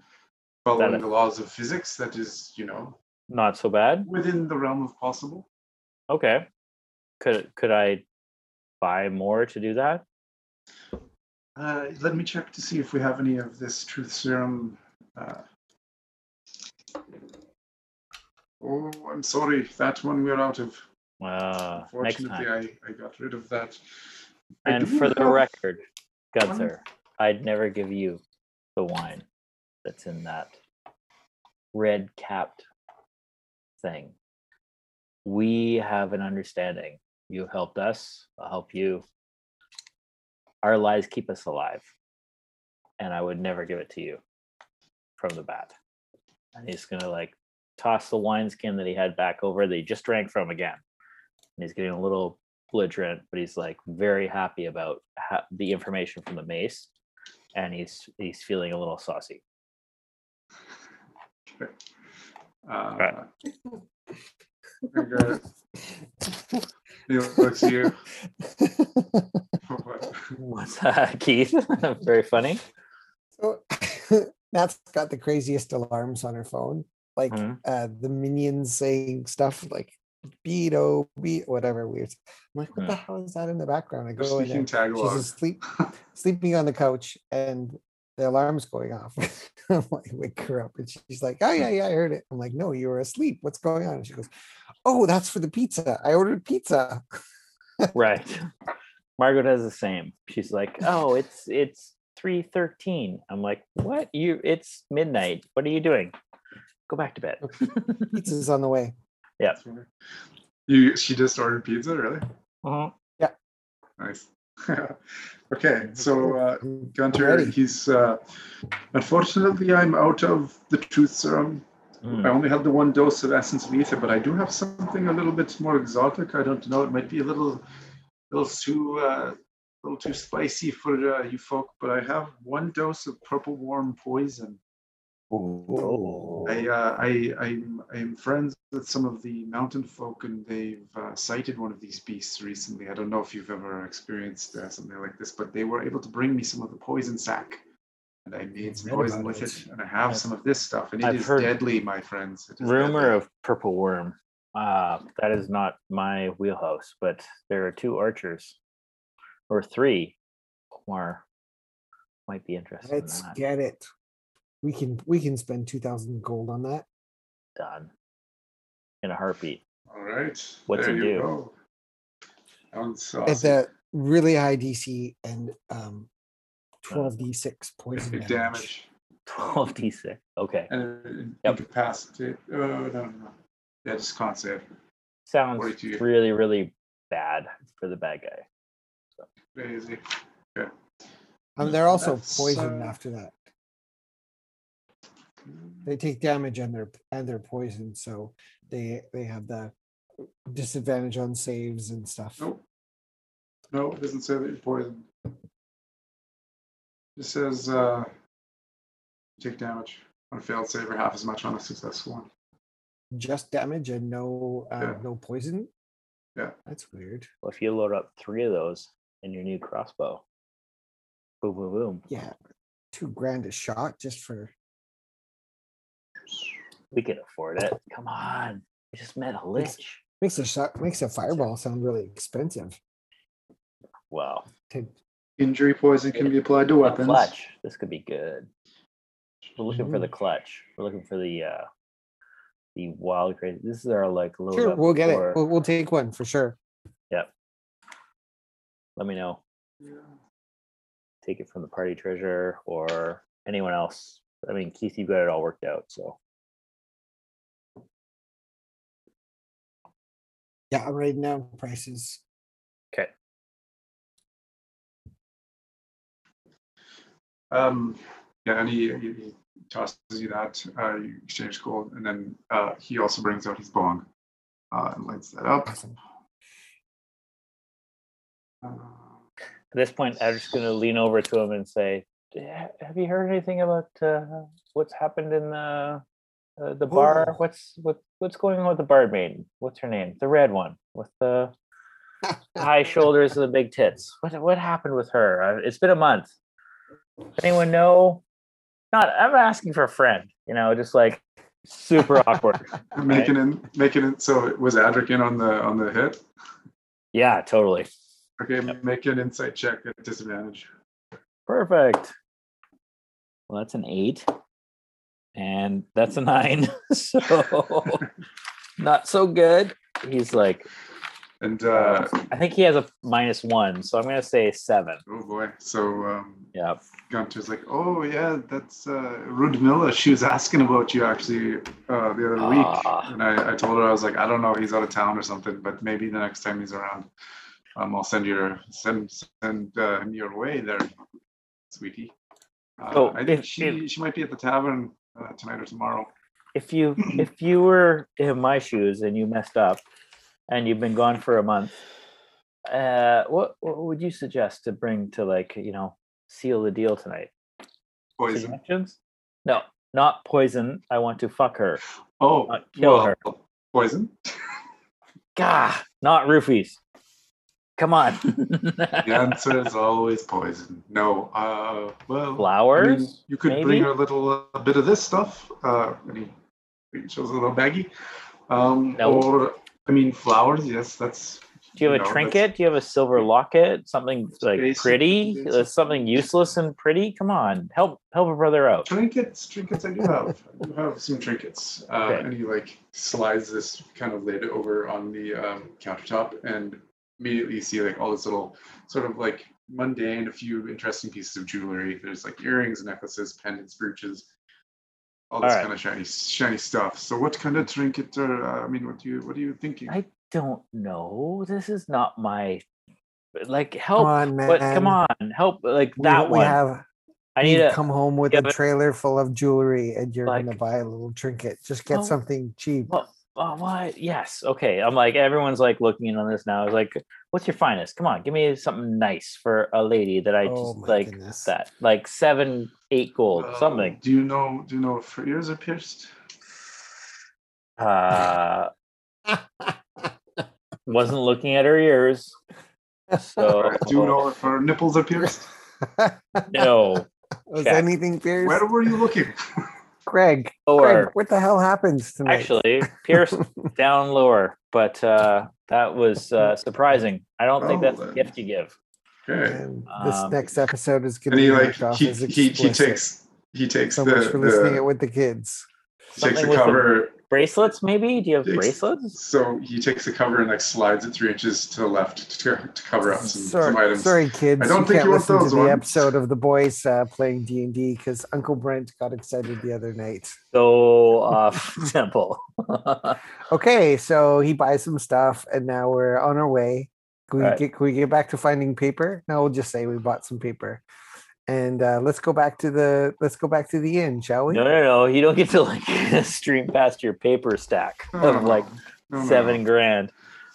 B: following
D: That-
B: the laws of physics. That is, you know,
D: Not so bad.
B: within the realm of possible.
D: Okay. Could could I buy more to do that?
B: Uh, let me check to see if we have any of this truth serum. Uh, oh, I'm sorry. That one we're out of.
D: Uh, next
B: Unfortunately,
D: time.
B: I, I got rid of that.
D: And for the record, Gunter, I'd never give you the wine that's in that red capped thing. we have an understanding. You've helped us. I'll help you. Our lies keep us alive, and I would never give it to you from the bat. And he's gonna like toss the wineskin that he had back over that he just drank from again. And he's getting a little belligerent, but he's like very happy about ha- the information from the mace, and he's he's feeling a little saucy.
B: Okay. Uh,
D: Right.
B: I got it. He looks you.
D: What's that, Keith? very funny.
A: So Nat's got the craziest alarms on her phone, like
D: Mhm.
A: uh, the minions saying stuff like "beto beat" whatever weird. I'm like, what the hell is that in the background? I go in
B: speaking
A: there. She's asleep, sleeping on the couch, and the alarm's going off. I'm like, wake her up, and she's like, "Oh yeah, yeah, I heard it." I'm like, "No, you were asleep. What's going on?" And she goes, "Oh, that's for the pizza. I ordered pizza."
D: Right. Margaret has the same. She's like, "Oh, it's it's 3:13." I'm like, "What? You it's midnight. What are you doing? Go back to bed."
A: Pizza's on the way. Yeah.
B: You, she just ordered pizza, really?
D: Mhm. Yeah.
B: Nice. okay, so uh,
A: I'm
B: Gunter, he's uh, unfortunately I'm out of the truth serum. I
D: Mm.
B: only had the one dose of essence of ether, but I do have something a little bit more exotic. I don't know. It might be a little, little too, uh, little too spicy for uh, you folk. But I have one dose of purple worm poison.
D: Oh.
B: I, uh, I, I'm, I'm friends with some of the mountain folk, and they've uh, sighted one of these beasts recently. I don't know if you've ever experienced uh, something like this, but they were able to bring me some of the poison sac, and I made some poison with
A: it.
B: it, and I have
D: I've-
B: some of this stuff, and it
D: I've
B: is
D: heard
B: deadly, my friends. It is
D: Rumor
B: deadly.
D: of purple worm. Uh, that is not my wheelhouse, but there are two archers, or three, who are might be interested
A: Let's
D: in
A: get it. We can we can spend two thousand gold on that.
D: Done in a heartbeat.
B: All right.
D: What's
B: there
D: it do?
B: go. Sounds
A: At
B: saucy.
A: the really high DC and um twelve D six poison damage.
B: damage.
D: 12d6. Okay.
B: And
D: Yep.
B: incapacitate. Oh, no, no, no. Yeah, just can't save.
D: Sounds
B: 42.
D: really, really bad for the bad guy.
B: Very easy.
A: Um, they're also
B: That's,
A: poisoned
B: uh,
A: after that. They take damage and they're and they're poisoned, so they they have the disadvantage on saves and stuff.
B: Nope. No, it doesn't say that you're poisoned. It says uh, take damage on a failed save or half as much on a successful one.
A: Just damage and no uh,
B: Yeah.
A: no poison.
B: Yeah.
A: That's weird.
D: Well, if you load up three of those in your new crossbow, boom, boom, boom,
A: Yeah, two grand a shot just for
D: we can afford it. Come on. We just met a
A: It's-
D: lich.
A: makes a shot makes a fireball sound really expensive.
D: Wow.
A: To
B: Injury poison can be applied to
D: A
B: weapons.
D: clutch. This could be good. We're looking for the
A: Mhm.
D: clutch. We're looking for the uh the wild crazy. This is our like little.
A: sure, we'll get
D: for-
A: it. We'll, we'll take one for sure. Yep.
D: Let me know.
B: Yeah.
D: Take it from the party treasure or anyone else. I mean, Keith, you've got it all worked out. So
A: Yeah, I'm writing down prices.
D: okay.
B: Um, yeah, and he, he, he tosses you that. Uh, you exchange gold, and then uh, he also brings out his bong uh, and lights that up.
A: Awesome.
B: Uh,
D: At this point, I'm just going to lean over to him and say, "Have you heard anything about uh, what's happened in the uh, the bar?
A: Oh.
D: What's what what's going on with the bard maiden? What's her name? The red one with the high shoulders and the big tits. What what happened with her? Uh, It's been a month. Anyone know? Not. I'm asking for a friend. You know, just like super awkward.
B: making it, making it. So it was Adric in on the on the hit.
D: Yeah, totally.
B: Okay, make an insight check at disadvantage.
D: Perfect. Well, that's an eight, and that's a nine. so not so good. He's like,
B: And uh,
D: I think he has a minus one, so I'm gonna say seven.
B: oh boy, so um,
D: Yeah.
B: Gunter's like, oh yeah, that's uh, Rudmilla. She was asking about you actually uh, the other week,
D: Ah.
B: and I, I told her I was like, I don't know, he's out of town or something, but maybe the next time he's around, um, I'll send your send send uh, him your way there, sweetie. Uh,
D: Oh,
B: I think
D: if-
B: she
D: if-
B: she might be at the tavern uh, tonight or tomorrow.
D: If you if you were in my shoes and you messed up, and you've been gone for a month, uh, what what would you suggest to bring to like you know seal the deal tonight?
B: Poison.
D: Suggestions? No, not poison. I want to fuck her.
B: Oh,
D: Not kill her.
B: Poison.
D: Gah, not roofies. Come on.
B: The answer is always poison. No. Uh, well, I mean,
D: Flowers?
B: you could
D: maybe?
B: bring her a little uh, bit of this stuff. Uh, and he shows a little baggie. Um,
D: No.
B: Or I mean, flowers. Yes, that's.
D: Do you have a
B: know, that's
D: trinket? Do you have a silver locket? Something like
B: basic-
D: pretty?
B: Basic.
D: something useless and pretty? Come on, help help a brother out.
B: Trinkets, trinkets. I do have. I do have some trinkets. Uh,
D: Okay.
B: And he like slides this kind of lid over on the um, countertop, and immediately you see like all this little sort of like mundane, a few interesting pieces of jewelry. There's like earrings, necklaces, pendants, brooches, all this
D: All right.
B: kind of shiny, shiny stuff. So, what kind of trinket? Or uh, I mean, what do you what are you thinking?
D: I don't know. This is not my like help
A: Come
D: help.
A: on, man.
D: But come on, help like
A: We-
D: that
A: we
D: one.
A: have
D: I need to
A: come home with
D: yeah,
A: a trailer full of jewelry and you're gonna buy a little trinket. Just get
D: Well,
A: something cheap.
D: well, oh, what? Yes. Okay. I'm like everyone's like looking in on this now. I was like, what's your finest? Come on, give me something nice for a lady that I
A: oh
D: just
A: my
D: like
A: goodness.
D: that. Like seven, eight gold,
B: Uh,
D: something.
B: Do you know? Do you know if her ears are pierced?
D: Uh wasn't looking at her ears. So
B: Or do you know if her nipples are pierced?
D: no.
A: Was
D: check.
A: anything pierced?
B: Where were you looking?
A: Greg, Greg,
D: Or
A: what the hell happens tonight?
D: actually pierced down lower, but uh that was uh surprising. I don't think
B: Oh,
D: that's a gift you give.
B: Okay.
A: And this
D: Um,
A: next episode is going to be
B: like
A: marked off
B: he,
A: as
B: he, he takes he takes
A: so
B: the,
A: much for listening
B: the
A: it with the kids.
B: he takes
D: Something
B: the
D: with the-
B: cover
D: Bracelets, maybe? Do you have
B: Takes-
D: bracelets?
B: so he takes the cover and like slides it three inches to the left to, to cover up some, some items
A: sorry, kids.
B: I don't
A: you
B: think
A: can't
B: you want
A: listen to
B: those
A: the
B: ones.
A: episode of the boys uh, playing D and D because Uncle Brent got excited the other night.
D: So off temple.
A: Okay, so he buys some stuff, and now we're on our way. Can we
D: Alright.
A: get can we get back to finding paper? No, we'll just say we bought some paper, and uh, let's go back to the let's go back to the inn, shall we?
D: no, no, no. You don't get to like stream past your paper stack
B: No,
D: of like
B: no, no,
D: seven grand.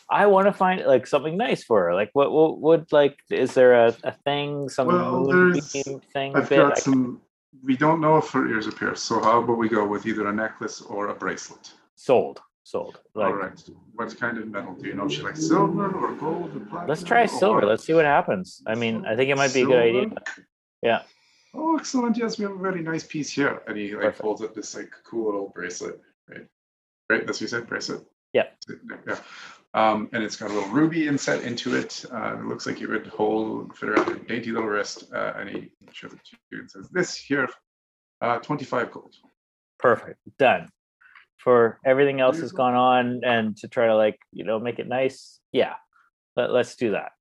D: I want to find like something nice for her. Like what what would like is there a, a thing, some
B: Well, there's-
D: thing
B: I've
D: bit?
B: Got
D: can-
B: some we don't know if her ears are pierced so how about we go with either a necklace or a bracelet
D: sold. Sold. Like
B: all right what kind of metal do you know she likes silver or gold or platinum
D: let's try silver.
B: or-
D: Let's see what happens. I mean, I think it might be a good idea. Yeah.
B: Oh, excellent! Yes, we have a very nice piece here, and he like
D: Perfect.
B: holds up this like cool little bracelet, right? Right, that's what you said, bracelet.
D: Yeah.
B: Yeah. Um, and it's got a little ruby inset into it. Uh, it looks like it would hold fit around a dainty little wrist. Uh, and he shows it to you and says, "This here, uh, twenty-five gold."
D: Perfect. Done. For everything else that's
B: Beautiful.
D: gone on and to try to like, you know, make it nice. Yeah. Let, let's do that.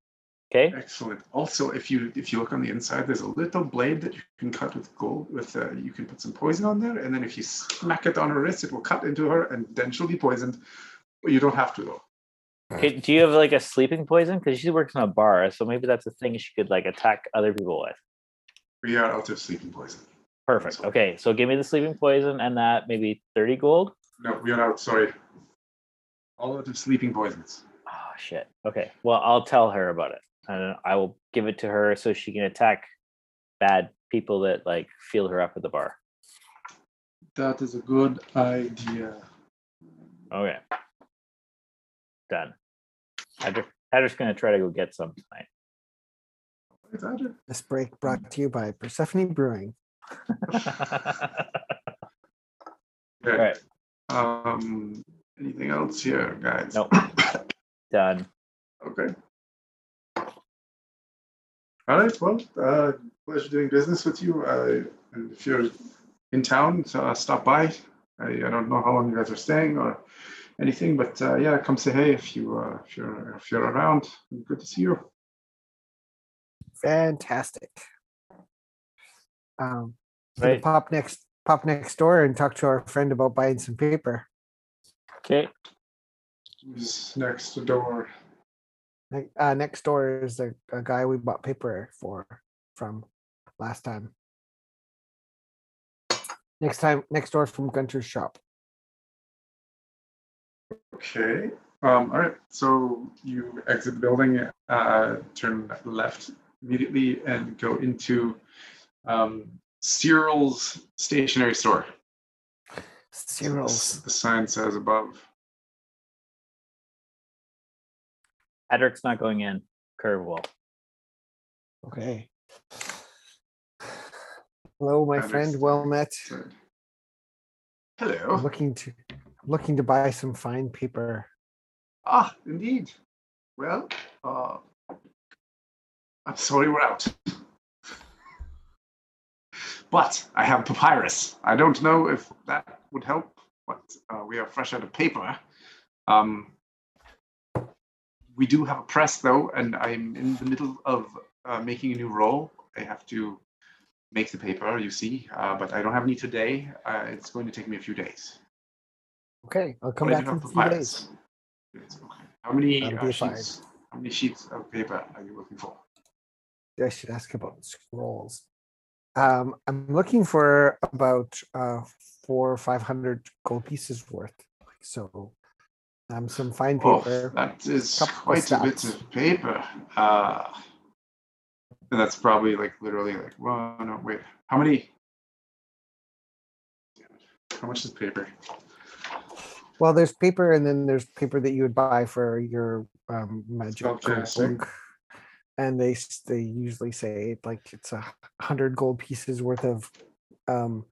D: Okay.
B: Excellent. Also, if you if you look on the inside, there's a little blade that you can cut with gold. With uh, you can put some poison on there, and then if you smack it on her wrist, it will cut into her, and then she'll be poisoned. But you don't have to though.
D: Okay, do you have like a sleeping poison? Because she works in a bar, so maybe that's a thing she could like attack other people with.
B: We are out of sleeping poison.
D: Perfect. Okay, so give me the sleeping poison and that maybe 30 gold.
B: No, we are out. Sorry. All out of sleeping poisons.
D: Oh shit. Okay. Well, I'll tell her about it. And I will give it to her so she can attack bad people that like feel her up at the bar.
B: That is a good idea.
D: Okay. Done. Adder, Adder's gonna try to go get some tonight.
A: This break brought to you by Persephone Brewing.
B: Okay.
D: All right.
B: Um, anything else here, guys?
D: Nope. Done.
B: Okay. All right. Well, uh, pleasure doing business with you. Uh, and if you're in town, uh, stop by. I, I don't know how long you guys are staying or anything, but uh, yeah, come say hey if you uh, if you're if you're around. Good to see you.
A: Fantastic. Um, gonna
D: Right.
A: pop next, pop next door and talk to our friend about buying some paper.
D: Okay.
B: Who's next door?
A: Ne- Uh, next door is the a guy we bought paper for from last time. Next time, next door from Gunter's shop.
B: Okay. Um, all right. So you exit the building, uh, turn left immediately, and go into um, Cyril's stationery store. So
A: Cyril's.
B: The sign says above.
D: Adric's not going in. Curve will.
A: Okay. Hello, my
B: That
A: friend. Well
B: the
A: met.
B: side.
A: I'm
B: Hello.
A: looking to I'm looking to buy some fine paper.
B: Ah, indeed. Well, uh, I'm sorry we're out. But I have papyrus. I don't know if that would help, but uh, we are fresh out of paper. Um, we do have a press though, and I'm in the middle of uh, making a new roll. I have to make the paper, you see, uh, but I don't have any today. Uh, it's going to take me a few days.
A: Okay, I'll come
B: But
A: back in a few days.
B: Okay. How many uh, sheets? How many sheets of paper are you looking for?
A: I should ask about the scrolls. Um, I'm looking for about uh four or five hundred gold pieces worth. So, um, some fine
B: Oh,
A: paper.
B: that is quite a bit of paper. Uh, and that's probably like literally like, well, no, wait. How many? How much is paper?
A: Well, there's paper, and then there's paper that you would buy for your um magic
B: Spellcasting.
A: And they they usually say like it's a hundred gold pieces worth of um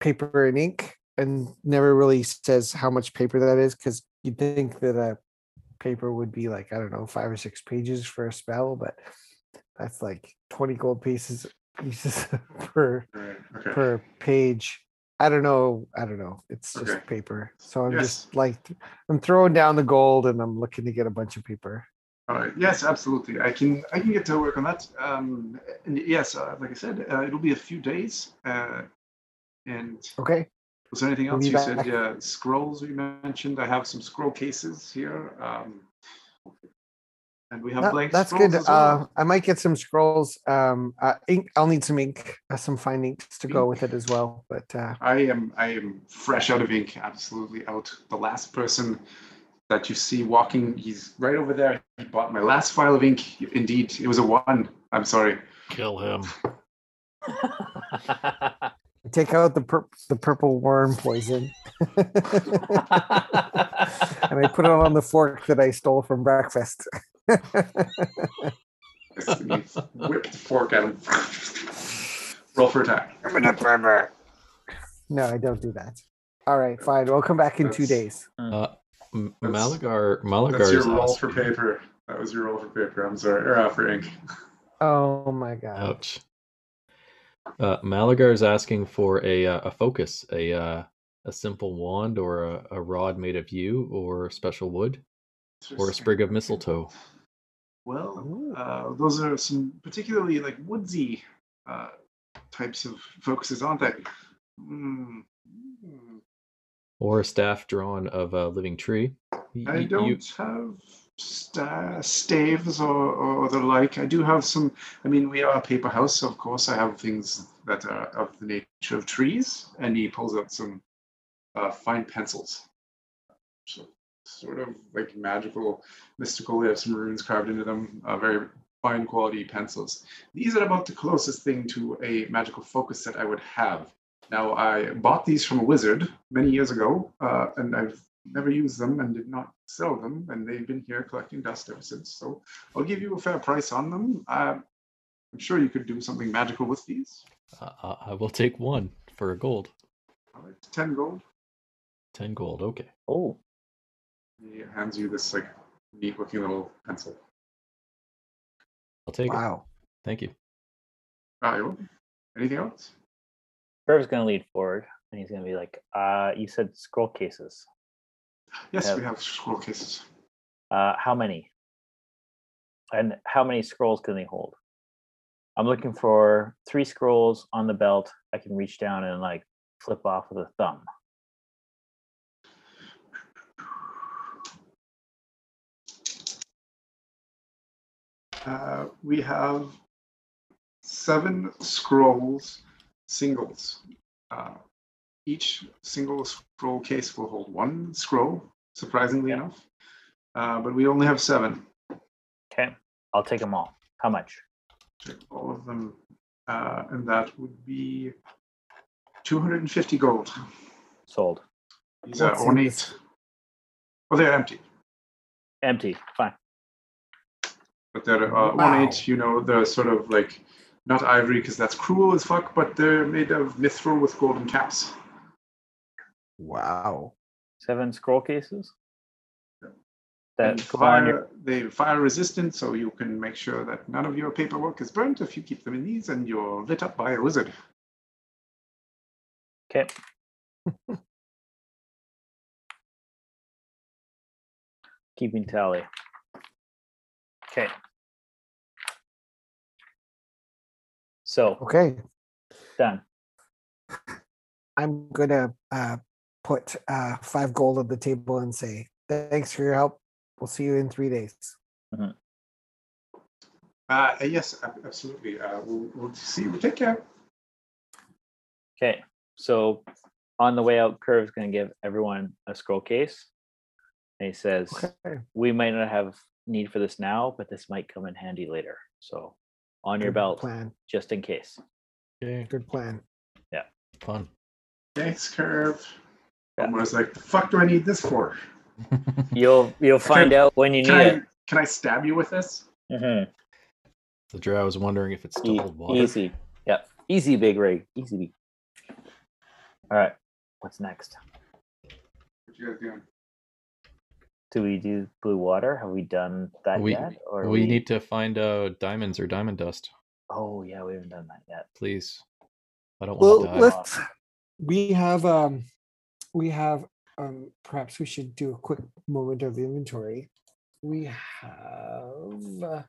A: paper and ink, and never really says how much paper that is because you'd think that a paper would be like I don't know five or six pages for a spell, but that's like twenty gold pieces pieces per
B: Right. Okay.
A: per page. I don't know. I don't know. It's just
B: Okay.
A: paper. So I'm
B: Yes.
A: just like I'm throwing down the gold and I'm looking to get a bunch of paper.
B: All right. Yes, absolutely. I can I can get to work on that. Um, and yes, uh, like I said, uh, it'll be a few days. Uh, and
A: Okay.
B: Was there anything else you said? Yeah, scrolls we mentioned. I have some scroll cases here. Um, and we have
A: That-
B: blank
A: that's good.
B: well.
A: Uh, I might get some scrolls. Um, uh, ink. I'll need some ink, uh, some fine inks to go with it as well. But uh,
B: I am I am fresh out of ink, absolutely out. The last person that you see walking, he's right over there. He bought my last file of ink. Indeed, it was a one. I'm sorry.
C: Kill him.
A: take out the pur- the purple worm poison, and I put it on the fork that I stole from breakfast.
B: Yes, and he whipped the fork at him. Roll for attack.
A: I'm in a pervert. No, I don't do that. All right, fine. We'll come back in two days.
C: Uh, M-
B: That's-
C: Malagar, Malagar
B: That's your
C: is
B: roll for
C: asking-
B: paper. That was your roll for paper. I'm sorry, or uh, for ink.
A: Oh my god.
C: Ouch. Uh, Malagar is asking for a uh, a focus, a uh, a simple wand or a, a rod made of yew or special wood or a sprig of mistletoe.
B: Well, uh, those are some particularly like woodsy uh, types of focuses, aren't they? Mm,
C: or a staff drawn of a living tree. Y-
B: I don't
C: you-
B: have sta- staves or, or the like. I do have some. I mean, we are a paper house, so of course I have things that are of the nature of trees. And he pulls out some uh, fine pencils. So, sort of like magical, mystical. They have some runes carved into them. Uh, very fine quality pencils. These are about the closest thing to a magical focus that I would have. Now, I bought these from a wizard many years ago, uh, and I've never used them and did not sell them, and they've been here collecting dust ever since. So I'll give you a fair price on them. Uh, I'm sure you could do something magical with these.
C: uh, uh, I will take one for a gold.
B: All right, 10 gold.
C: Ten gold. Okay.
D: oh,
B: He hands you this like neat looking little pencil.
C: I'll take it.
A: Wow.
C: Thank you.
B: Ah, you're. Anything else?
D: Curve's gonna lead forward, and he's gonna be like, "Uh, you said scroll cases.
B: Yes,
D: Yeah.
B: we have scroll cases.
D: Uh, how many? And how many scrolls can they hold? I'm looking for three scrolls on the belt. I can reach down and like flip off with a thumb.
B: Uh, we have seven scrolls, singles. Uh, each single scroll case will hold one scroll, surprisingly
D: Yeah.
B: enough. Uh, but we only have seven.
D: Okay, I'll take them all. How much?
B: Check all of them, uh, and that would be 250 gold.
D: Sold.
B: These are
A: What's in
B: ornate.
A: this?
B: Well, they're empty,
D: Empty. Fine.
B: but they're uh,
A: Wow.
B: ornate. You know, they're sort of like not ivory because that's cruel as fuck, but they're made of mithril with golden caps.
A: Wow.
D: Seven scroll cases.
B: Yep.
D: That
B: And
D: go on your
B: fire, they fire resistant, so you can make sure that none of your paperwork is burnt if you keep them in these, and you're lit up by a wizard.
D: Okay. Keeping tally. Okay. So
A: Okay.
D: done.
A: I'm gonna uh, put uh, five gold on the table and say thanks for your help. We'll see you in three days.
B: Uh, yes, absolutely. Uh, we'll, we'll see you. Take care.
D: Okay. So on the way out, Curve's going to give everyone a scroll case. And he says,
A: Okay.
D: We might not have need for this now, but this might come in handy later. So on your
A: Good
D: belt,
A: plan.
D: just in case.
C: Yeah,
A: Good plan. Yeah.
C: Fun.
B: Thanks, Curve.
D: Yeah.
B: was like, the fuck do I need this for?
D: You'll you'll find out when you need
B: I,
D: it.
B: can I stab you with this?
D: Mm-hmm.
C: The drow was wondering if it's still
D: E-
C: water.
D: easy. Yep. Easy, big rig. Easy. All right. What's next?
B: What you guys doing?
D: Do we do blue water? Have we done that
C: We-
D: yet? Or
C: we need to find uh, diamonds or diamond dust,
D: Oh yeah, we haven't done that yet.
C: please. I don't
A: Well,
C: want to die.
A: let's. We have um, we have um. Perhaps we should do a quick moment of inventory. We have uh,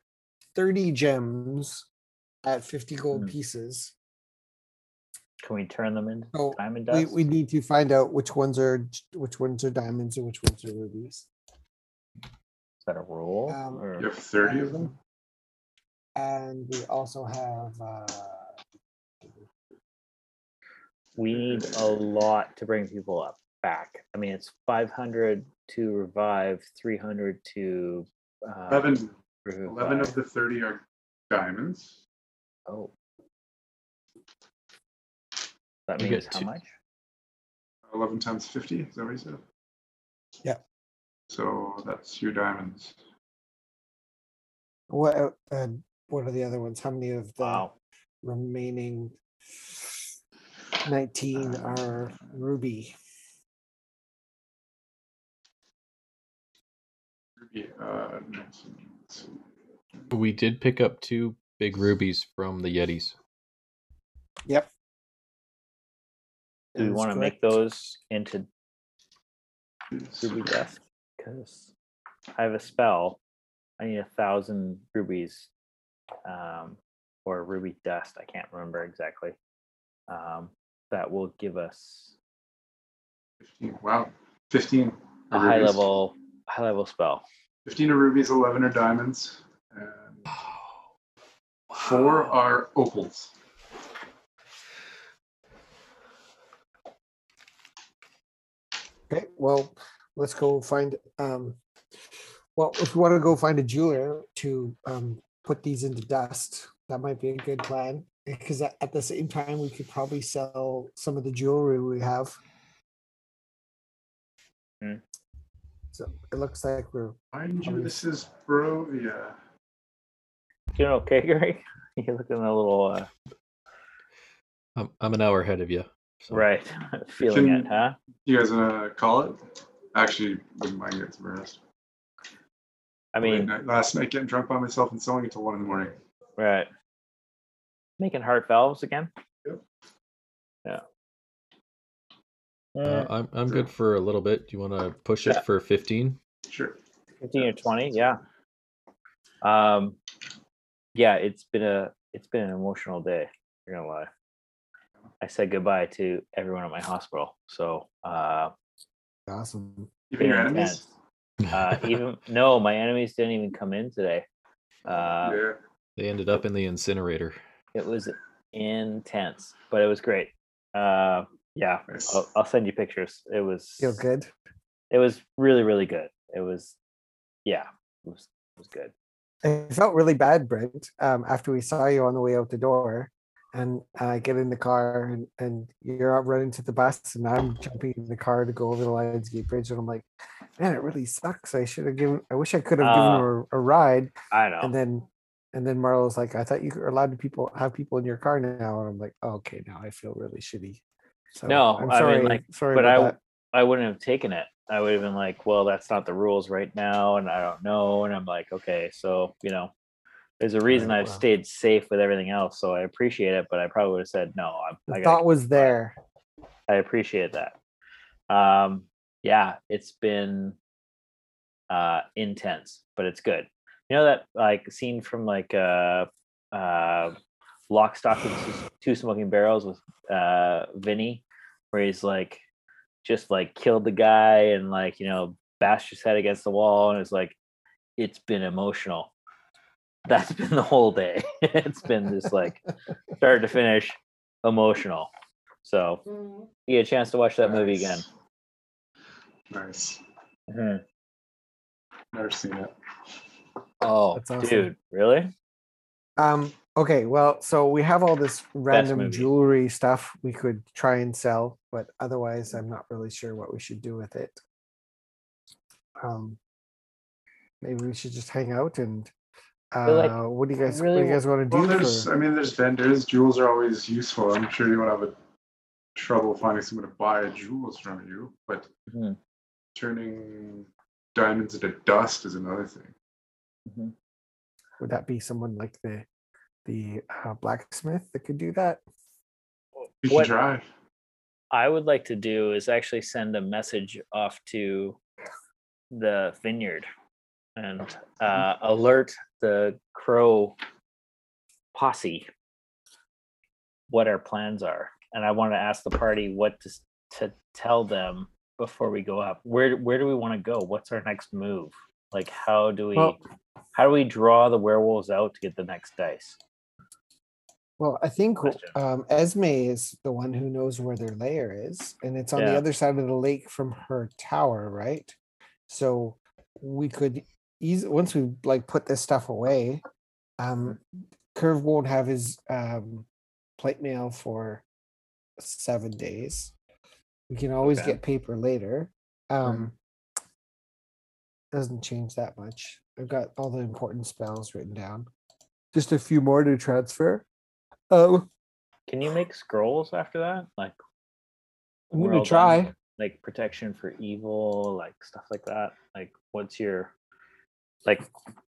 A: thirty gems at fifty gold
D: Hmm.
A: pieces.
D: Can we turn them into
A: So
D: diamond
A: we,
D: dust?
A: we need to find out which ones are which ones are diamonds and which ones are rubies.
D: Is that a rule?
A: Um,
D: or-
B: You have 30 of them?
A: And we also have uh,
D: we need a lot to bring people up back. I mean, it's 500 to revive, 300 to uh,
B: 11,
D: revive.
B: 11 of the 30 are diamonds.
D: Oh, that
C: You
D: means
C: get
D: how
C: two-
D: much?
B: 11 times 50, is that what you said?
A: Yeah.
B: So that's your diamonds.
A: what uh, uh, what are the other ones? How many of the
D: Wow.
A: remaining nineteen are ruby?
B: Ruby, Uh, let's see.
C: We did pick up two big rubies from the Yetis.
A: Yep.
D: Do we
A: that is
D: want to make
A: correct.
D: those into ruby dust? Because I have a spell. I need a thousand rubies, um, or ruby dust. I can't remember exactly. Um, that will give us
B: 15. Wow. 15.
D: a
B: are
D: high
B: rubies.
D: level, high level spell.
B: 15 are rubies, 11 are diamonds, and four are opals.
A: Okay. Well, let's go find um. Well, if we want to go find a jeweler to um put these into dust, that might be a good plan. Because at, at the same time, we could probably sell some of the jewelry we have.
D: Hmm.
A: So it looks like we're
B: Mind you, this is bro. Yeah.
D: You know, okay, Gary? You're looking a little uh,
C: I'm, I'm an hour ahead of you. so-
D: right, feeling it, huh?
B: You guys uh, call it? Actually, wouldn't mind getting some rest.
D: I mean,
B: Late night- last night getting drunk by myself and sewing until one in the morning.
D: right. Making heart valves again.
B: Yep.
D: Yeah.
C: Uh,
D: Mm,
C: I'm I'm good for a little bit. Do you want to push
D: Yeah.
C: it for 15?
B: Sure.
D: 15 or 20 yeah um yeah it's been a it's been an emotional day. You're gonna lie. I said goodbye to everyone at my hospital. So uh,
A: Awesome.
B: Even your enemies?
D: Uh, even no, my enemies didn't even come in today. Uh,
B: yeah.
C: They ended up in the incinerator.
D: It was intense, but it was great. Uh, yeah,
B: Nice.
D: I'll, I'll send you pictures. It was
A: Feel good.
D: it was really really good. It was yeah, it was it was good.
A: I felt really bad, Brent, um, after we saw you on the way out the door. And I get in the car and, and you're out running to the bus and I'm jumping in the car to go over the Lionsgate Bridge. And I'm like, man, it really sucks. I should have given, I wish I could have given
D: Uh,
A: her a, ride.
D: I know.
A: And then, and then Marlo's like, I thought you were allowed to people have people in your car now. And I'm like, oh, okay, now I feel really shitty. So
D: No,
A: I'm
D: I mean,
A: sorry.
D: like,
A: sorry
D: but I
A: that.
D: I wouldn't have taken it. I would have been like, well, that's not the rules right now, and I don't know. And I'm like, okay, so you know, there's a reason I've stayed safe with everything else. So I appreciate it, but I probably would have said no. I'm,
A: The
D: I
A: thought was there.
D: I appreciate that. Um, yeah, it's been uh intense, but it's good. You know that like scene from like uh uh Lock, Stock, and Two- Two Smoking Barrels with uh Vinny, where he's like just like killed the guy and like you know bashed his head against the wall and it's like it's been emotional. That's been the whole day. it's been just like start to finish emotional. So you get a chance to watch that movie again.
B: Nice.
D: Mhm.
B: Never seen it.
D: Oh,
A: awesome.
D: dude, really?
A: Um, okay, well, so we have all this random jewelry stuff we could try and sell, but otherwise I'm not really sure what we should do with it. Um maybe we should just hang out and uh
D: like
A: what do you guys
D: really
A: what do you guys want to
B: Well,
A: do
B: there's,
A: for
B: I mean, there's vendors. Jewels are always useful. I'm sure you won't have a trouble finding someone to buy jewels from you, but
D: Mhm.
B: turning diamonds into dust is another thing.
D: Mhm.
A: would that be someone like the the uh, blacksmith that could do that?
B: You can
D: What-
B: try.
D: I would like to do is actually send a message off to the vineyard and uh, alert the crow posse what our plans are. And I want to ask the party what to, to tell them before we go up. Where where do we want to go? What's our next move? Like how do we
A: Well-
D: how do we draw the werewolves out to get the next dice?
A: Well, I think um, Esme is the one who knows where their lair is, and it's on the other side of the lake from her tower, right? So we could easily once we like put this stuff away, um, Curve won't have his um, plate mail for seven days. We can always
D: Okay.
A: get paper later. Um, Doesn't change that much. I've got all the important spells written down. Just a few more to transfer. Oh,
D: Can you make scrolls after that? Like
A: I'm gonna
D: done?
A: try.
D: like protection for evil, like stuff like that. Like, what's your like?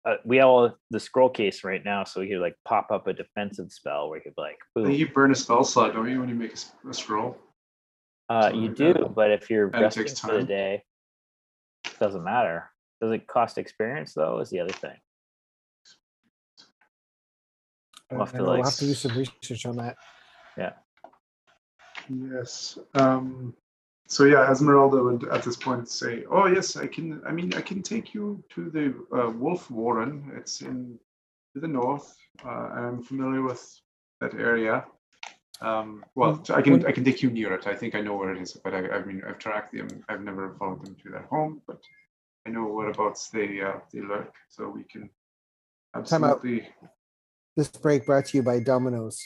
D: Uh, we have all the scroll case right now, so we could like pop up a defensive spell where you could like, boom.
B: you burn a spell slot, don't you, when you make a scroll?
D: Uh,
B: something
D: you
B: like
D: do,
B: that.
D: but if you're
B: And
D: resting
B: takes
D: for the
B: time.
D: day, doesn't matter. Does it cost experience though? Is the other thing. We'll have to,
A: know, we'll have to do some research on that. Yeah.
B: Yes. Um, so yeah, Ezmerelda would at this point say, "Oh yes, I can. I mean, I can take you to the uh, Wolf Warren. It's in to the north. Uh, I'm familiar with that area. Um, well, so I can I can take you near it. I think I know where it is, but I, I mean, I've tracked them. I've never followed them to their home, but I know whereabouts they uh, they lurk, so we can
A: Time out.
B: absolutely.
A: This break brought to you by Domino's.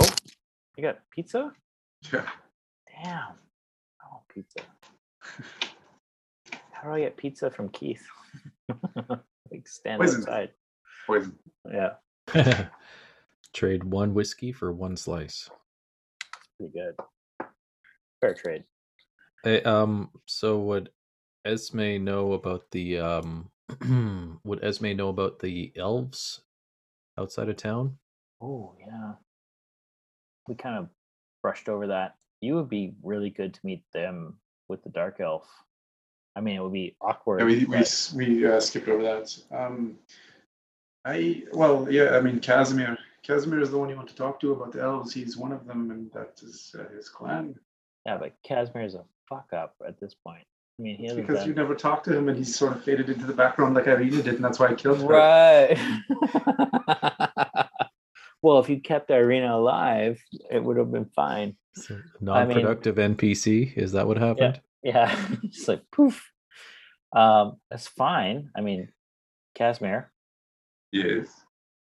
D: Oh, you got pizza?
B: Yeah.
D: Damn. Oh, pizza. How do I get pizza from Keith? like stand
B: Poison.
D: outside.
B: Poison.
D: Yeah,
C: Trade one whiskey for one slice.
D: pretty good. Fair trade.
C: Hey, um, so would Esme know about the um would Esme know about the elves outside of town?
D: Oh yeah. We kind of brushed over that. You would be really good to meet them with the dark elf. I mean, it would be awkward.
B: Yeah, we we
D: but-
B: s- we uh, skipped over that. Um, I well, yeah. I mean, Kasimir. Kasimir is the one you want to talk to about the elves. He's one of them, and that is uh, his clan.
D: Yeah, but is a fuck up at this point. I mean, he
B: because
D: done-
B: you never talked to him, and he's sort of faded into the background like Ireena did, and that's why I killed her.
D: Right. well, if you kept Ireena alive, it would have been fine.
C: So,
D: I mean-
C: non-productive NPC. Is that what happened?
D: Yeah, just like poof. Um, that's fine. I mean, Kasimir,
B: Yes.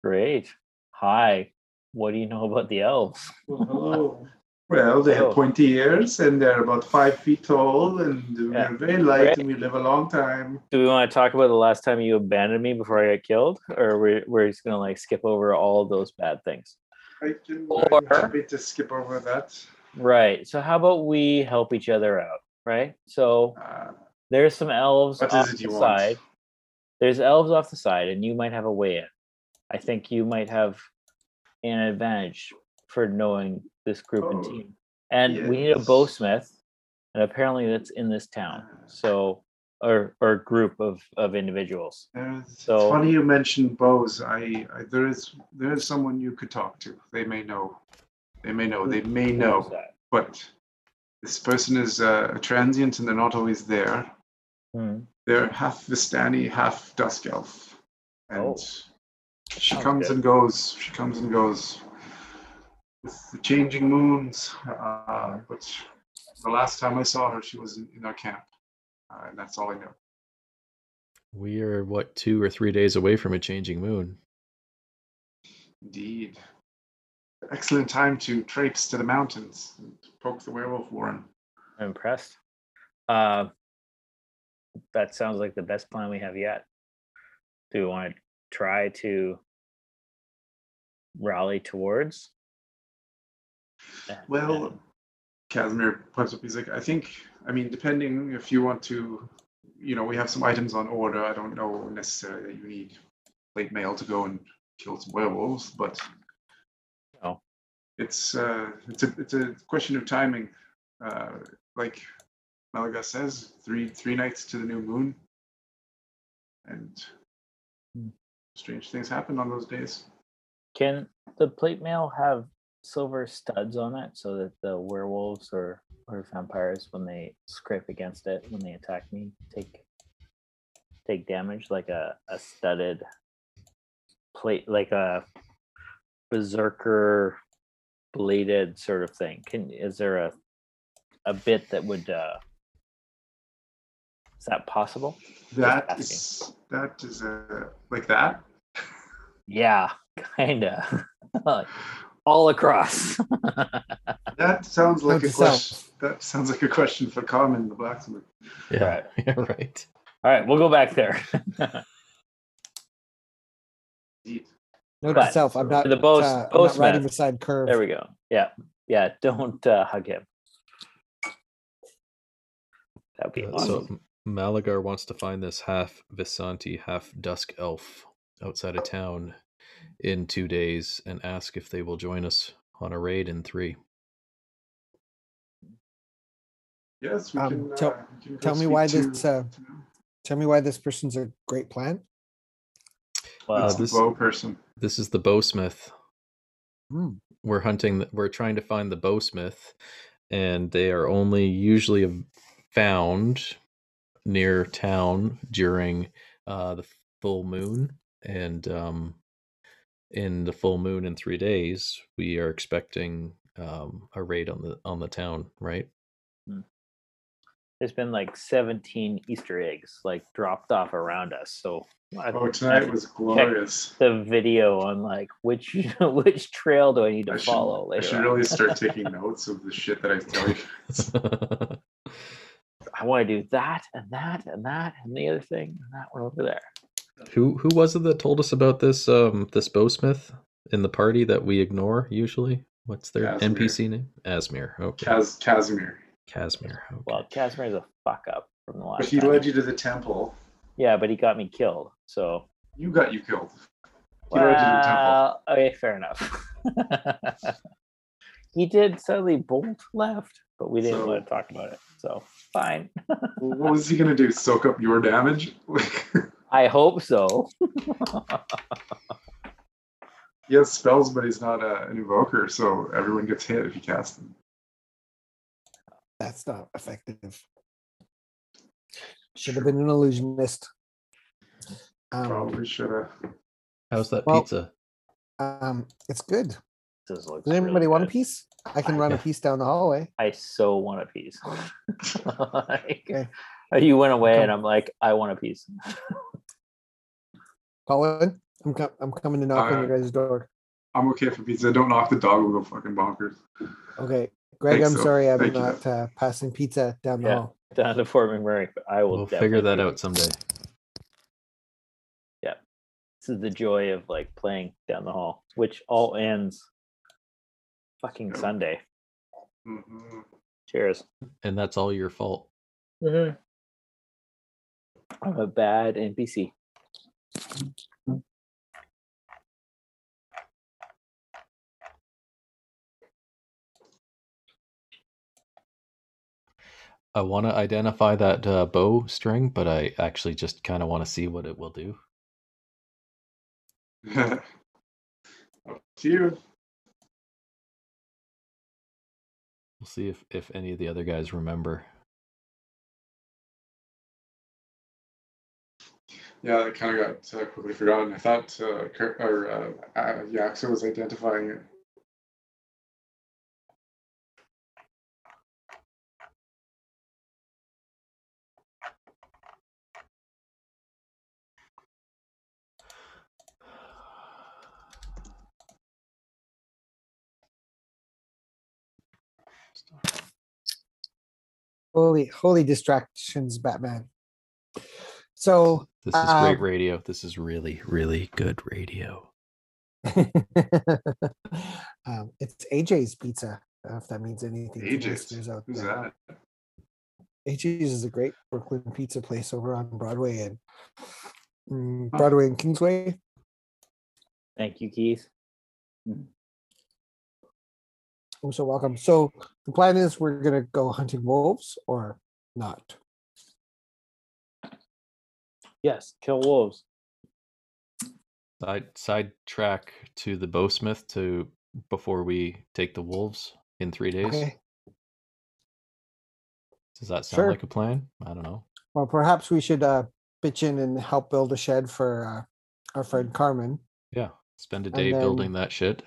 D: great. Hi. What do you know about the elves?
B: Well, hello. Well, they
D: Hello.
B: have pointy ears, and they're about five feet tall, and
D: Yeah.
B: they're very light,
D: Right.
B: and we live a long time.
D: Do we want to talk about the last time you abandoned me before I got killed, or we're we're just gonna like skip over all those bad things?
B: I can,
D: Or-
B: I'm happy to skip over that.
D: Right. So how about we help each other out? Right. So
B: Uh,
D: there's some elves
B: what
D: off the side.
B: want?
D: There's elves off the side, and you might have a way in. I think you might have an advantage for knowing this group and
B: Oh,
D: team. And we need a
B: yes.
D: bowsmith, and apparently that's in this town. So or or group of of individuals.
B: There's-
D: So-
B: it's funny you mentioned bows. I, I there is there is someone you could talk to. They may know. They may know. They may know. But this person is uh, a transient, and they're not always there.
D: Hmm.
B: They're half Vistani, half Dusk Elf, and
D: Oh.
B: she
D: Sounds
B: comes
D: good.
B: and goes. She comes and goes with the changing moons. Uh, but the last time I saw her, she was in, in our camp, uh, and that's all I know.
C: We are what two or three days away from a changing moon.
B: Indeed. Excellent time to traipse to the mountains and poke the werewolf warren.
D: I'm impressed. Uh, that sounds like the best plan we have yet. Do we want to try to rally towards?
B: Well, Kasimir pipes up. He's like, I think, I mean, depending if you want to, you know, we have some items on order. I don't know necessarily that you need late mail to go and kill some werewolves, but
D: No.
B: it's uh, it's a it's a question of timing. Uh, like Malaga says, three three nights to the new moon, and
D: Hmm.
B: strange things happen on those days.
D: Can the plate mail have silver studs on it so that the werewolves or or vampires, when they scrape against it, when they attack me, take take damage like a, a studded plate, like a berserker bladed sort of thing? Can is there a a bit that would uh is that possible?
B: That is that is uh, like that.
D: Yeah, kinda. All across.
B: That sounds like
A: Note
B: a
A: self.
B: question. That sounds like a question for Carmen, the blacksmith.
C: Yeah,
D: Right.
C: yeah, right.
D: All right, we'll go back there.
B: Indeed.
A: Note
D: But
A: to self, I'm not,
D: the bows-
A: uh, I'm not riding beside curve.
D: there we go. Yeah, yeah. Don't uh, hug him. That'd be
C: Uh,
D: awesome.
C: So Malagar wants to find this half Vistani, half Dusk Elf outside of town in two days and ask if they will join us on a raid in three.
B: Yes, we
A: Um,
B: can.
A: tell-
B: uh, we can go
A: tell me
B: speak
A: why
B: to-
A: this, uh, Tell me why this person's a great plan.
D: Well,
B: this
C: this-
B: bow person.
C: This is the bowsmith.
A: Hmm.
C: We're hunting. th- We're trying to find the bowsmith, and they are only usually av- found near town during uh, the full moon. And um, in the full moon in three days, we are expecting um, a raid on the on the town. Right?
D: there's been like 17 Easter eggs like dropped off around us. So I
B: Oh, tonight was glorious.
D: the video on like which which trail do I need to
B: I should,
D: follow
B: I should
D: on.
B: really start taking notes of the shit that I tell you.
D: I want to do that and that and that and the other thing and that one over there.
C: Who who was it that told us about this um this bowsmith in the party that we ignore usually? What's their
B: Kasimir.
C: NPC name? Asmir. Okay.
B: Kaz, Kasimir.
C: Kasimir. Okay.
D: Well, Kasimir's a fuck up from the last
B: But he
D: time.
B: led you to the temple.
D: Yeah, but he got me killed. So
B: You got you killed. He led you to the temple.
D: well, okay, fair enough. he did suddenly bolt left, but we didn't
B: So-
D: want to talk about it. So fine.
B: What was he gonna do? Soak up your damage? Like,
D: I hope so.
B: he has spells, but he's not a, an invoker, so everyone gets hit if you cast them.
A: That's not effective. Should have been an illusionist. Um,
B: Probably should have.
C: How's that
A: Well,
C: pizza?
A: um, it's good.
D: This looks
A: Does anybody
D: really
A: want a piece? I can run a piece down the hallway.
D: I so want a piece. Like,
A: Okay.
D: You went away,
A: Come.
D: and I'm like, I want a piece.
A: Colin, I'm com- I'm coming to knock on your guys' door.
B: I'm okay for pizza. Don't knock the dog. We'll go fucking bonkers.
A: Okay, Greg,
B: Thanks,
A: I'm
B: though.
A: sorry I'm
B: Thank you,
A: not uh, passing pizza down the
D: Yeah.
A: hall.
D: Down to Fort McMurray, but I will
C: We'll figure that out someday.
D: Yeah, this is the joy of like playing down the hall, which all ends fucking
B: Yep.
D: Sunday.
B: Mhm.
D: Cheers.
C: And that's all your fault.
D: I'm a bad NPC.
C: I want to identify that uh, bow string, but I actually just kind of want to see what it will do.
B: Up to you.
C: We'll see if, if any of the other guys remember.
B: Yeah, it kind of got uh, quickly forgotten. I thought uh, Kurt, or uh, uh, Yaksa was identifying it.
A: Holy, holy distractions, Batman. So,
C: This is great
A: Um,
C: radio. This is really, really good radio.
A: um, it's AJ's Pizza. I don't know if that means anything.
B: AJ's.
A: listeners out
B: Who's
A: there.
B: that?
A: AJ's is a great Brooklyn pizza place over on Broadway and
B: Huh.
A: Broadway and Kingsway.
D: Thank you, Keith.
A: Oh, so welcome. So the plan is we're gonna go hunting wolves or not.
D: Yes, kill wolves.
C: Side sidetrack to the bowsmith to before we take the wolves in three days.
A: Okay.
C: Does that sound
A: Sure.
C: like a plan? I don't know.
A: Well, perhaps we should uh, pitch in and help build a shed for uh, our friend Carmen.
C: Yeah, spend a
A: And
C: day building that shit.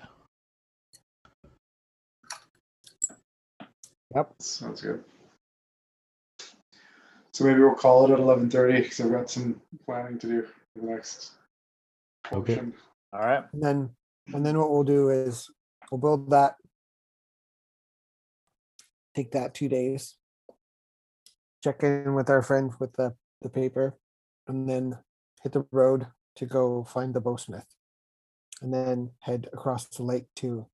A: Yep.
B: Sounds good. So maybe we'll call it at eleven thirty because I've got some planning to do for the next
C: Okay.
B: portion.
D: All right.
A: And then and then what we'll do is we'll build that. Take that two days. Check in with our friend with the, the paper and then hit the road to go find the bowsmith. And then head across the lake to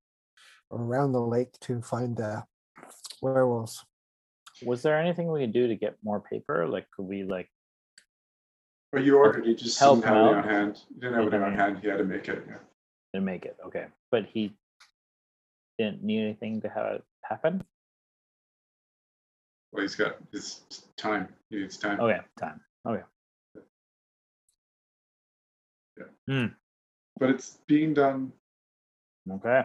A: or around the lake to find the werewolves.
D: Was there anything we could do to get more paper? Like, could we like?
B: But you ordered, he just
D: Help
B: didn't have it on hand. He didn't have it
D: Okay.
B: on hand. He had to make it. Yeah.
D: Didn't make it. Okay, but he didn't need anything to have it happen.
B: Well, he's got his time. He needs time.
D: Okay, time. Okay. Yeah. Mm.
B: But it's being done.
D: Okay.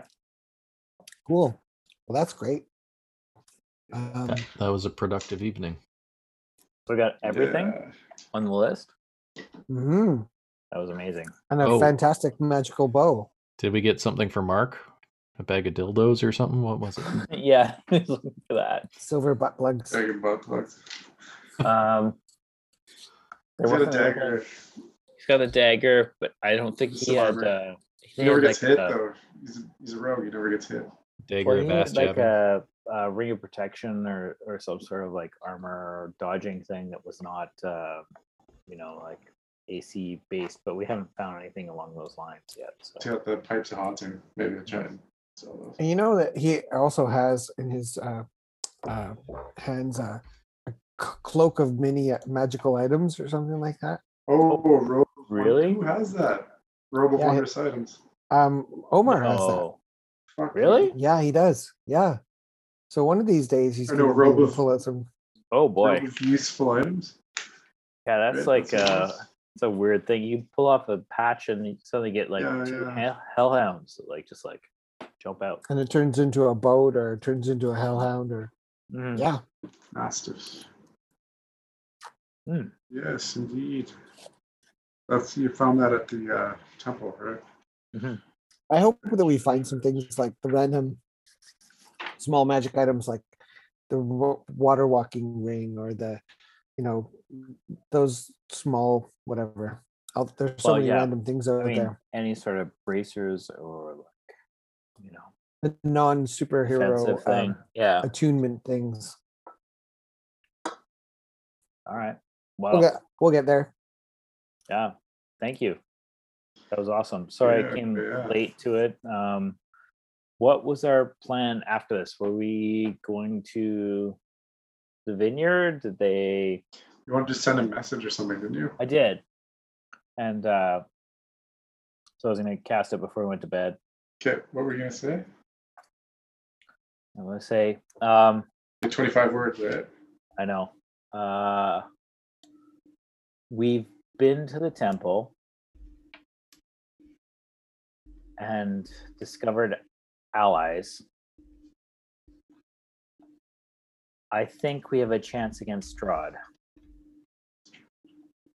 A: Cool. Well, that's great. Um,
C: That, that was a productive evening.
D: We got everything
B: Yeah.
D: on the list.
A: mhm,
D: That was amazing.
A: And a
C: Oh.
A: fantastic magical bow.
C: Did we get something for Mark? A bag of dildos or something? What was it?
D: yeah, I was looking for that.
A: Silver butt plugs.
B: Bag of butt plugs.
D: Um,
B: He's got a
D: wasn't anything-
B: dagger.
D: He's got a dagger, but I don't think he had. Uh,
B: He never
D: had
B: gets
D: like
B: hit
D: a-
B: though. He's a, he's a rogue. He never gets hit.
C: Dagger
D: Well,
C: of
D: he had like a, a ring of protection or or some sort of like armor or dodging thing that was not, uh, you know, like AC based. But we haven't found anything along those lines yet.
B: He's
D: So
B: got the pipes of haunting. Maybe I'll try and sell those.
A: And you know that he also has in his uh, uh, hands uh, a c- cloak of many uh, magical items or something like that.
B: Oh, Robe.
D: Really?
B: Who has that? Robe of
A: Yeah, I-
B: Wondrous items.
A: Um, Omar has that.
D: oh,
B: Fuck
D: really?
A: Yeah, he does. Yeah. So one of these days he's going to be able
B: Robo-
A: pull out some.
D: oh boy,
B: of useful items.
D: yeah, that's
B: Right,
D: like
B: that's
D: uh,
B: nice.
D: It's a weird thing. You pull off a patch and you suddenly get like
B: Yeah,
D: two
B: yeah.
D: hellhounds, like just like jump out.
A: And it turns into a boat or it turns into a hellhound or
D: Mhm.
A: yeah.
B: Mastiffs.
D: Hmm.
B: Yes, indeed. That's you found that at the uh, temple, right?
A: I hope that we find some things like the random small magic items like the water walking ring or the you know those small whatever. Out there's so
D: Well,
A: many
D: yeah.
A: random things out
D: I mean,
A: there.
D: any sort of bracers or like, you know,
A: The non superhero
D: offensive thing. yeah.
A: attunement things.
D: All right.
A: We'll
D: Well,
A: get we'll get there.
D: yeah. Thank you. That was awesome. Sorry
B: Yeah,
D: I came
B: yeah.
D: late to it. Um, what was our plan after this? Were we going to the vineyard? Did they?
B: You wanted to send a message or something, didn't you?
D: I did, and uh, so I was going to cast it before we went to bed.
B: Okay, what were you gonna say?
D: I'm going to say, um,
B: 25 words, right?
D: I know. Uh, we've been to the temple and discovered allies. I think we have a chance against Strahd.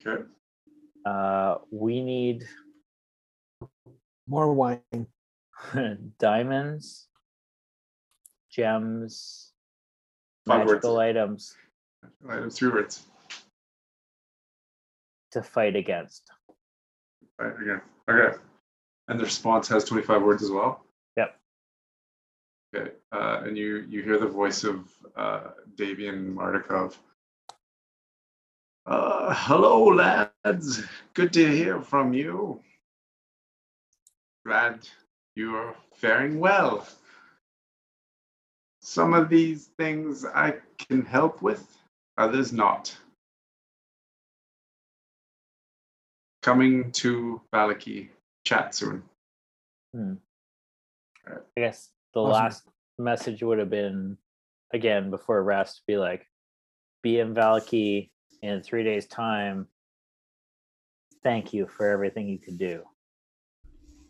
B: Okay.
D: Uh, we need
A: More wine.
D: diamonds, gems,
B: Five words.
D: magical items
B: Items, three words.
D: to fight against.
B: Right, again. Okay. And the response has 25 words as well? Okay. Uh, and you you hear the voice of uh, Davian Martikov. Uh, hello, lads. Good to hear from you. Glad you are faring well. Some of these things I can help with, others not. Coming to Vallaki. Chat soon.
D: I guess the
A: Awesome.
D: last message would have been again before rest, be like, be in Vallaki in three days' time. Thank you for everything you can do.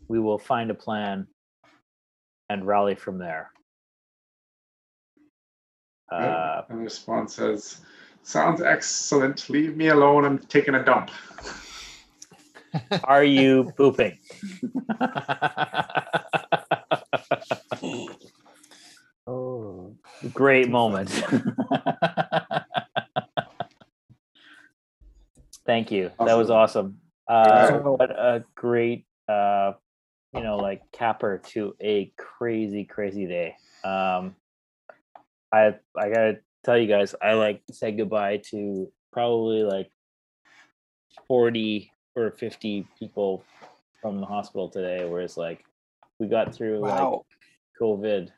D: We will find a plan and rally from there.
B: Good.
D: Uh,
B: and the response says, Sounds excellent. Leave me alone. I'm taking a dump.
D: are you pooping?
A: Oh,
D: Great moment. Thank you. That was awesome. Uh, what a great, uh, you know, like capper to a crazy, crazy day. Um, I I gotta tell you guys, I like said goodbye to probably like forty or fifty people from the hospital today. Whereas like we got through like. COVID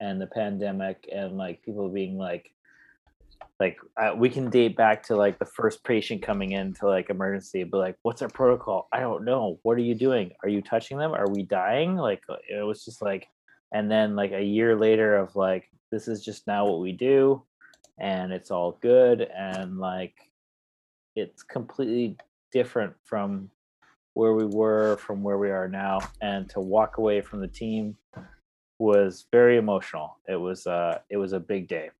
D: and the pandemic and like people being like like uh, we can date back to like the first patient coming into like emergency but like what's our protocol? I don't know. What are you doing? Are you touching them? Are we dying? Like uh, it was just like and then like a year later of like this is just now what we do and it's all good and like it's completely different from where we were from where we are now and to walk away from the team was very emotional. It was uh it was a big day.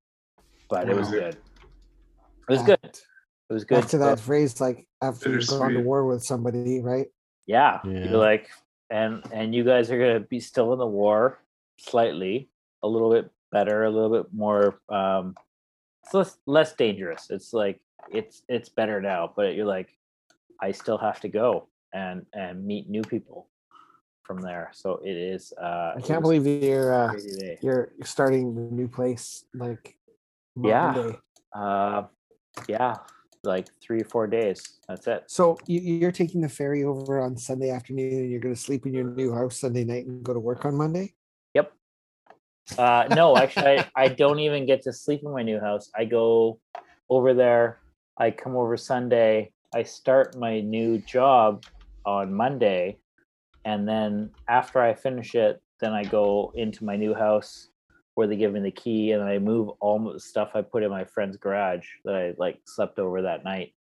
D: But it was
B: Was
D: good. It was
A: Back-
D: good. It was good.
A: Back to that phrase, like after you've gone to war with somebody, right?
D: Yeah.
C: Yeah.
D: You're like and and you guys are gonna be still in the war slightly, a little bit better, a little bit more um it's less less dangerous. It's like it's it's better now, but you're like, I still have to go and and meet new people from there. So it is uh
A: I can't believe you're uh, you're starting the new place like
D: Yeah. Uh, yeah, like three or four days. That's it.
A: So you, you're taking the ferry over on Sunday afternoon, and you're going to sleep in your new house Sunday night and go to work on Monday.
D: Yep. Uh, no, actually, I, I don't even get to sleep in my new house. I go over there. I come over Sunday. I start my new job on Monday, and then after I finish it, then I go into my new house where they give me the key, and I move all the stuff I put in my friend's garage that I like slept over that night.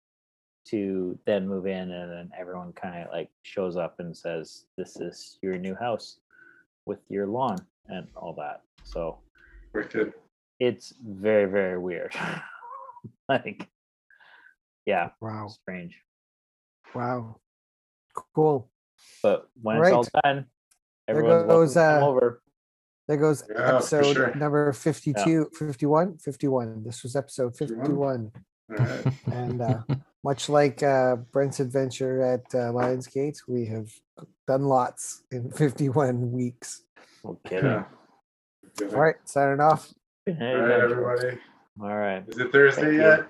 D: to then move in and then everyone kind of like shows up and says this is your new house with your lawn and all that so
B: Wicked.
D: it's very very weird like yeah
A: Wow.
D: strange
A: Wow. Cool.
D: but when it's all done
A: There
D: everyone's welcome
A: goes,
D: to come
A: uh,
D: over
A: There goes
B: Yeah,
A: episode
B: sure.
A: number 52, 51, 51. This was episode
B: 51.
A: 51.
B: All right.
A: And uh, much like uh, Brent's adventure at uh, Lionsgate, we have done lots in 51 weeks.
D: Okay. kidding.
B: Yeah.
A: All right, signing off.
D: Good night,
B: All right, everybody.
D: all right
B: Is it Thursday
D: Thank you.
B: yet?